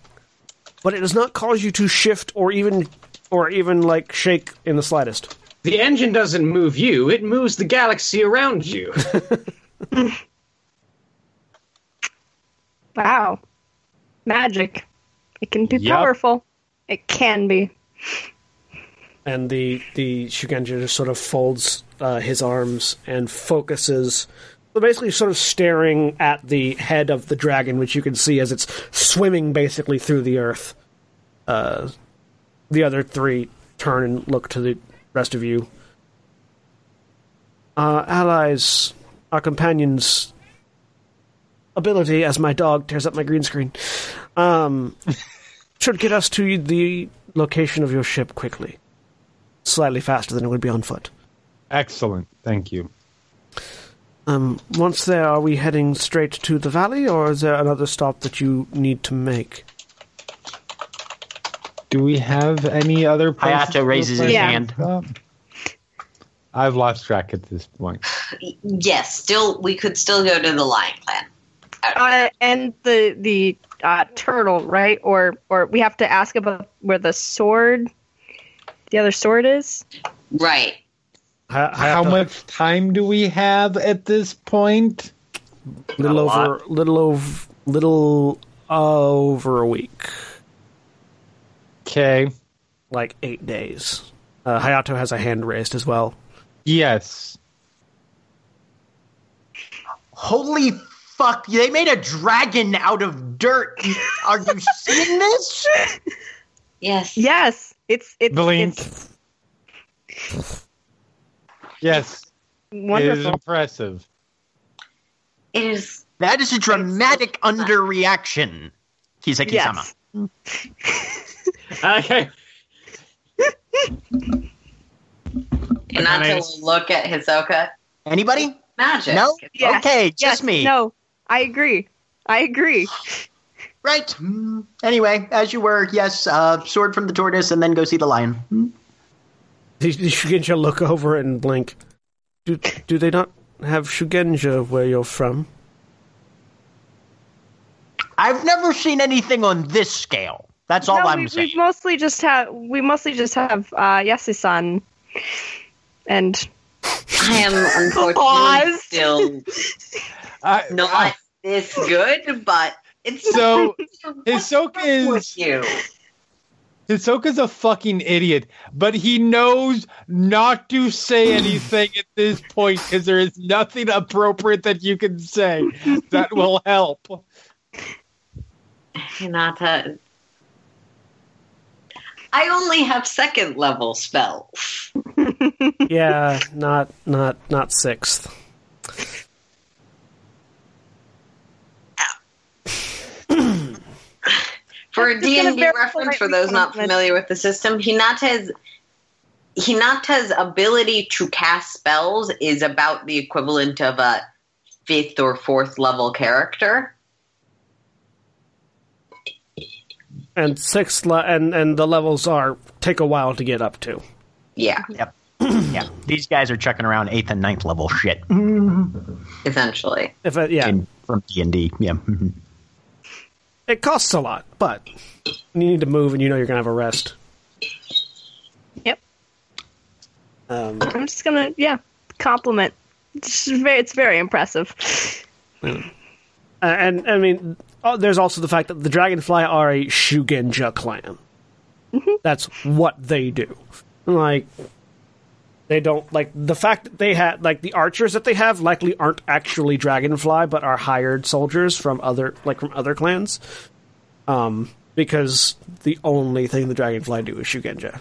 but it does not cause you to shift or even or even like shake in the slightest. The engine doesn't move you; it moves the galaxy around you. wow. Magic. It can be Yup. powerful. It can be. And the the Shugenja just sort of folds uh, his arms and focuses, well, basically sort of staring at the head of the dragon, which you can see as it's swimming basically through the earth. Uh, the other three turn and look to the rest of you. Uh, allies, our companions' ability, as my dog tears up my green screen, um, should get us to the location of your ship quickly. Slightly faster than it would be on foot. Excellent. Thank you. Um, once there, are we heading straight to the valley, or is there another stop that you need to make? Do we have any other places Hayato raises his? Yeah. hand. Uh, I've lost track at this point. Yes, still we could still go to the Lion Clan. Uh, and the the uh, turtle, right? Or or we have to ask about where the sword, the other sword is. Right. Ha- How Hayato- much time do we have at this point? Little Not a over, little over, little over a week, Okay. like eight days. Uh, Hayato has a hand raised as well. Yes. Holy fuck! They made a dragon out of dirt. Are you seeing this? Yes. Yes, it's it's Blink. it's Yes. It is wonderful. impressive. It is. That is a dramatic underreaction. Kisaki-sama. Yes. okay. And not to Nice. look at Hisoka. Anybody? Magic. No? Yes. Okay, just Yes. me. No, I agree. I agree. Right. Mm, Anyway, as you were, yes, uh, sword from the tortoise and then go see the lion. The, the Shugenja look over and blink. Do, do they not have Shugenja where you're from? I've never seen anything on this scale. That's all no, I'm we, saying. we mostly just have we mostly just have uh, Yasei-san and I am unfortunately Pause. still I- not this good, but it's So, What's Hisoka wrong is- with you. Hisoka's a fucking idiot, but he knows not to say anything at this point because there is nothing appropriate that you can say that will help. Hinata. I only have second level spells. yeah, not not not sixth. For a That's just gonna D&D reference, for those not familiar with the system, Hinata's Hinata's ability to cast spells is about the equivalent of a fifth or fourth level character. And sixth le- and and the levels are take a while to get up to. Yeah, Yep. yeah. These guys are chucking around eighth and ninth level shit essentially. If it, yeah, in, from D and D. Yeah. mhm. it costs a lot, but you need to move, and you know you're gonna have a rest. Yep. Um, I'm just gonna yeah compliment. It's very it's very impressive. And I mean, oh, there's also the fact that the Dragonfly are a Shugenja clan. That's what they do. Like, they don't like the fact that they had like the archers that they have likely aren't actually Dragonfly, but are hired soldiers from other like from other clans. Um, because the only thing the Dragonfly do is Shugenja.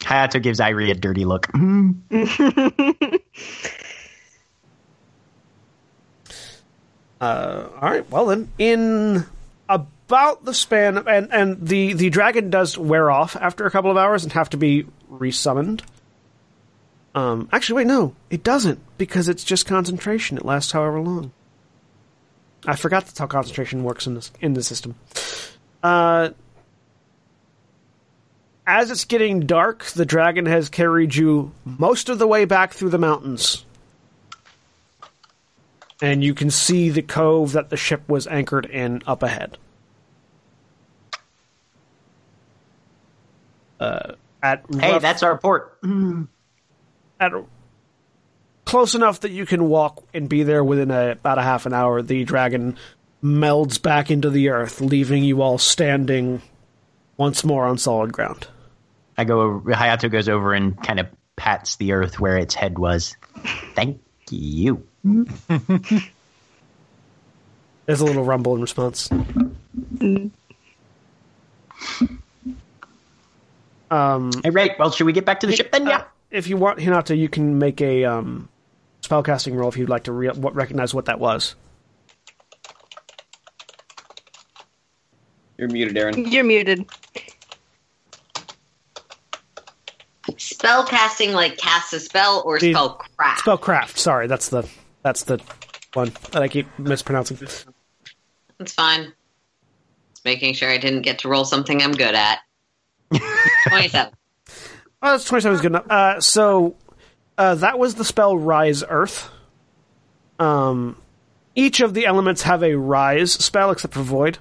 Hayato gives Airi a dirty look. All right. Well then, in about the span of, and and the the dragon does wear off after a couple of hours and have to be resummoned. Um, actually, wait, no, it doesn't because it's just concentration. It lasts however long. I forgot that's how concentration works in this in the system. Uh, as it's getting dark, the dragon has carried you most of the way back through the mountains and you can see the cove that the ship was anchored in up ahead. Uh, at hey, rough- that's our port. at close enough that you can walk and be there within a, about a half an hour. The dragon melds back into the earth, leaving you all standing once more on solid ground. I go. Hayato goes over and kind of pats the earth where its head was. Thank you. There's a little rumble in response. Um, Hey, right. Well, should we get back to the ship then? Uh, Yeah. if you want Hinata, you can make a um, spellcasting roll if you'd like to re- what, recognize what that was. You're muted, Erin. You're muted. Spell casting, like cast a spell, or The- spell craft. Spellcraft. Sorry, that's the that's the one that I keep mispronouncing. That's fine. Just making sure I didn't get to roll something I'm good at. Twenty-seven. Oh, that's 27 is good enough. Uh, so uh, that was the spell Rise Earth. Um, each of the elements have a Rise spell except for Void,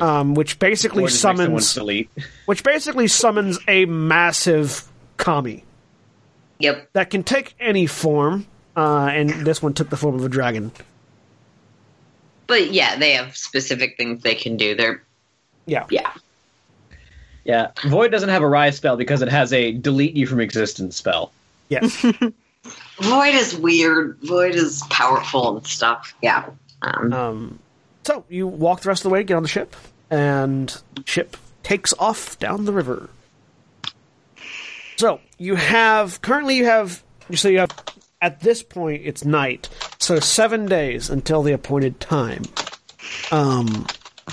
um, which basically Or just next to one summons which basically summons a massive kami Yep. that can take any form. Uh, and this one took the form of a dragon. But yeah, they have specific things they can do. They're Yeah. yeah. Yeah, Void doesn't have a rise spell because it has a delete you from existence spell. Yes. Void is weird. Void is powerful and stuff. Yeah. Um, Um, so you walk the rest of the way, get on the ship, and ship takes off down the river. So you have currently you have so you have at this point it's night, so seven days until the appointed time. Um,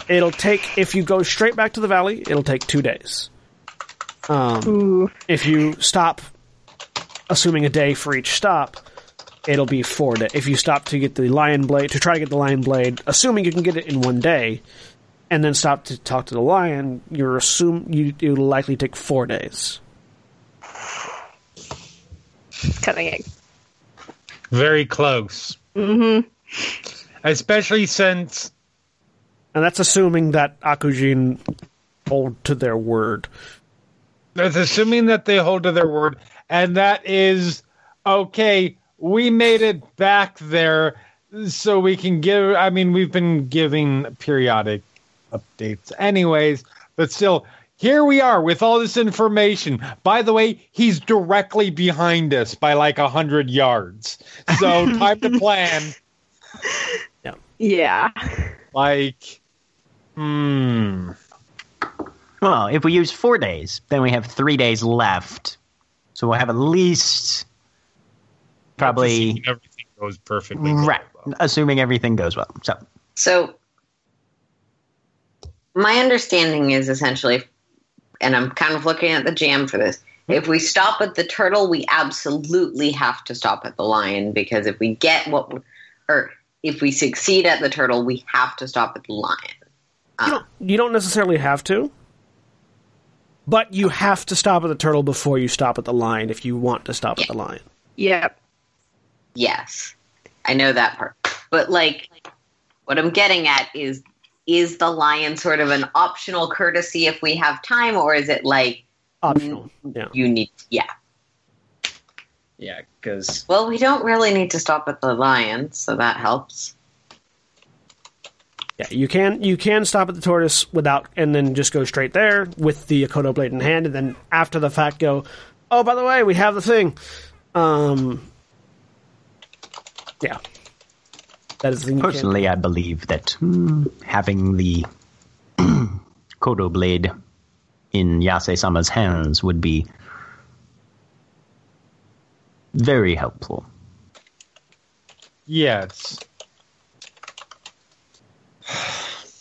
it'll take if you go straight back to the valley, it'll take two days. Um, if you stop, assuming a day for each stop, it'll be four days. If you stop to get the lion blade, to try to get the lion blade, assuming you can get it in one day, and then stop to talk to the lion, you're assume you it'll likely take four days. Cutting it. Very close. Mm-hmm. Especially since And that's assuming that Akujin hold to their word. That's assuming that they hold to their word, and that is okay. We made it back there, so we can give. I mean, we've been giving periodic updates, anyways, but still, here we are with all this information. By the way, he's directly behind us by like a hundred yards, so time to plan. Yeah. Yeah. Like, hmm. Well, if we use four days, then we have three days left. So we'll have at least probably Assuming everything goes perfectly. right, well. assuming everything goes well. So So, my understanding is essentially, and I'm kind of looking at the jam for this. If we stop at the turtle, we absolutely have to stop at the lion because if we get what, we, or if we succeed at the turtle, we have to stop at the lion. You don't, you don't necessarily have to, but you have to stop at the turtle before you stop at the lion if you want to stop at the lion. Yep. Yes, I know that part. But like, what I'm getting at is, is the lion sort of an optional courtesy if we have time, or is it like Optional. Yeah. you need? Yeah. Yeah, because Well, we don't really need to stop at the lion, so that helps. Yeah, you can you can stop at the tortoise without and then just go straight there with the Akodo blade in hand, and then after the fact go, oh by the way, we have the thing. Um, yeah, that is the thing. you can- personally, I believe that hmm, having the Akodo blade in Yasei-sama's hands would be very helpful. Yes.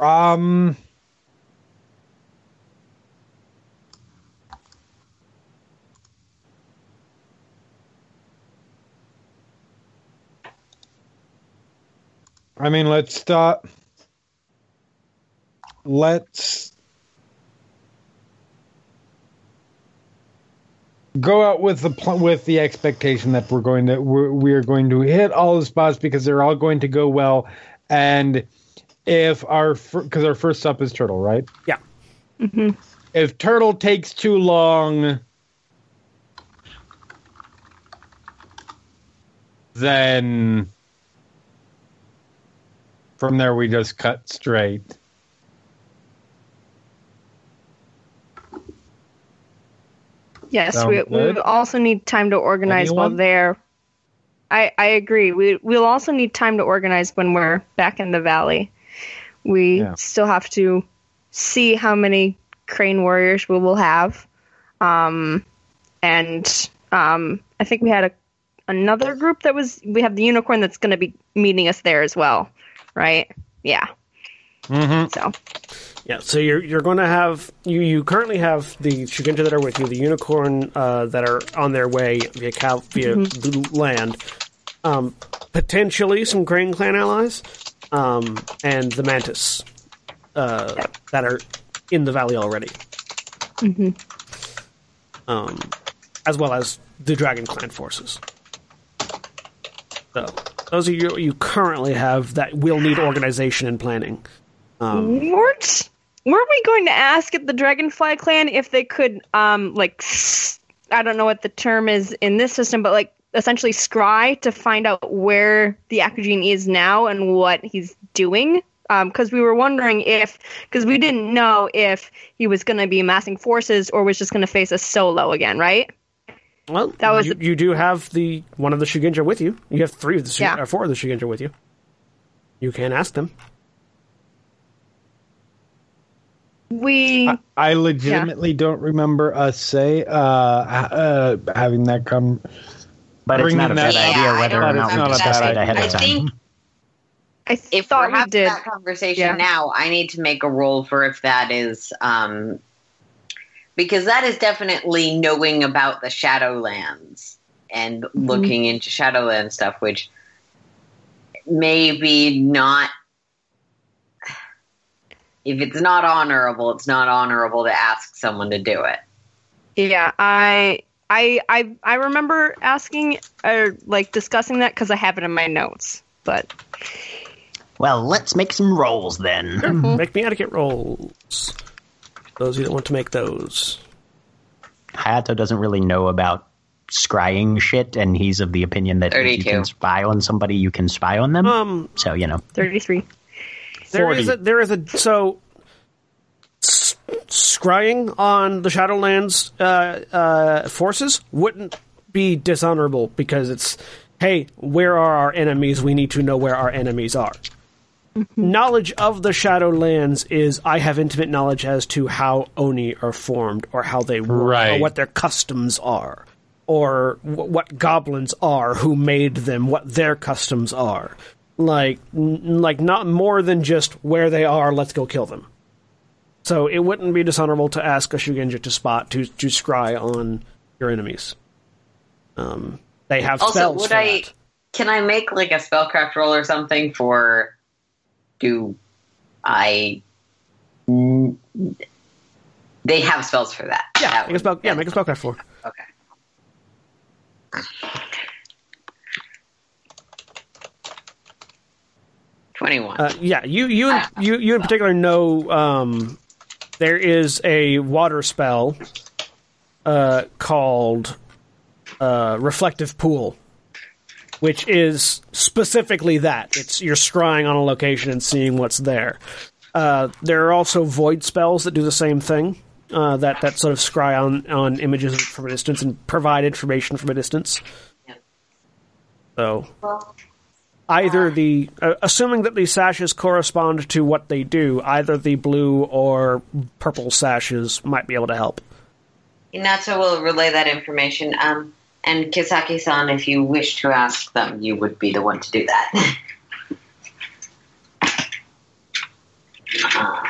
um I mean, let's start. Let's go out with the pl- with the expectation that we're going to we're, we are going to hit all the spots because they're all going to go well. And if our because our first stop is turtle right? Yeah. hmm if turtle takes too long then from there we just cut straight Yes, Sound we, we good? would also need time to organize while there. I I agree. We we'll also need time to organize when we're back in the valley. We Yeah. still have to see how many crane warriors we will have, um, and um, I think we had a another group that was we have the unicorn that's going to be meeting us there as well, right? Yeah. mm-hmm. So Yeah, so you're you're going to have you you currently have the Shugenja that are with you, the unicorn uh, that are on their way via cal- via the land, um, potentially some Crane Clan allies, um, and the Mantis uh, that are in the valley already, um, as well as the Dragon Clan forces. So those are you you currently have that will need organization and planning. Um, weren't weren't we going to ask at the Dragonfly clan if they could um like I don't know what the term is in this system, but like essentially scry to find out where the Akujin is now and what he's doing. Because we were wondering if, because we didn't know if he was going to be amassing forces or was just going to face us solo again, right? Well, That was you, the- you do have the one of the Shugenja with you. You have three of the Shu- Yeah. or four of the Shugenja with you. You can ask them. We I, I legitimately don't remember us say uh, uh having that come. But it's not a bad up- idea whether Yeah, or not it's we not a it ahead idea. of I time. think I if thought we're we having did. that conversation Yeah. now, I need to make a roll for if that is um, because that is definitely knowing about the Shadowlands and Mm-hmm. looking into Shadowland stuff, which maybe not. If it's not honorable, it's not honorable to ask someone to do it. Yeah, I I I I remember asking or like discussing that because I have it in my notes. But Well, let's make some rolls then. Make me etiquette rolls. Those of you that want to make those. Hayato doesn't really know about scrying shit, and he's of the opinion that if you can spy on somebody, you can spy on them. Um, so, you know. thirty three. There is 40. a there is a so s- scrying on the Shadowlands uh, uh, forces wouldn't be dishonorable because it's hey, where are our enemies? We need to know where our enemies are. Knowledge of the Shadowlands is I have intimate knowledge as to how Oni are formed or how they work or what their customs are or w- what goblins are, who made them, what their customs are. Like, n- like not more than just where they are. Let's go kill them. So it wouldn't be dishonorable to ask a Shugenja to spot to to scry on your enemies. Um, they have Also, spells would for I? that. Can I make like a spellcraft roll or something for? Do I? They have spells for that. Yeah, That make a spell. Yeah, make a spellcraft for. Okay. Twenty-one. Uh, yeah, you you in, you you in particular know um, there is a water spell uh, called uh, reflective pool, which is specifically that. It's you're scrying on a location and seeing what's there. Uh, there are also void spells that do the same thing. Uh, that that sort of scry on on images from a distance and provide information from a distance. Yep. So either the uh, assuming that the sashes correspond to what they do, either the blue or purple sashes might be able to help. Hinata will relay that information. Um, and Kisaki-san, if you wish to ask them, you would be the one to do that. Uh,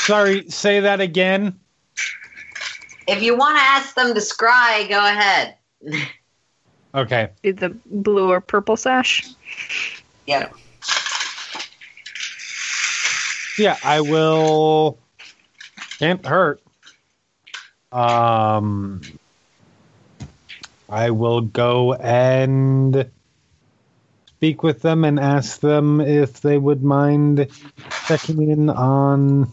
Sorry, say that again. if you want to ask them to scry, go ahead. Okay. The blue or purple sash. Yep. Yeah, I will. Can't hurt. Um, I will go and speak with them and ask them if they would mind checking in on.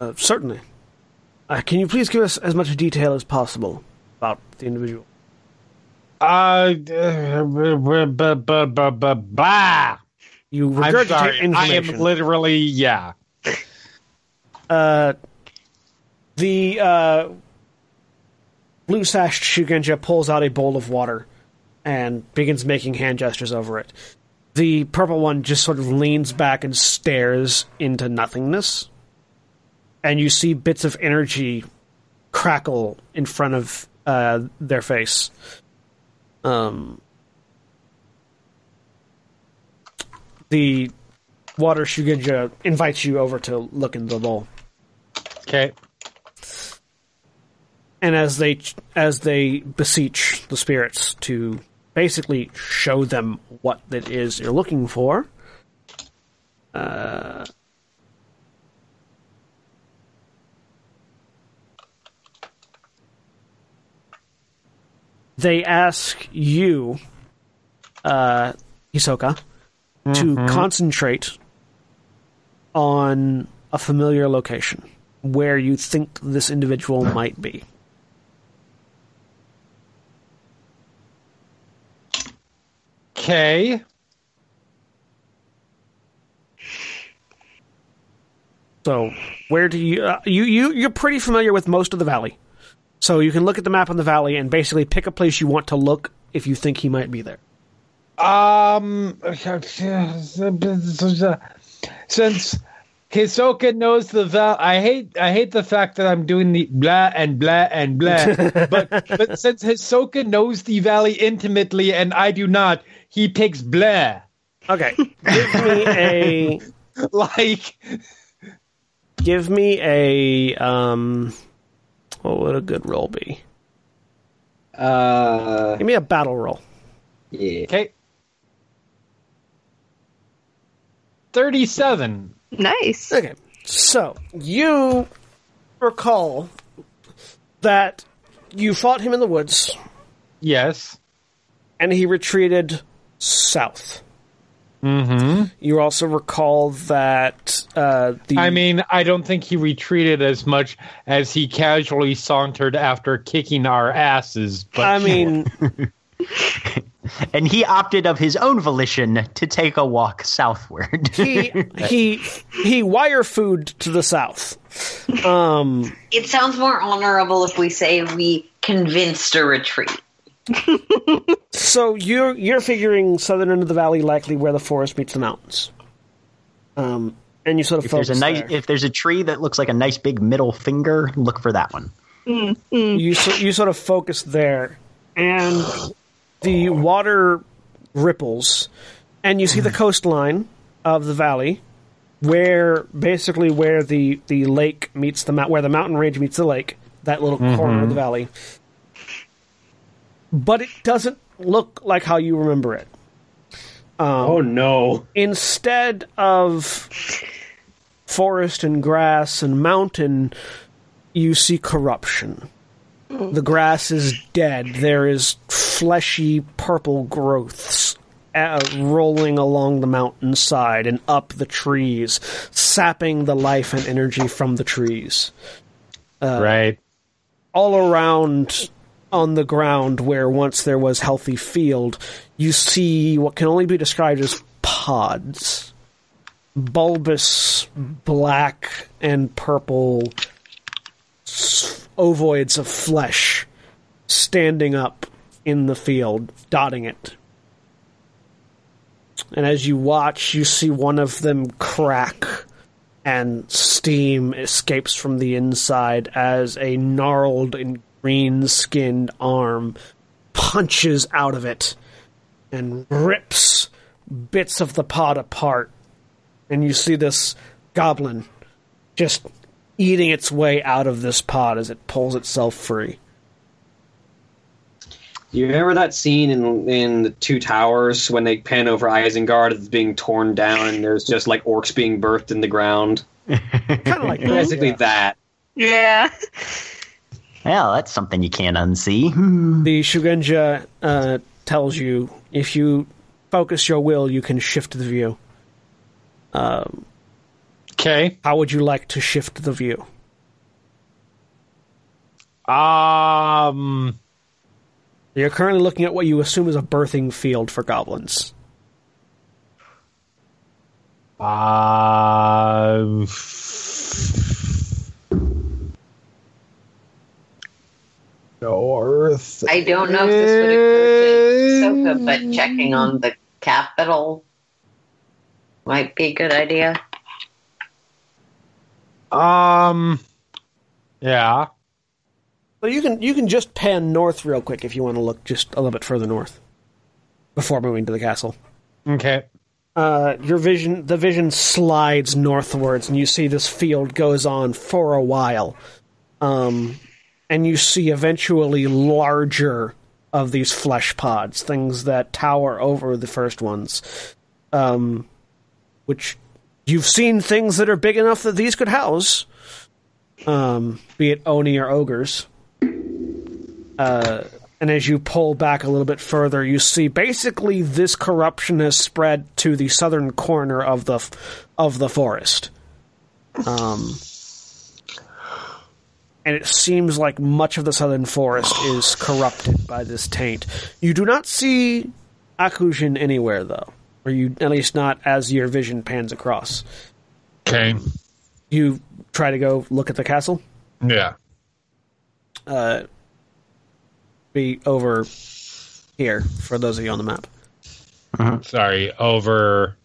Uh, certainly. Uh, can you please give us as much detail as possible about the individual? Uh, blah. You I'm regurgitate sorry. I am literally yeah. uh, the uh, blue sashed Shugenja pulls out a bowl of water and begins making hand gestures over it. The purple one just sort of leans back and stares into nothingness. And you see bits of energy crackle in front of uh, their face. Um, the water Shugenja invites you over to look in the bowl. Okay. And as they as they beseech the spirits to basically show them what it is you're looking for uh, they ask you uh, Hisoka to concentrate on a familiar location where you think this individual might be. Okay. So, where do you uh, you you you're pretty familiar with most of the valley. So you can look at the map on the valley and basically pick a place you want to look if you think he might be there. Um, since Hisoka knows the val, I hate I hate the fact that I'm doing the blah and blah and blah. but but since Hisoka knows the valley intimately and I do not, he picks blah. Okay, give me a Like give me a um. What would a good roll be? Uh, Give me a battle roll. yeah. okay, thirty-seven. Nice. Okay. So you recall that you fought him in the woods, Yes. and he retreated south. Mm-hmm. You also recall that uh, the I mean, I don't think he retreated as much as he casually sauntered after kicking our asses. But I mean, And he opted of his own volition to take a walk southward. he he he wire food to the south. Um, It sounds more honorable if we say we convinced a retreat. so you're you're figuring southern end of the valley, likely where the forest meets the mountains. Um, and you sort of if there's a nice, there. if there's a tree that looks like a nice big middle finger, look for that one. you so, you sort of focus there, and the water ripples, and you see the hmm. coastline of the valley, where basically where the the lake meets the where the mountain range meets the lake, that little mm-hmm. corner of the valley. But it doesn't look like how you remember it. Um, oh no. instead of forest and grass and mountain, you see corruption. The grass is dead. There is fleshy purple growths uh, rolling along the mountainside and up the trees, sapping the life and energy from the trees. right. all around on the ground where once there was healthy field, you see what can only be described as pods. Bulbous black and purple ovoids of flesh standing up in the field, dotting it. And as you watch, you see one of them crack and steam escapes from the inside as a gnarled and green skinned arm punches out of it and rips bits of the pod apart. And you see this goblin just eating its way out of this pod as it pulls itself free. You remember that scene in in the Two Towers when they pan over Isengard it's being torn down and there's just like orcs being birthed in the ground? Kind of like that. Basically that. Yeah. Well, that's something you can't unsee. The Shugenja uh, tells you if you focus your will, you can shift the view. Okay. How would you like to shift the view? Um. You're currently looking at what you assume is a birthing field for goblins. Uh, North. I don't know if this would occur to Soka, but checking on the capital might be a good idea. Um. Yeah. So you can you can just pan north real quick if you want to look just a little bit further north before moving to the castle. Okay. Uh, your vision the vision slides northwards and you see this field goes on for a while. Um, and you see eventually larger of these flesh pods, things that tower over the first ones. Um, which you've seen things that are big enough that these could house. Um, be it Oni or ogres. Uh, and as you pull back a little bit further, you see basically this corruption has spread to the southern corner of the of the forest. Um, and it seems like much of the southern forest is corrupted by this taint. You do not see Akujin anywhere, though, or you at least not as your vision pans across. Okay. You try to go look at the castle. Yeah. Uh, be over here for those of you on the map. Uh-huh. Sorry. Over.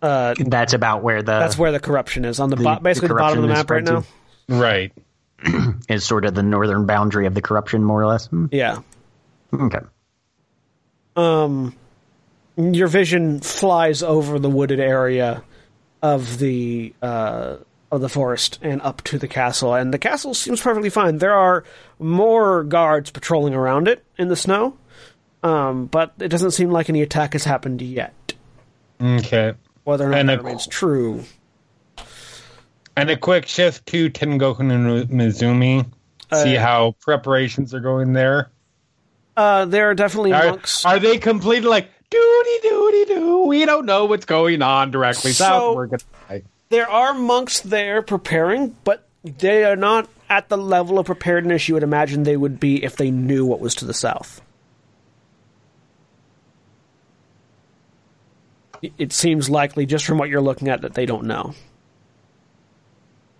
Uh, That's about where the that's where the corruption is on the, the- bo- basically the, the bottom of the map right spread now. Right. is sort of the northern boundary of the corruption, more or less. Hmm. Yeah. Okay. Um, your vision flies over the wooded area of the uh, of the forest and up to the castle, and the castle seems perfectly fine. There are more guards patrolling around it in the snow, um, but it doesn't seem like any attack has happened yet. Okay. Whether or not And that remains true, And a quick shift to Tengoku no Mizumi. See Uh, how preparations are going there. Uh, there are definitely Are, monks. are they completely like doody doody doo? We don't know what's going on directly So- south. We're gonna die. there are monks there preparing, but they are not at the level of preparedness you would imagine they would be if they knew what was to the south. It- It seems likely, just from what you're looking at, that they don't know.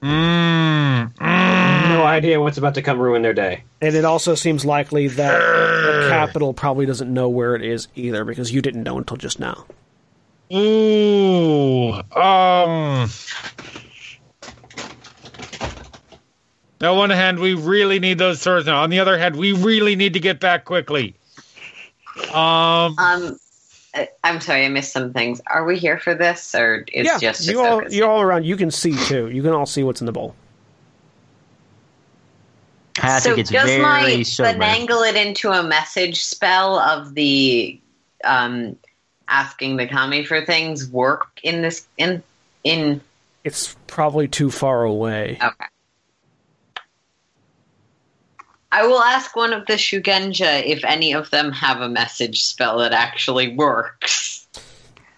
Mm, mm. No idea what's about to come ruin their day. And it also seems likely that the capital probably doesn't know where it is either, because you didn't know until just now. Ooh. Um. On one hand, we really need those swords now. On the other hand, we really need to get back quickly. Um. Um, I- I'm sorry, I missed some things. Are we here for this, or is yeah, just you all you're all around. You can see too. You can all see what's in the bowl. I so think it's does very my sober. finagle it into a message spell of the um, asking the kami for things work in this in in It's probably too far away. okay. I will ask one of the Shugenja if any of them have a message spell that actually works.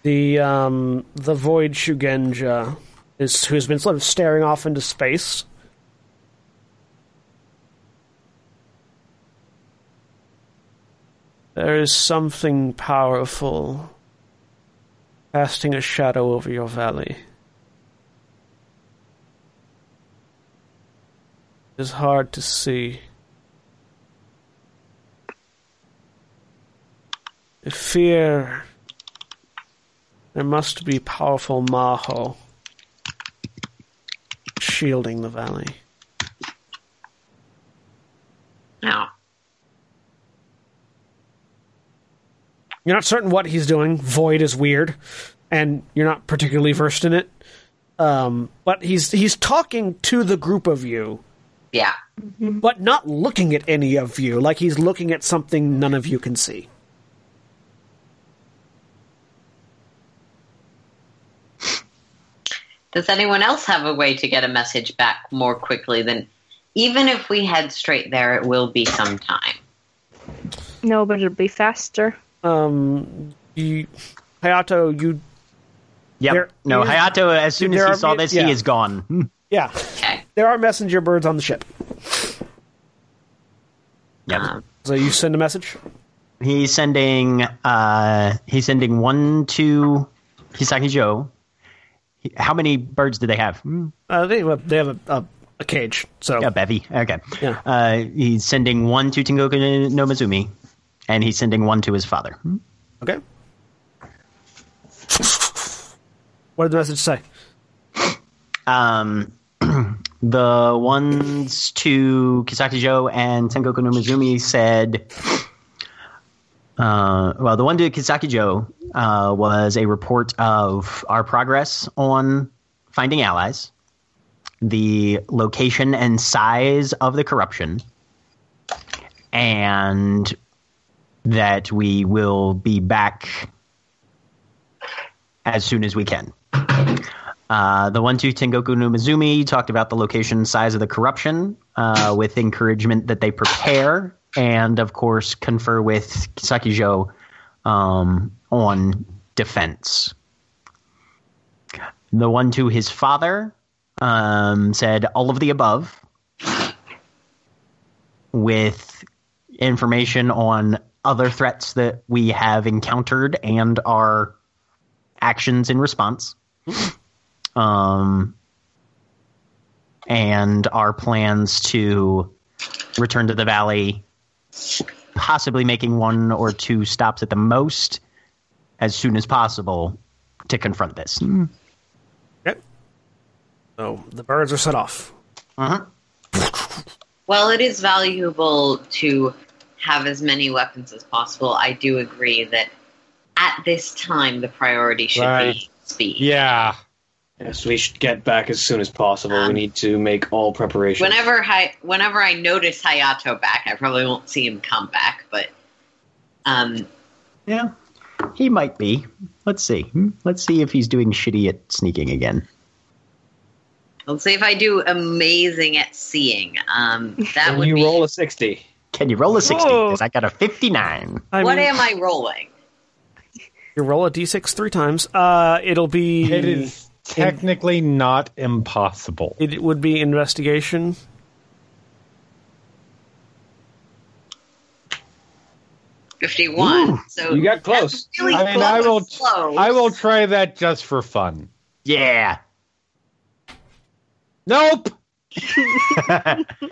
The um the void Shugenja is who's been sort of staring off into space. There is something powerful casting a shadow over your valley. It is hard to see. I fear there must be powerful Maho shielding the valley. Now, You're not certain what he's doing. Void is weird, and you're not particularly versed in it. Um, but he's he's talking to the group of you, yeah. but not looking at any of you. Like he's looking at something none of you can see. Does anyone else have a way to get a message back more quickly than even if we head straight there, it will be some time. No, but it'll be faster. Um, you, Hayato, you Yep. There- no, there is- Hayato, as soon as he are- saw this, yeah. he is gone. yeah. Okay. There are messenger birds on the ship, Yep. Um, so you send a message. He's sending uh he's sending one to Hisaki Joe. He- How many birds do they have? Hmm, Uh, they well, they have a, a, a cage, so A bevy. Okay. Yeah. Uh, he's sending one to Tengoku no Mizumi, and he's sending one to his father. Hmm. okay. What did the message say? Um, the ones to Kisaki Joe and Tengoku no Mizumi said, uh, well, the one to Kisaki Joe uh, was a report of our progress on finding allies, the location and size of the corruption, and that we will be back as soon as we can. Uh, the one to Tengoku no Mizumi talked about the location size of the corruption uh, with encouragement that they prepare and, of course, confer with Sakijo um, on defense. The one to his father um, said all of the above with information on other threats that we have encountered and our actions in response um, and our plans to return to the valley, possibly making one or two stops at the most as soon as possible to confront this. Okay. So the birds are set off. Uh-huh. Well, it is valuable to have as many weapons as possible. I do agree that at this time the priority should Right. be speed. Yeah. Yes, we should get back as soon as possible. Um, we need to make all preparations. Whenever Hi- whenever I notice Hayato back, I probably won't see him come back, but um, Yeah, he might be. Let's see. Hmm? Let's see if he's doing shitty at sneaking again. Let's see if I do amazing at seeing. Um, that Can would you be. roll a 60? Can you roll a 60? Because I got a 59. I what mean, am I rolling? you roll a d6 three times. Uh, it'll be. It is technically not impossible. It would be investigation. Fifty-one. So You got close. Really I mean, I will. close. I will try that just for fun. Yeah. Nope.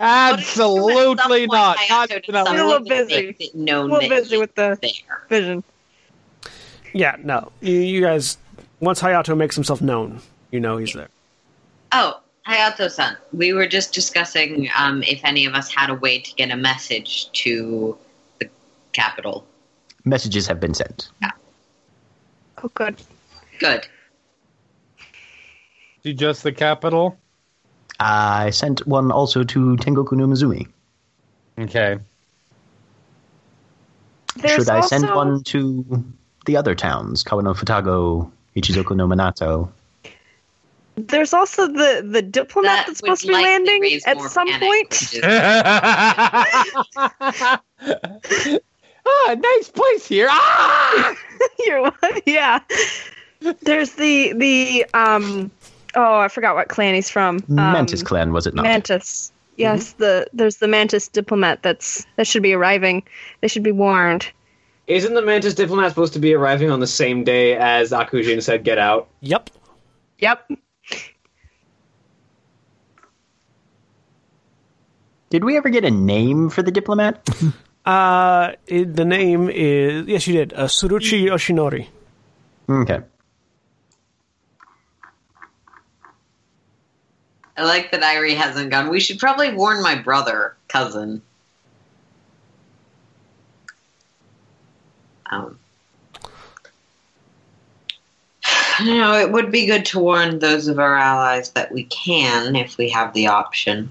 Absolutely At some point, not. I Not also even a need You're little busy. make it known little busy with the there. vision. Yeah, no. You, you guys, once Hayato makes himself known, you know he's there. Oh, Hayato-san, we were just discussing um, if any of us had a way to get a message to the capital. Messages have been sent. Yeah. Oh, good. Good. to just the capital. I sent one also to Tengoku no Mizumi. Okay. There's Should I send one to the other towns? Kawano Futago, Ichizoku no Minato. There's also the the diplomat That that's supposed to be likely landing raise at some point. which is- ah, nice place here. Ah! You're what? Yeah. There's the the um oh I forgot what clan he's from. Um, Mantis clan, was it not? Mantis. Yes, the there's the Mantis diplomat that's that should be arriving. They should be warned. Isn't the Mantis diplomat supposed to be arriving on the same day as Akujin said get out? Yep. Yep. Did we ever get a name for the diplomat? Uh, it, the name is yes, you did. Uh, Suruchi Yoshinori. okay. I like that Airi hasn't gone. We should probably warn my brother, cousin. Um, you know, it would be good to warn those of our allies that we can if we have the option.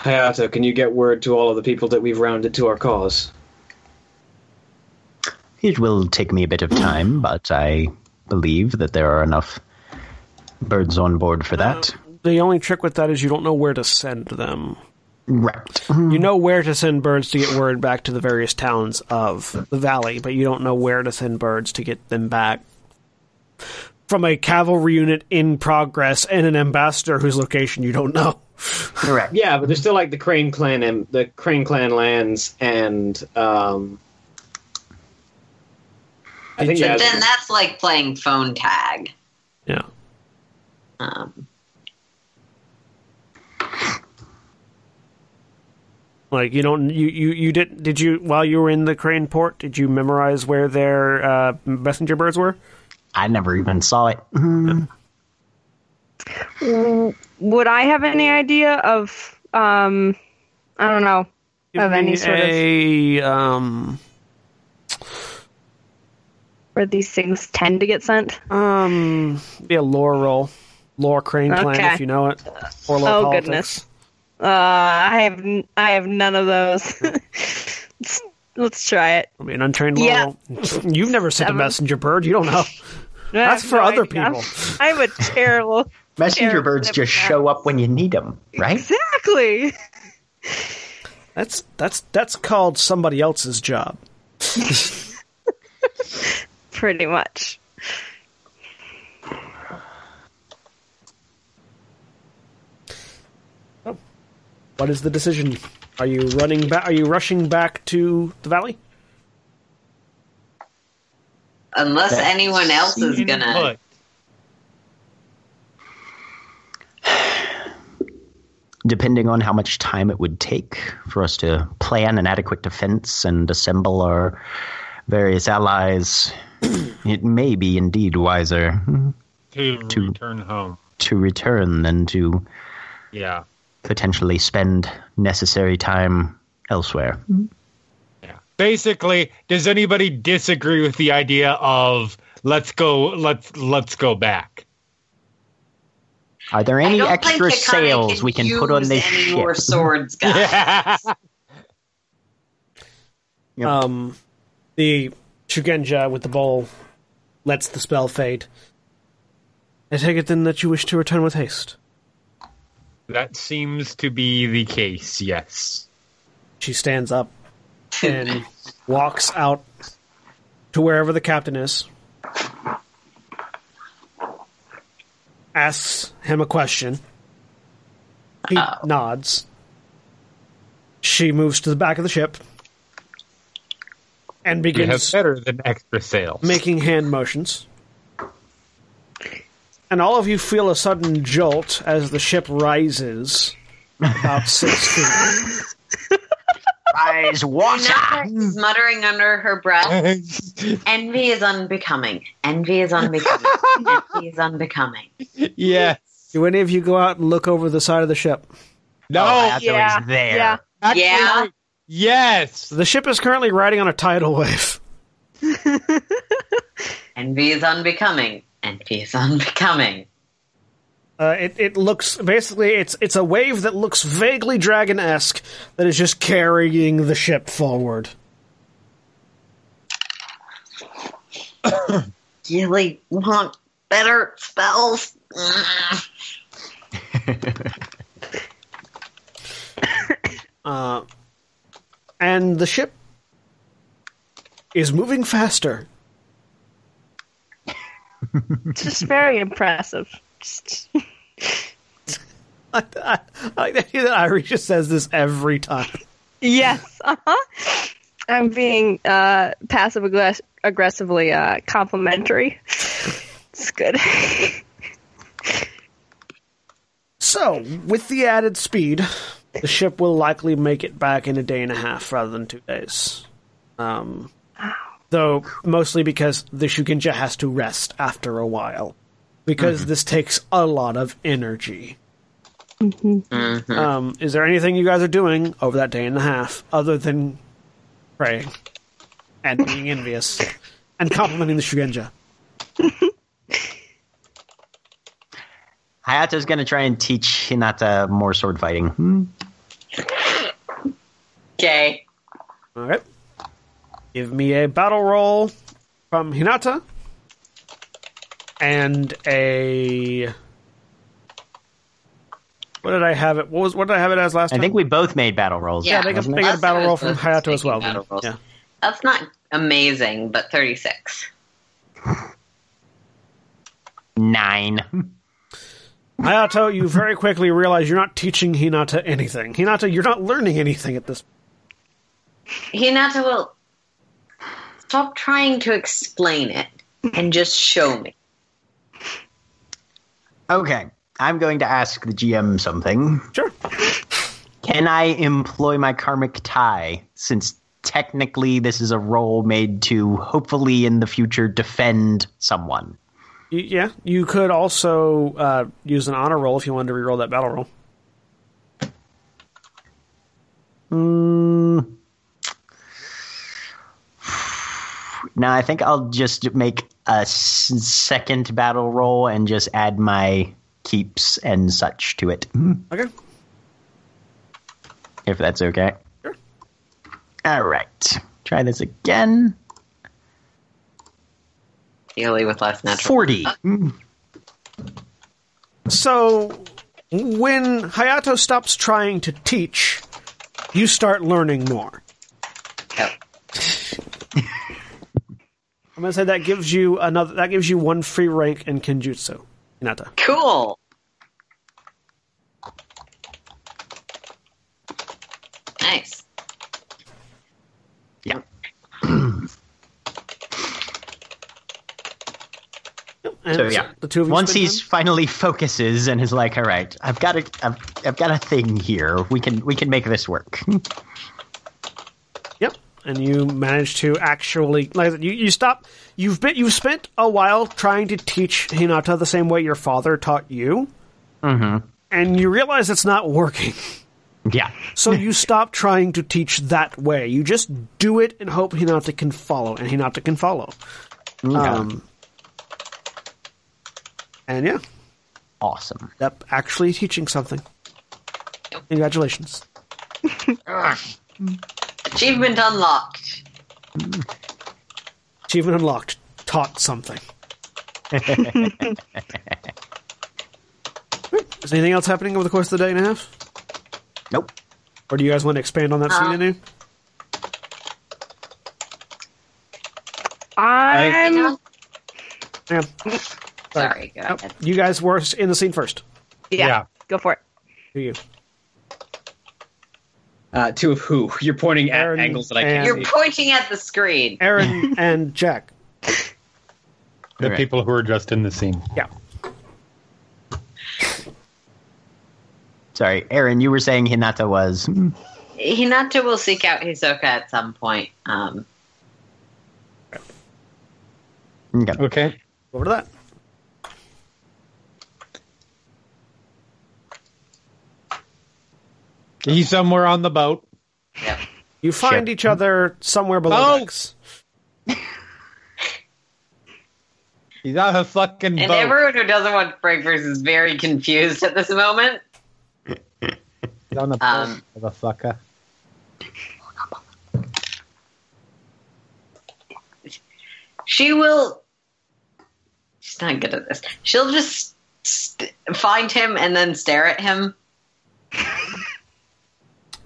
Hayato, can you get word to all of the people that we've rounded to our cause? It will take me a bit of time, but I believe that there are enough birds on board for that. The only trick with that is you don't know where to send them. right. You know where to send birds to get word back to the various towns of the valley, but you don't know where to send birds to get them back from a cavalry unit in progress and an ambassador whose location you don't know. Correct. Yeah, but there's still like the Crane clan and the Crane clan lands and um I think But then that's like playing phone tag. Yeah. Um, Like you don't you, you, you did did you while you were in the crane port did you memorize where their uh, messenger birds were? I never even saw it. Would I have any idea of um I don't know Give of any me sort of a um where these things tend to get sent? um be a lore roll, lore crane clan Okay. if you know it, or lore Oh, politics. goodness. Uh, I have n- I have none of those. let's, let's try it. I mean, untrained Yeah. lore. You've never sent a messenger bird. You don't know. That's for no other idea. people. I'm a terrible. Messenger Terrible birds just diplomat. show up when you need them, right? Exactly. That's that's that's called somebody else's job. Pretty much. Oh. What is the decision? Are you running back? Are you rushing back to the valley? unless That's anyone else is gonna. Depending on how much time it would take for us to plan an adequate defense and assemble our various allies, it may be indeed wiser To, To- return home. to return than to Yeah. potentially spend necessary time elsewhere. Yeah. Basically, does anybody disagree with the idea of let's go let's let's go back? Are there any extra think Hikari sails we can put on this any ship? more swords, guys. Yep. Um, the Shugenja with the bowl lets the spell fade. I take it then that you wish to return with haste. That seems to be the case, yes. She stands up and walks out to wherever the captain is. Asks him a question. He oh. nods. She moves to the back of the ship and We have begins better than extra sales. making hand motions. And all of you feel a sudden jolt as the ship rises about six feet. Rise, water. Is muttering under her breath. Envy is unbecoming. Envy is unbecoming. Envy is unbecoming. yes. Do any of you go out and look over the side of the ship? No. Oh, Hayato Yeah, is there. yeah. actually, Yeah. Yes. The ship is currently riding on a tidal wave. Envy is unbecoming. Envy is unbecoming. Uh, it, it looks basically it's it's a wave that looks vaguely dragon esque that is just carrying the ship forward. Really want better spells. Uh, and the ship is moving faster. Just very impressive. I, I, I that Airi just says this every time. yes. Uh-huh. I'm being uh, passive aggress- aggressively uh, complimentary. It's good. So, with the added speed, the ship will likely make it back in a day and a half rather than two days. Um, though, mostly because the Shugenja has to rest after a while. Because this takes a lot of energy. Um, is there anything you guys are doing over that day and a half other than praying and being envious and complimenting the Shugenja? Hayato's going to try and teach Hinata more sword fighting. Okay. All right. Give me a battle roll from Hinata and a. What did I have it? What was what did I have it as last I time? think we both made battle rolls. Yeah, they got, wasn't they it? got a battle roll from Last time I was Hayato as well. making battle rolls. Yeah. That's not amazing, but 36. Nine. Hayato, you very quickly realize you're not teaching Hinata anything. Hinata, you're not learning anything at this. Hinata will stop trying to explain it and just show me. Okay. I'm going to ask the GM something. Sure. Can I employ my karmic tie since technically this is a role made to hopefully in the future defend someone? Yeah, you could also uh, use an honor roll if you wanted to reroll that battle roll. Mm. No, I think I'll just make a s- second battle roll and just add my keeps and such to it, Okay. if that's okay. Sure. All right. Try this again. Dealing with less natural. 40. Uh, so, when Hayato stops trying to teach, you start learning more. Yep. I'm gonna say that gives you another. That gives you one free rank in Kenjutsu. Hinata. Cool. Nice. Yeah. And So yeah, the two of once he's finally focuses and is like, "All right, I've got a, I've, I've got a thing here. We can, we can make this work." Yep. And you manage to actually like you, you stop you've been you've spent a while trying to teach Hinata the same way your father taught you. Mm-hmm. And you realize it's not working. yeah, So you stop trying to teach that way. You just do it and hope Hinata can follow, and Hinata can follow. Um, and yeah, awesome. Yep, actually teaching something. Congratulations. Achievement unlocked. Achievement unlocked. Taught something. Is anything else happening over the course of the day and a half? Nope. Or do you guys want to expand on that scene Um, any? I'm. Hang on. Sorry, go Oh, ahead. you guys were in the scene first. Yeah, Yeah. go for it. Who you? Uh, two of who? You're pointing at Erin angles that I and- can't You're see. pointing at the screen. Erin and Jack. The Right. people who are just in the scene. Yeah. Sorry, Erin, you were saying Hinata was. Hinata will seek out Hisoka at some point. Um, Okay. Okay. Over to that. He's somewhere on the boat. yep. You find Ship. each other somewhere below decks. He's on a fucking boat. And boat. everyone who doesn't watch Breakers is very confused at this moment. He's on a boat, Um, motherfucker. She will. She's not good at this. She'll just st- find him and then stare at him.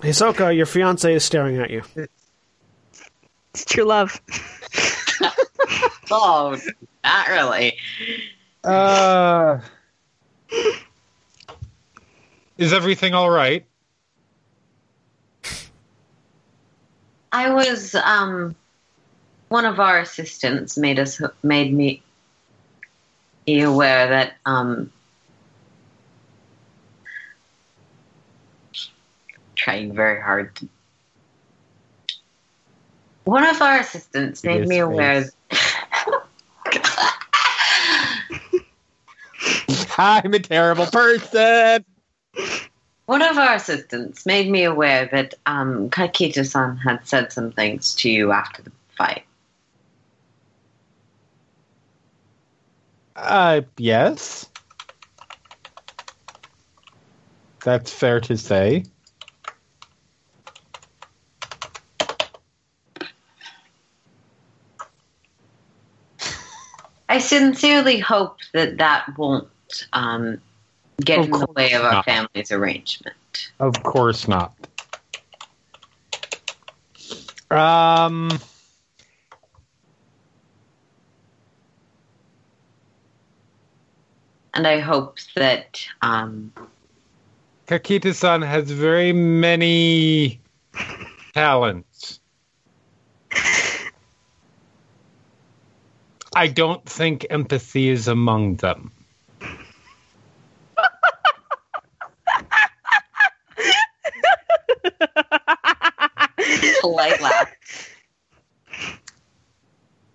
Hisoka, your fiance is staring at you. It's true love. Oh, not really. Uh, is everything all right? I was um one of our assistants made us made me be aware that um trying very hard to one of our assistants made me aware I'm a terrible person. One of our assistants made me aware that um, Kakita-san had said some things to you after the fight. Uh, yes. That's fair to say. I sincerely hope that that won't um, get Of in the way of our not. family's arrangement. Of course not. Um, And I hope that um, Kakita-san has very many talents. I don't think empathy is among them. polite laugh.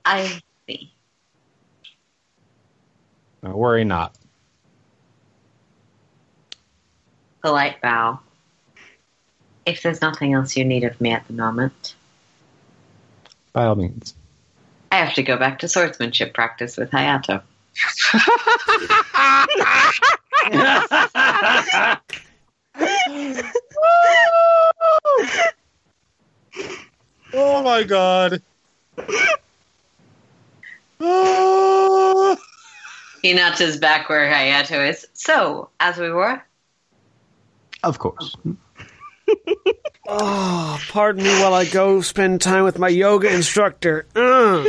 I see. No, worry not. Polite bow. If there's nothing else you need of me at the moment, By all means. I have to go back to swordsmanship practice with Hayato. Oh my god. he Hinata's back where Hayato is. So, as we were, Of course. Oh, pardon me while I go spend time with my yoga instructor. Uh.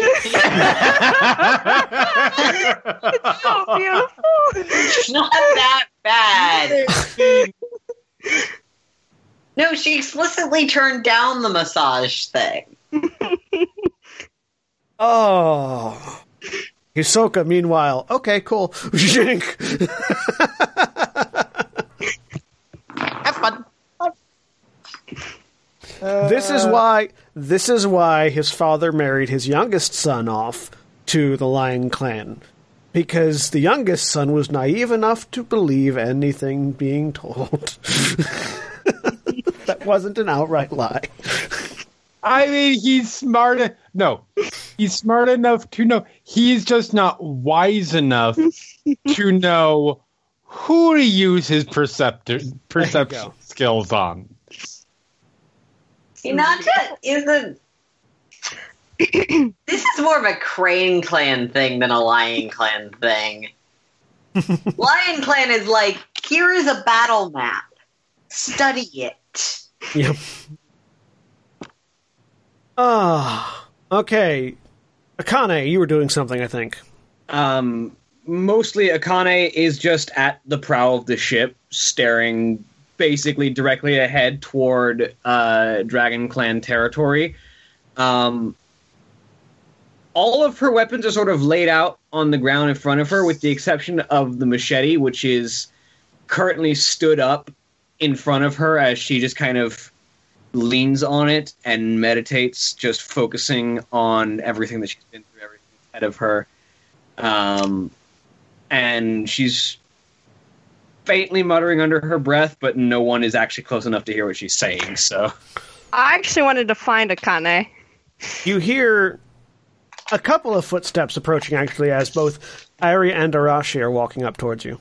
So beautiful. not that bad. no, she explicitly turned down the massage thing. Oh. Hisoka, meanwhile, okay, cool. Zhink. Have fun. This is uh. why this is why his father married his youngest son off to the Lion Clan. Because the youngest son was naive enough to believe anything being told. that wasn't an outright lie. I mean, he's smart. No, he's smart enough to know. He's just not wise enough to know who to use his perceptor, perception skills on. Hinata isn't. This is more of a Crane Clan thing than a Lion Clan thing. Lion Clan is like, here is a battle map. Study it. Yep. Ah, okay. Akane, you were doing something, I think. Um, mostly Akane is just at the prow of the ship, staring basically directly ahead toward uh, Dragon Clan territory. Um, all of her weapons are sort of laid out on the ground in front of her, with the exception of the machete, which is currently stood up in front of her as she just kind of leans on it and meditates, just focusing on everything that she's been through, everything ahead of her. Um, and she's faintly muttering under her breath, but no one is actually close enough to hear what she's saying. So, I actually wanted to find Akane. You hear a couple of footsteps approaching, actually, as both Airi and Arashi are walking up towards you.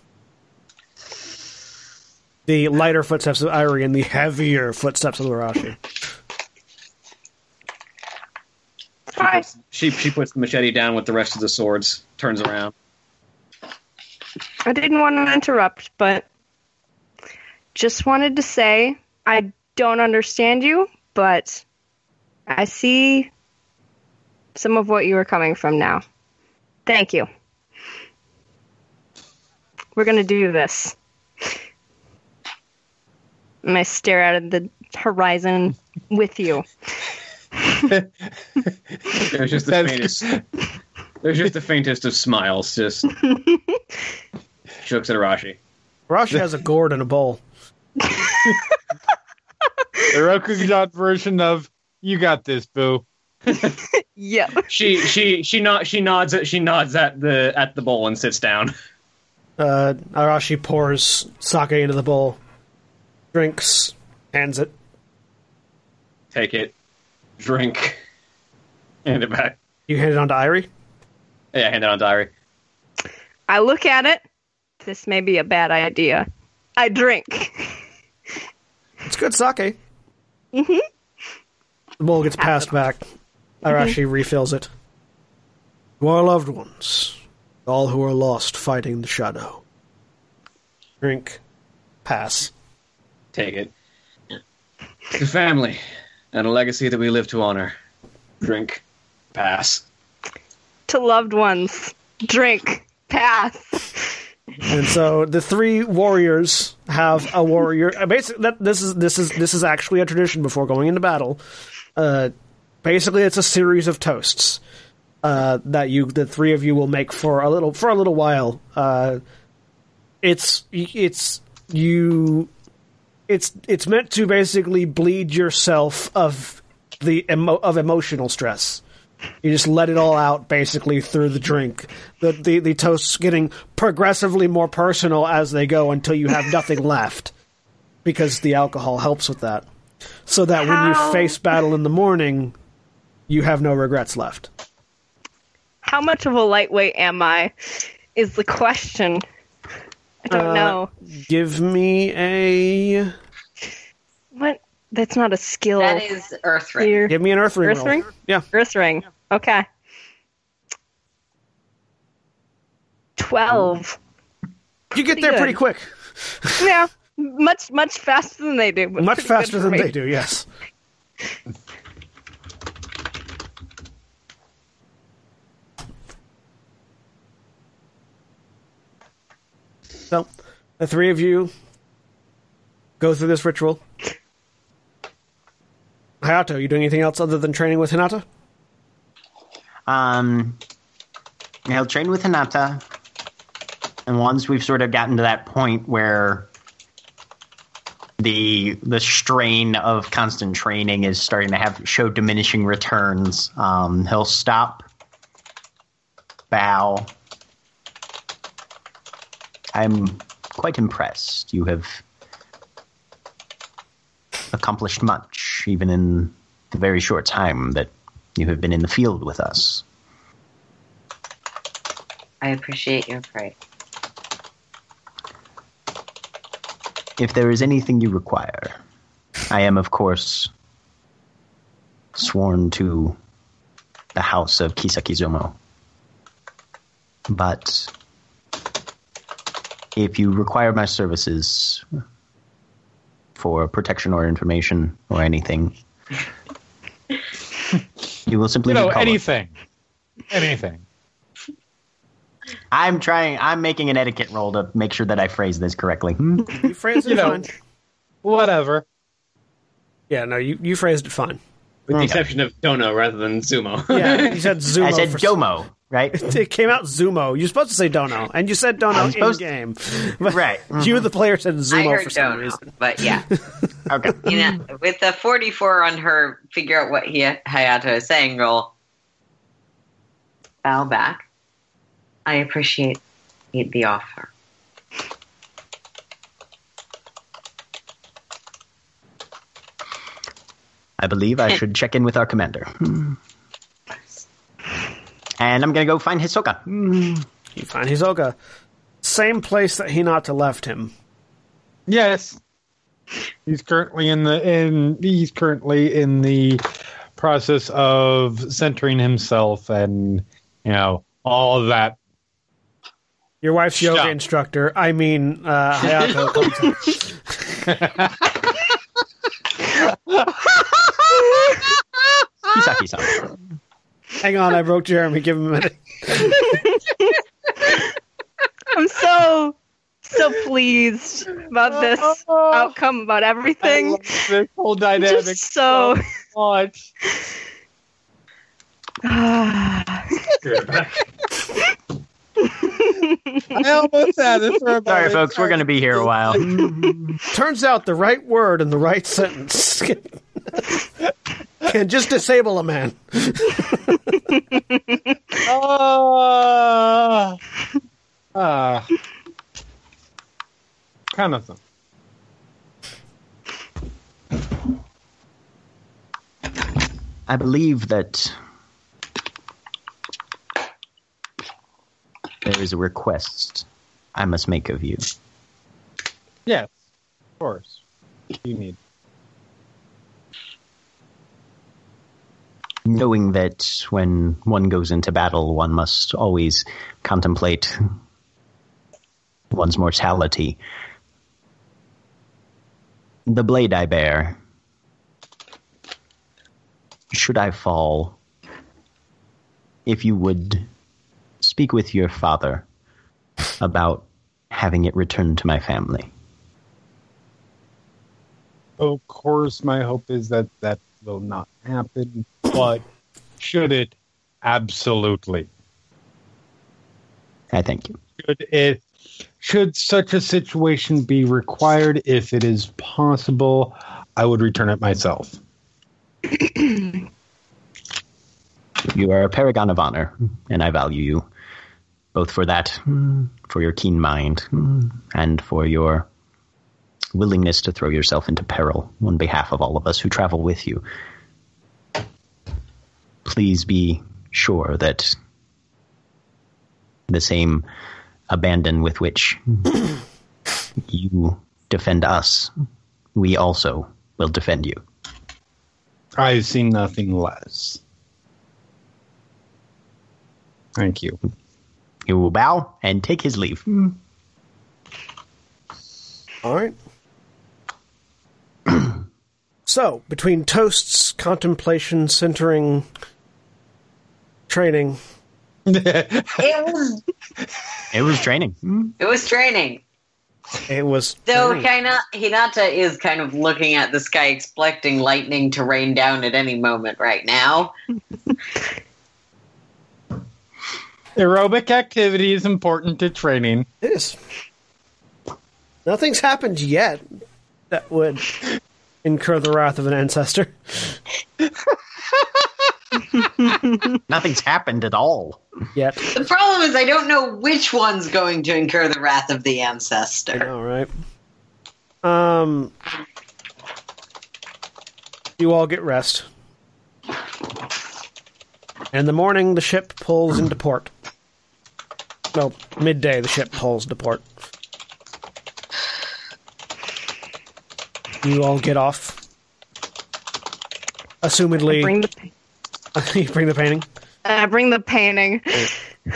The lighter footsteps of Airi and the heavier footsteps of Arashi. Hi. she she puts the machete down with the rest of the swords, turns around. I didn't want to interrupt, but just wanted to say I don't understand you, but I see some of what you were coming from now. Thank you. We're going to do this. And I stare out at the horizon with you. There's just the faintest. There's just the faintest of smiles. Just she looks at Arashi. Arashi has a gourd and a bowl. The Rokugan version of "You got this, boo." Yeah. She she she nod she nods at she nods at the at the bowl and sits down. Uh, Arashi pours sake into the bowl, drinks, hands it. Take it, drink, hand it back. You hand it on to Airi. Yeah, hand it on to Airi. I look at it. This may be a bad idea. I drink. It's good sake. Mm-hmm. The bowl gets passed back. Arashi refills it. To our loved ones, all who are lost fighting the shadow. Drink. Pass. Take it. The family and a legacy that we live to honor. Drink, pass. to loved ones. Drink. Pass. And so the three warriors have a warrior. uh, Basically, that this is this is this is actually a tradition before going into battle. Uh, basically, it's a series of toasts uh, that you, the three of you, will make for a little for a little while. Uh, it's it's you. It's it's meant to basically bleed yourself of the emo- of emotional stress. You just let it all out basically through the drink. The, the the toasts getting progressively more personal as they go until you have nothing left, because the alcohol helps with that. So that when you face battle in the morning, you have no regrets left. How much of a lightweight am I? Is the question. I don't Uh, know. Give me a What? That's not a skill. That is Earth Ring. here. give me an earth ring. Earth roll. ring? Yeah. Earth ring. Okay. Twelve. You get Pretty there good. pretty quick. Yeah. Much much faster than they do. but Much faster than me. they do, yes. So, the three of you go through this ritual. Hayato, you doing anything else other than training with Hinata? Um, he'll train with Hinata, and once we've sort of gotten to that point where the the strain of constant training is starting to have show diminishing returns, um, he'll stop, bow. I'm quite impressed. You have accomplished much, even in the very short time that you have been in the field with us. I appreciate your praise. If there is anything you require, I am, of course, sworn to the house of Kisakizumo. But if you require my services for protection or information or anything, you will simply You know, need to call anything. Anything. I'm trying. I'm making an etiquette roll to make sure that I phrase this correctly. Hmm? You phrased it You know. fine. Whatever. Yeah, no, you, you phrased it fine. With Okay. the exception of Dono rather than Zumo. Yeah, you said Zumo. I said for- Domo, right? It came out Zumo. You're supposed to say Dono, and you said Dono I'm in game. But Right. You, and the player, said Zumo for some Dono, reason. but yeah. Okay. you know, with the 44 on her figure out what he, Hayato is saying roll, bow back. I appreciate the offer. I believe I should check in with our commander. Hmm. Hmm. And I'm gonna go find Hisoka. Hmm. You find Hisoka. Same place that Hinata left him. Yes. He's currently in the in he's currently in the process of centering himself and you know all of that. Your wife's yoga Stop. instructor. I mean, uh, Hayato. comes in. Kisaki-san. Hang on, I broke Jeremy. Give him a minute. I'm so so pleased about oh. this outcome, about everything. this whole dynamic Just so. much. I almost had it for about Sorry, folks, we're gonna be here a while. Turns out the right word in the right sentence can, can just disable a man. Ah, ah, kind of thing. I believe that there is a request I must make of you. Yes, of course. You need. Knowing that when one goes into battle, one must always contemplate one's mortality. The blade I bear, should I fall, if you would speak with your father about having it returned to my family. Of course, my hope is that that will not happen, but should it? Absolutely. I thank you. Should it? Should such a situation be required, if it is possible, I would return it myself. You are a paragon of honor, and I value you both for that, for your keen mind, and for your willingness to throw yourself into peril on behalf of all of us who travel with you. Please be sure that the same abandon with which you defend us, we also will defend you. I've seen nothing less. Thank you. He will bow and take his leave. Hmm. All right. so, between toasts, contemplation, centering, training, It was It was training. it was training. it was. Though training. kinda Hinata is kind of looking at the sky, expecting lightning to rain down at any moment right now. Aerobic activity is important to training. It is. Nothing's happened yet that would incur the wrath of an ancestor. Nothing's happened at all. Yet. The problem is I don't know which one's going to incur the wrath of the ancestor. All right. Um, you all get rest. In the morning, the ship pulls into port. Well, midday, the ship pulls to port. You all get off. Assumedly, Bring the you bring the painting. Uh, bring the painting.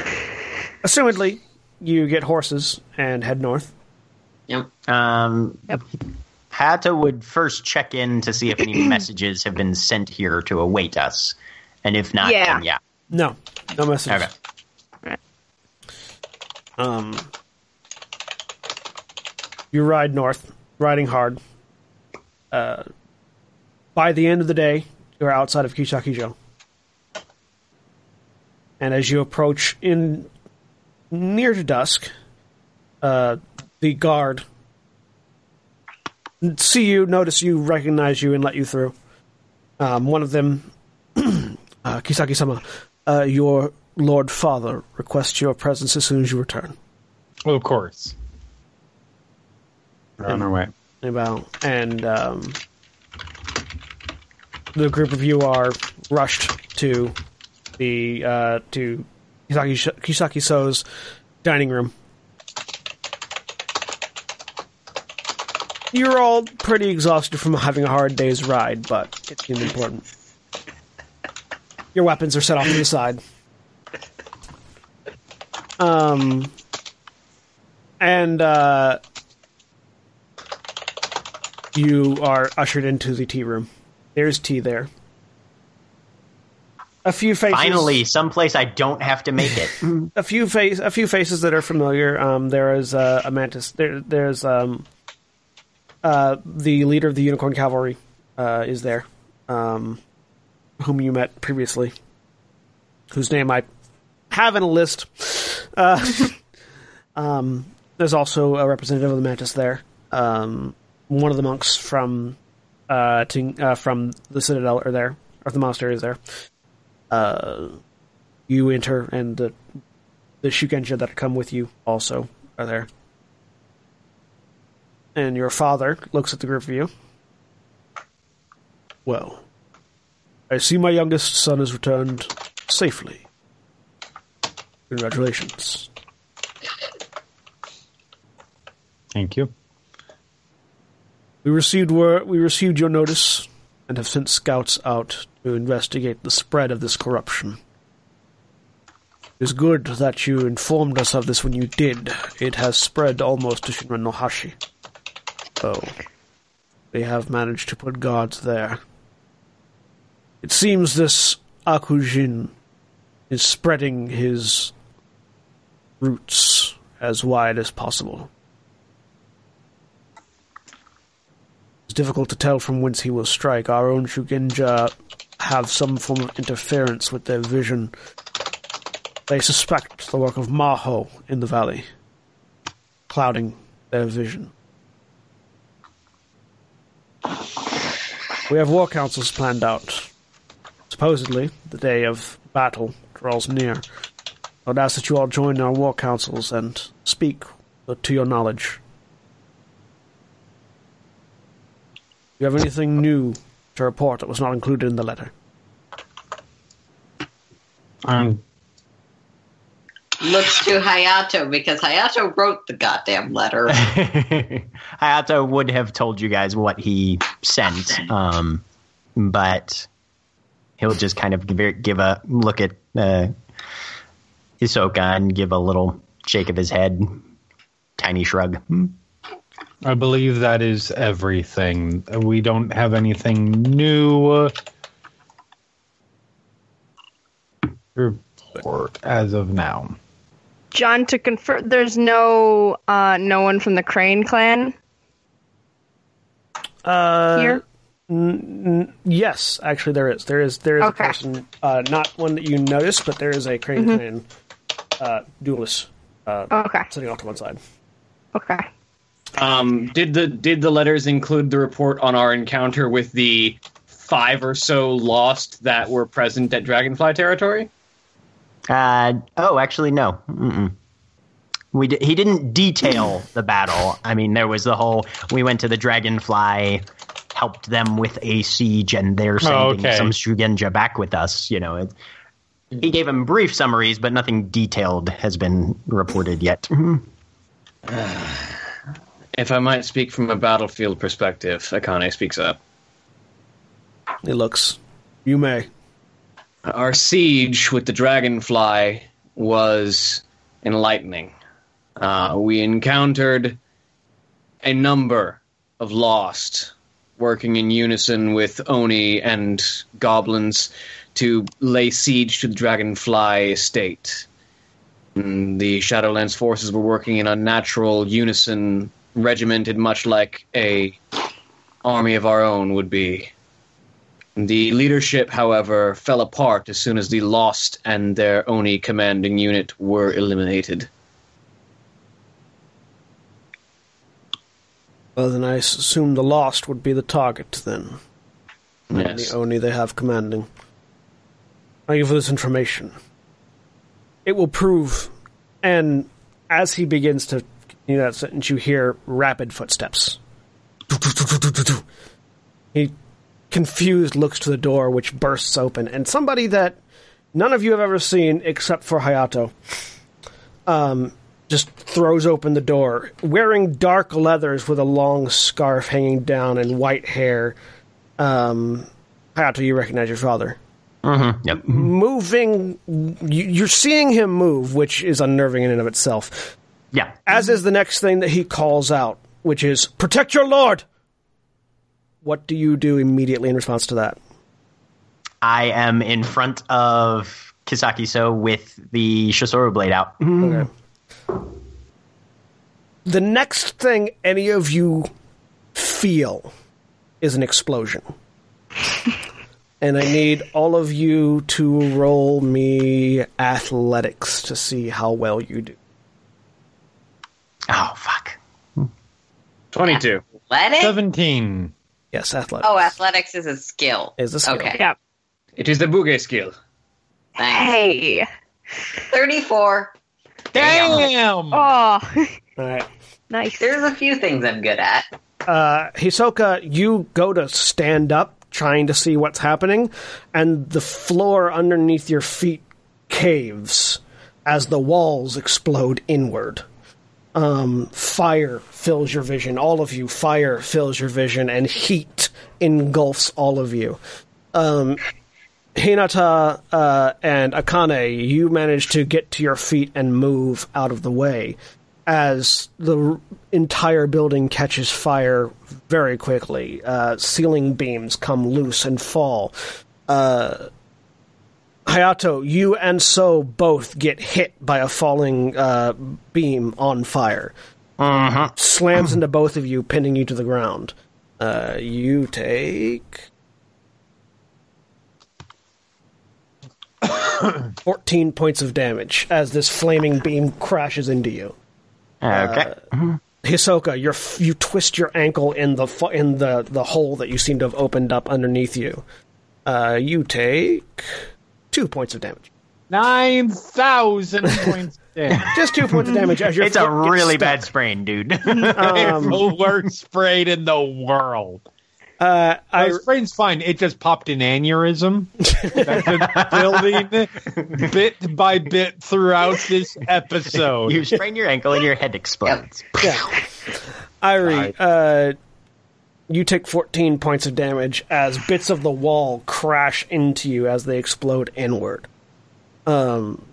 Assumedly, you get horses and head north. Yep. Um, Yep. Hatta would first check in to see if any messages have been sent here to await us, and if not, Yeah. then yeah. No, no messages. Okay. Um, you ride north, riding hard. Uh, by the end of the day, you're outside of Kisakijo. And as you approach in near to dusk, uh, the guard see you, notice you, recognize you, and let you through. Um, one of them, uh, Kisaki-sama, uh, your Lord Father requests your presence as soon as you return. Well, of course. We're on our way. about and um, the group of you are rushed to the uh, to Kisaki So's dining room. You're all pretty exhausted from having a hard day's ride, but it seemed important. Your weapons are set off to the side. Um, and uh, you are ushered into the tea room. There's tea there. A few faces. Finally, someplace I don't have to make it. a few face, a few faces that are familiar. Um, there is uh, a mantis. There, there's um, uh, the leader of the Unicorn Cavalry uh, is there, um, whom you met previously, whose name I have in a list. Uh, um, there's also a representative of the mantis there. Um, one of the monks from uh, Ting, uh, from the citadel are there, or the monastery is there. Uh, you enter, and the the Shugenja that come with you also are there. And your father looks at the group of you. Well, I see my youngest son has returned safely. Congratulations. Thank you. We received word, we received your notice and have sent scouts out to investigate the spread of this corruption. It is good that you informed us of this when you did. It has spread almost to Shinran no Hashi. So, they have managed to put guards there. It seems this Akujin is spreading his roots as wide as possible. It's difficult to tell from whence he will strike. Our own Shugenja have some form of interference with their vision. They suspect the work of Maho in the valley, clouding their vision. We have war councils planned out. Supposedly, the day of battle draws near. I would ask that you all join our war councils and speak to your knowledge. Do you have anything new to report that was not included in the letter? Um, Looks to Hayato because Hayato wrote the goddamn letter. Hayato would have told you guys what he sent, um, but he'll just kind of give, give a look at uh, Hisoka and give a little shake of his head, tiny shrug. I believe that is everything. We don't have anything new report as of now. John, to confirm, there's no uh, no one from the Crane clan Uh, here. Yes, actually, there is. There is. There is Okay. a person, uh, not one that you noticed, but there is a Crane Clan uh, duelist uh, Okay. sitting off to one side. Okay. Um, did the did the letters include the report on our encounter with the five or so lost that were present at Dragonfly territory? Uh, oh, actually, no. Mm-mm. We di- he didn't detail the battle. I mean, there was the whole. We went to the Dragonfly, helped them with a siege, and they're sending okay. some Shugenja back with us. You know, it, he gave him brief summaries, but nothing detailed has been reported yet. If I might speak from a battlefield perspective, Akane speaks up. It looks. You may. Our siege with the dragonfly was enlightening. Uh, we encountered a number of lost, working in unison with Oni and goblins to lay siege to the dragonfly estate. Mm, The Shadowlands forces were working in unnatural unison, regimented much like a army of our own would be. The leadership, however, fell apart as soon as the Lost and their Oni commanding unit were eliminated. Well, then I assume the Lost would be the target then. And Yes. the Oni they have commanding. Thank you for this information. It will prove, and as he begins to continue that sentence, you hear rapid footsteps. He, confused, looks to the door, which bursts open, and somebody that none of you have ever seen except for Hayato um, just throws open the door, wearing dark leathers with a long scarf hanging down and white hair. Um, Hayato, you recognize your father. Mm-hmm. Yep. Moving, you're seeing him move, which is unnerving in and of itself. Yeah. As is the next thing that he calls out, which is "Protect your lord." What do you do immediately in response to that? I am in front of Kisaki So with the Shosuro blade out. Mm-hmm. Okay. The next thing any of you feel is an explosion. and I need all of you to roll me athletics to see how well you do. Oh fuck. 22. Athletic? 17. Yes, athletics. Oh, athletics is a skill. Is a skill. Okay. Yeah. It is the Bugei skill. Thanks. Hey. 34. Damn! Oh, All right. nice. There's a few things I'm good at. uh, Hisoka, you go to stand up, trying to see what's happening, and the floor underneath your feet caves as the walls explode inward. Um, fire fills your vision. All of you, fire fills your vision, and heat engulfs all of you. Um, Hinata uh, and Akane, you manage to get to your feet and move out of the way as the r- entire building catches fire very quickly. Uh, ceiling beams come loose and fall. Uh, Hayato, you and So both get hit by a falling uh, beam on fire. Slams into both of you, pinning you to the ground. Uh, you take. 14 points of damage as this flaming beam crashes into you. Okay. Hisoka, you're, you twist your ankle in the in the, the hole that you seem to have opened up underneath you. Uh, you take two points of damage. 9,000 points damage. Just two points of damage as your it's a foot gets really stuck. bad sprain, dude. it's the worst sprain in the world. Uh, I, My sprain's fine. It just popped an aneurysm building bit by bit throughout this episode. you sprain your ankle and your head explodes. yeah. Airi, uh, you take 14 points of damage as bits of the wall crash into you as they explode inward. Um,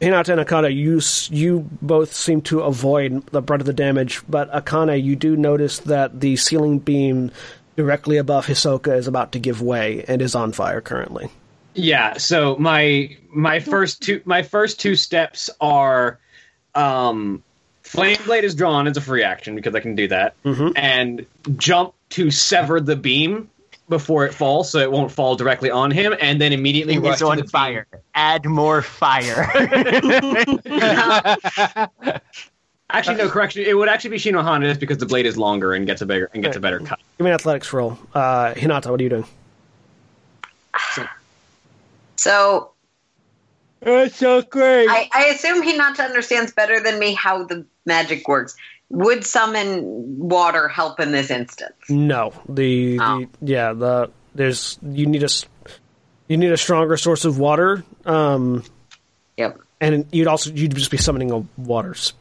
Hinata and Akane, you, you both seem to avoid the brunt of the damage, but Akane, you do notice that the ceiling beam directly above Hisoka is about to give way and is on fire currently. Yeah, so my my first two my first two steps are um flame blade is drawn as a free action because I can do that. And jump to sever the beam before it falls so it won't fall directly on him and then immediately rush It's to on the beam. fire. Add more fire. Actually no correction. It would actually be Shinohana's because the blade is longer and gets a bigger and gets a better cut. Give me an athletics roll. Uh, Hinata, what are you doing? So That's so great. I, I assume Hinata understands better than me how the magic works. Would summon water help in this instance? No, the, Oh. the yeah the there's you need a you need a stronger source of water, um, Yep. and you'd also you'd just be summoning a waters.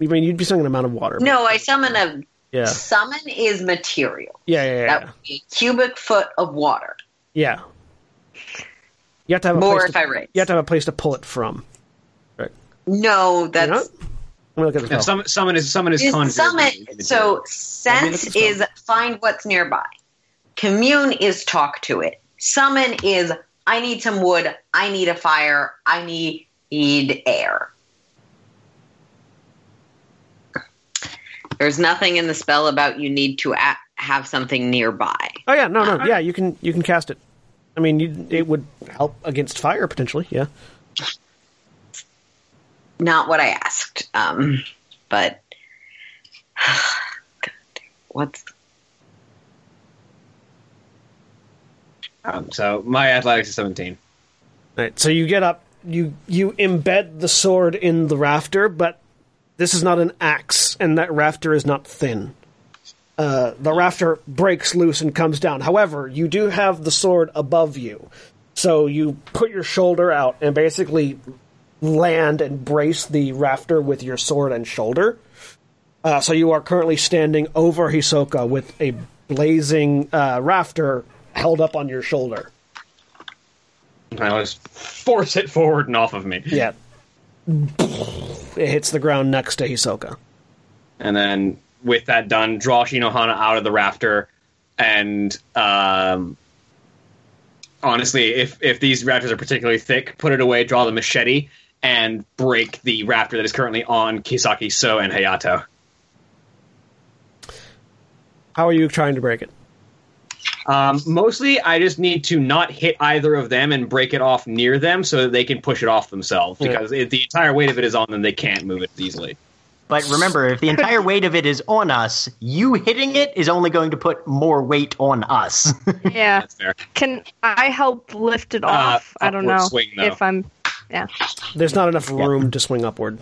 I mean, you'd be summoning an amount of water. No, I summon a yeah, summon is material. yeah, yeah, That yeah. would be a cubic foot of water. yeah. You have to have a More place if to, I raise. You have to have a place to pull it from. Right. No, that's? Let me look at the Yeah, summon, summon is summon is Is conjure. summon. So Let me look sense is find what's nearby. Commune is talk to it. Summon is I need some wood. I need a fire. I need, need air. There's nothing in the spell about you need to a- have something nearby. Oh yeah, no, no, yeah, you can you can cast it. I mean, you, it would help against fire potentially. Yeah. Not what I asked. Um, but God, what's Um, so my athletics is 17. Right. So you get up, you you embed the sword in the rafter, but this is not an axe, and that rafter is not thin. Uh, the rafter breaks loose and comes down. However, you do have the sword above you, so you put your shoulder out and basically land and brace the rafter with your sword and shoulder. Uh, so you are currently standing over Hisoka with a blazing uh, rafter held up on your shoulder. I just force it forward and off of me. Yeah. It hits the ground next to Hisoka. And then with that done, draw Shinohana out of the rafter. And um, honestly, if, if these rafters are particularly thick, put it away, draw the machete, and break the rafter that is currently on Kisaki, So, and Hayato. How are you trying to break it? Um, mostly, I just need to not hit either of them and break it off near them so that they can push it off themselves. Yeah. Because if the entire weight of it is on them, they can't move it easily. But remember, if the entire weight of it is on us, you hitting it is only going to put more weight on us. Yeah. That's fair. Can I help lift it off? I don't know swing, if I'm. Yeah. There's not enough room to swing upward.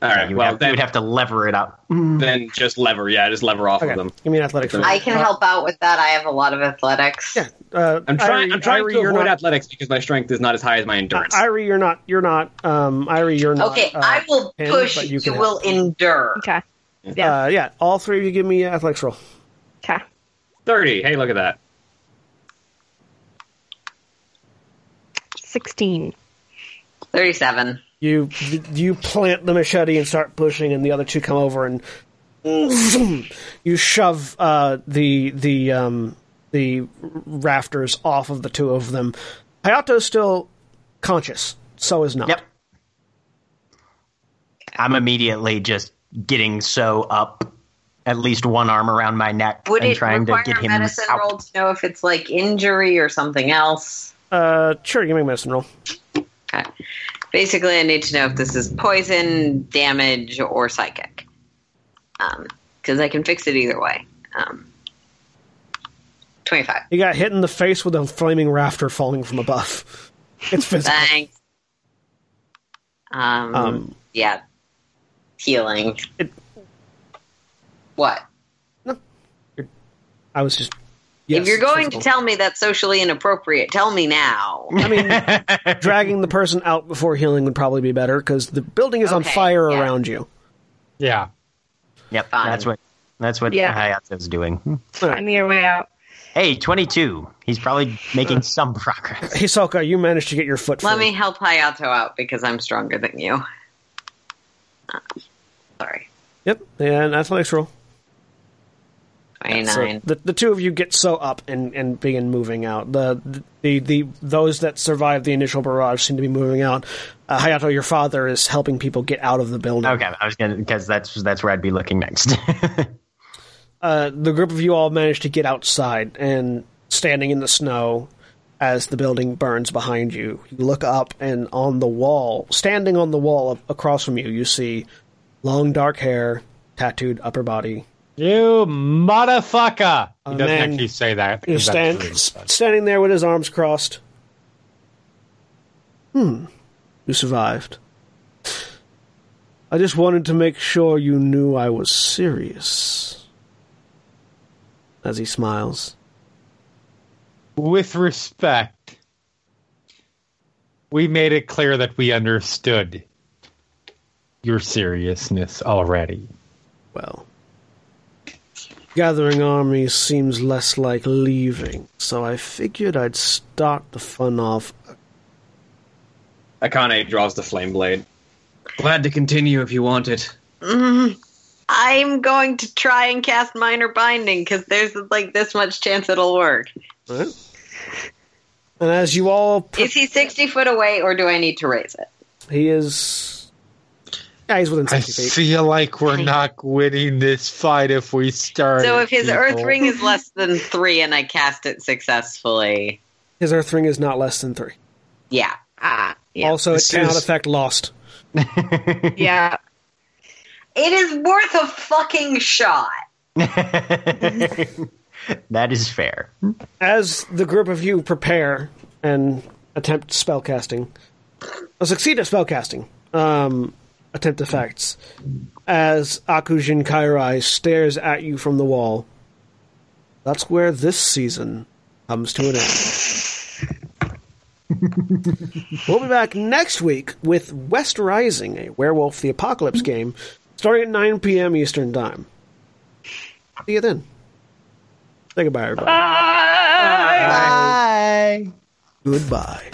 All right. you, Well, have, you'd have to lever it up. then just lever. Yeah, just lever off Okay. of them. Give me an athletics roll. I can Uh, help out with that. I have a lot of athletics. Yeah. Uh, I'm trying. Airi- I'm trying Airi, to you're avoid not, athletics because my strength is not as high as my endurance. Uh, Airi, you're not. You're not. Um, Airi, you're not. Okay, uh, I will pinned, push. You, you will endure. Okay. Yeah. Uh, yeah. All three of you give me an athletics roll. Okay. Thirty. Hey, look at that. 16. Thirty-seven. You you plant the machete and start pushing, and the other two come over and you shove uh, the the um, the rafters off of the two of them. Hayato's still conscious. So is not. Yep. I'm immediately just getting so up, at least one arm around my neck, Would and trying to require get a him medicine out. roll to know if it's like injury or something else? Uh, sure. Give me a medicine roll. Okay. Basically, I need to know if this is poison, damage, or psychic. Because I can fix it either way. Um, 25. You got hit in the face with a flaming rafter falling from above. It's physical. Thanks. Um, Um, yeah. Healing. It- what? I was just. Yes, if you're going to tell me that's socially inappropriate, tell me now. I mean, dragging the person out before healing would probably be better because the building is on fire yeah. around you. Yeah. Yep, Fine. that's what that's what Yeah. Hayato's doing. Find your way out. Hey, 22. He's probably making some progress. Hisoka, you managed to get your foot. Let free. me help Hayato out because I'm stronger than you. Uh, sorry. Yep, and athletics roll. 29. So the the two of you get so up and, and begin moving out. The, the the those that survived the initial barrage seem to be moving out. Uh, Hayato, your father is helping people get out of the building. Okay, I was gonna because that's that's where I'd be looking next. Uh, the group of you all manage to get outside and standing in the snow as the building burns behind you. You look up and on the wall, standing on the wall across from you, you see long dark hair, tattooed upper body. You motherfucker! He doesn't actually say that. That's stand true, but- standing there with his arms crossed. Hmm. You survived. I just wanted to make sure you knew I was serious. As he smiles. With respect, we made it clear that we understood your seriousness already. Well, gathering armies seems less like leaving, so I figured I'd start the fun off Akane draws the flame blade. Glad to continue if you want it. Mm, I'm going to try and cast minor binding because there's like this much chance it'll work. Right? And as you all, pre- Is he 60 foot away or do I need to raise it? he is. Yeah, he's within I feet. feel like we're not winning this fight if we start. So if his people. earth ring is less than three and I cast it successfully, His Earth ring is not less than three. yeah. Ah, yeah. Also, This it cannot is- affect Lost. yeah. It is worth a fucking shot. that is fair. As the group of you prepare and attempt spellcasting, or succeed at spellcasting, um, attempt effects, as Akujin Kairai stares at you from the wall, that's where this season comes to an end. we'll be back next week with West Rising, a Werewolf the Apocalypse game, starting at 9 p.m. Eastern Time. See you then. Say goodbye, everybody. Bye. Bye. Goodbye.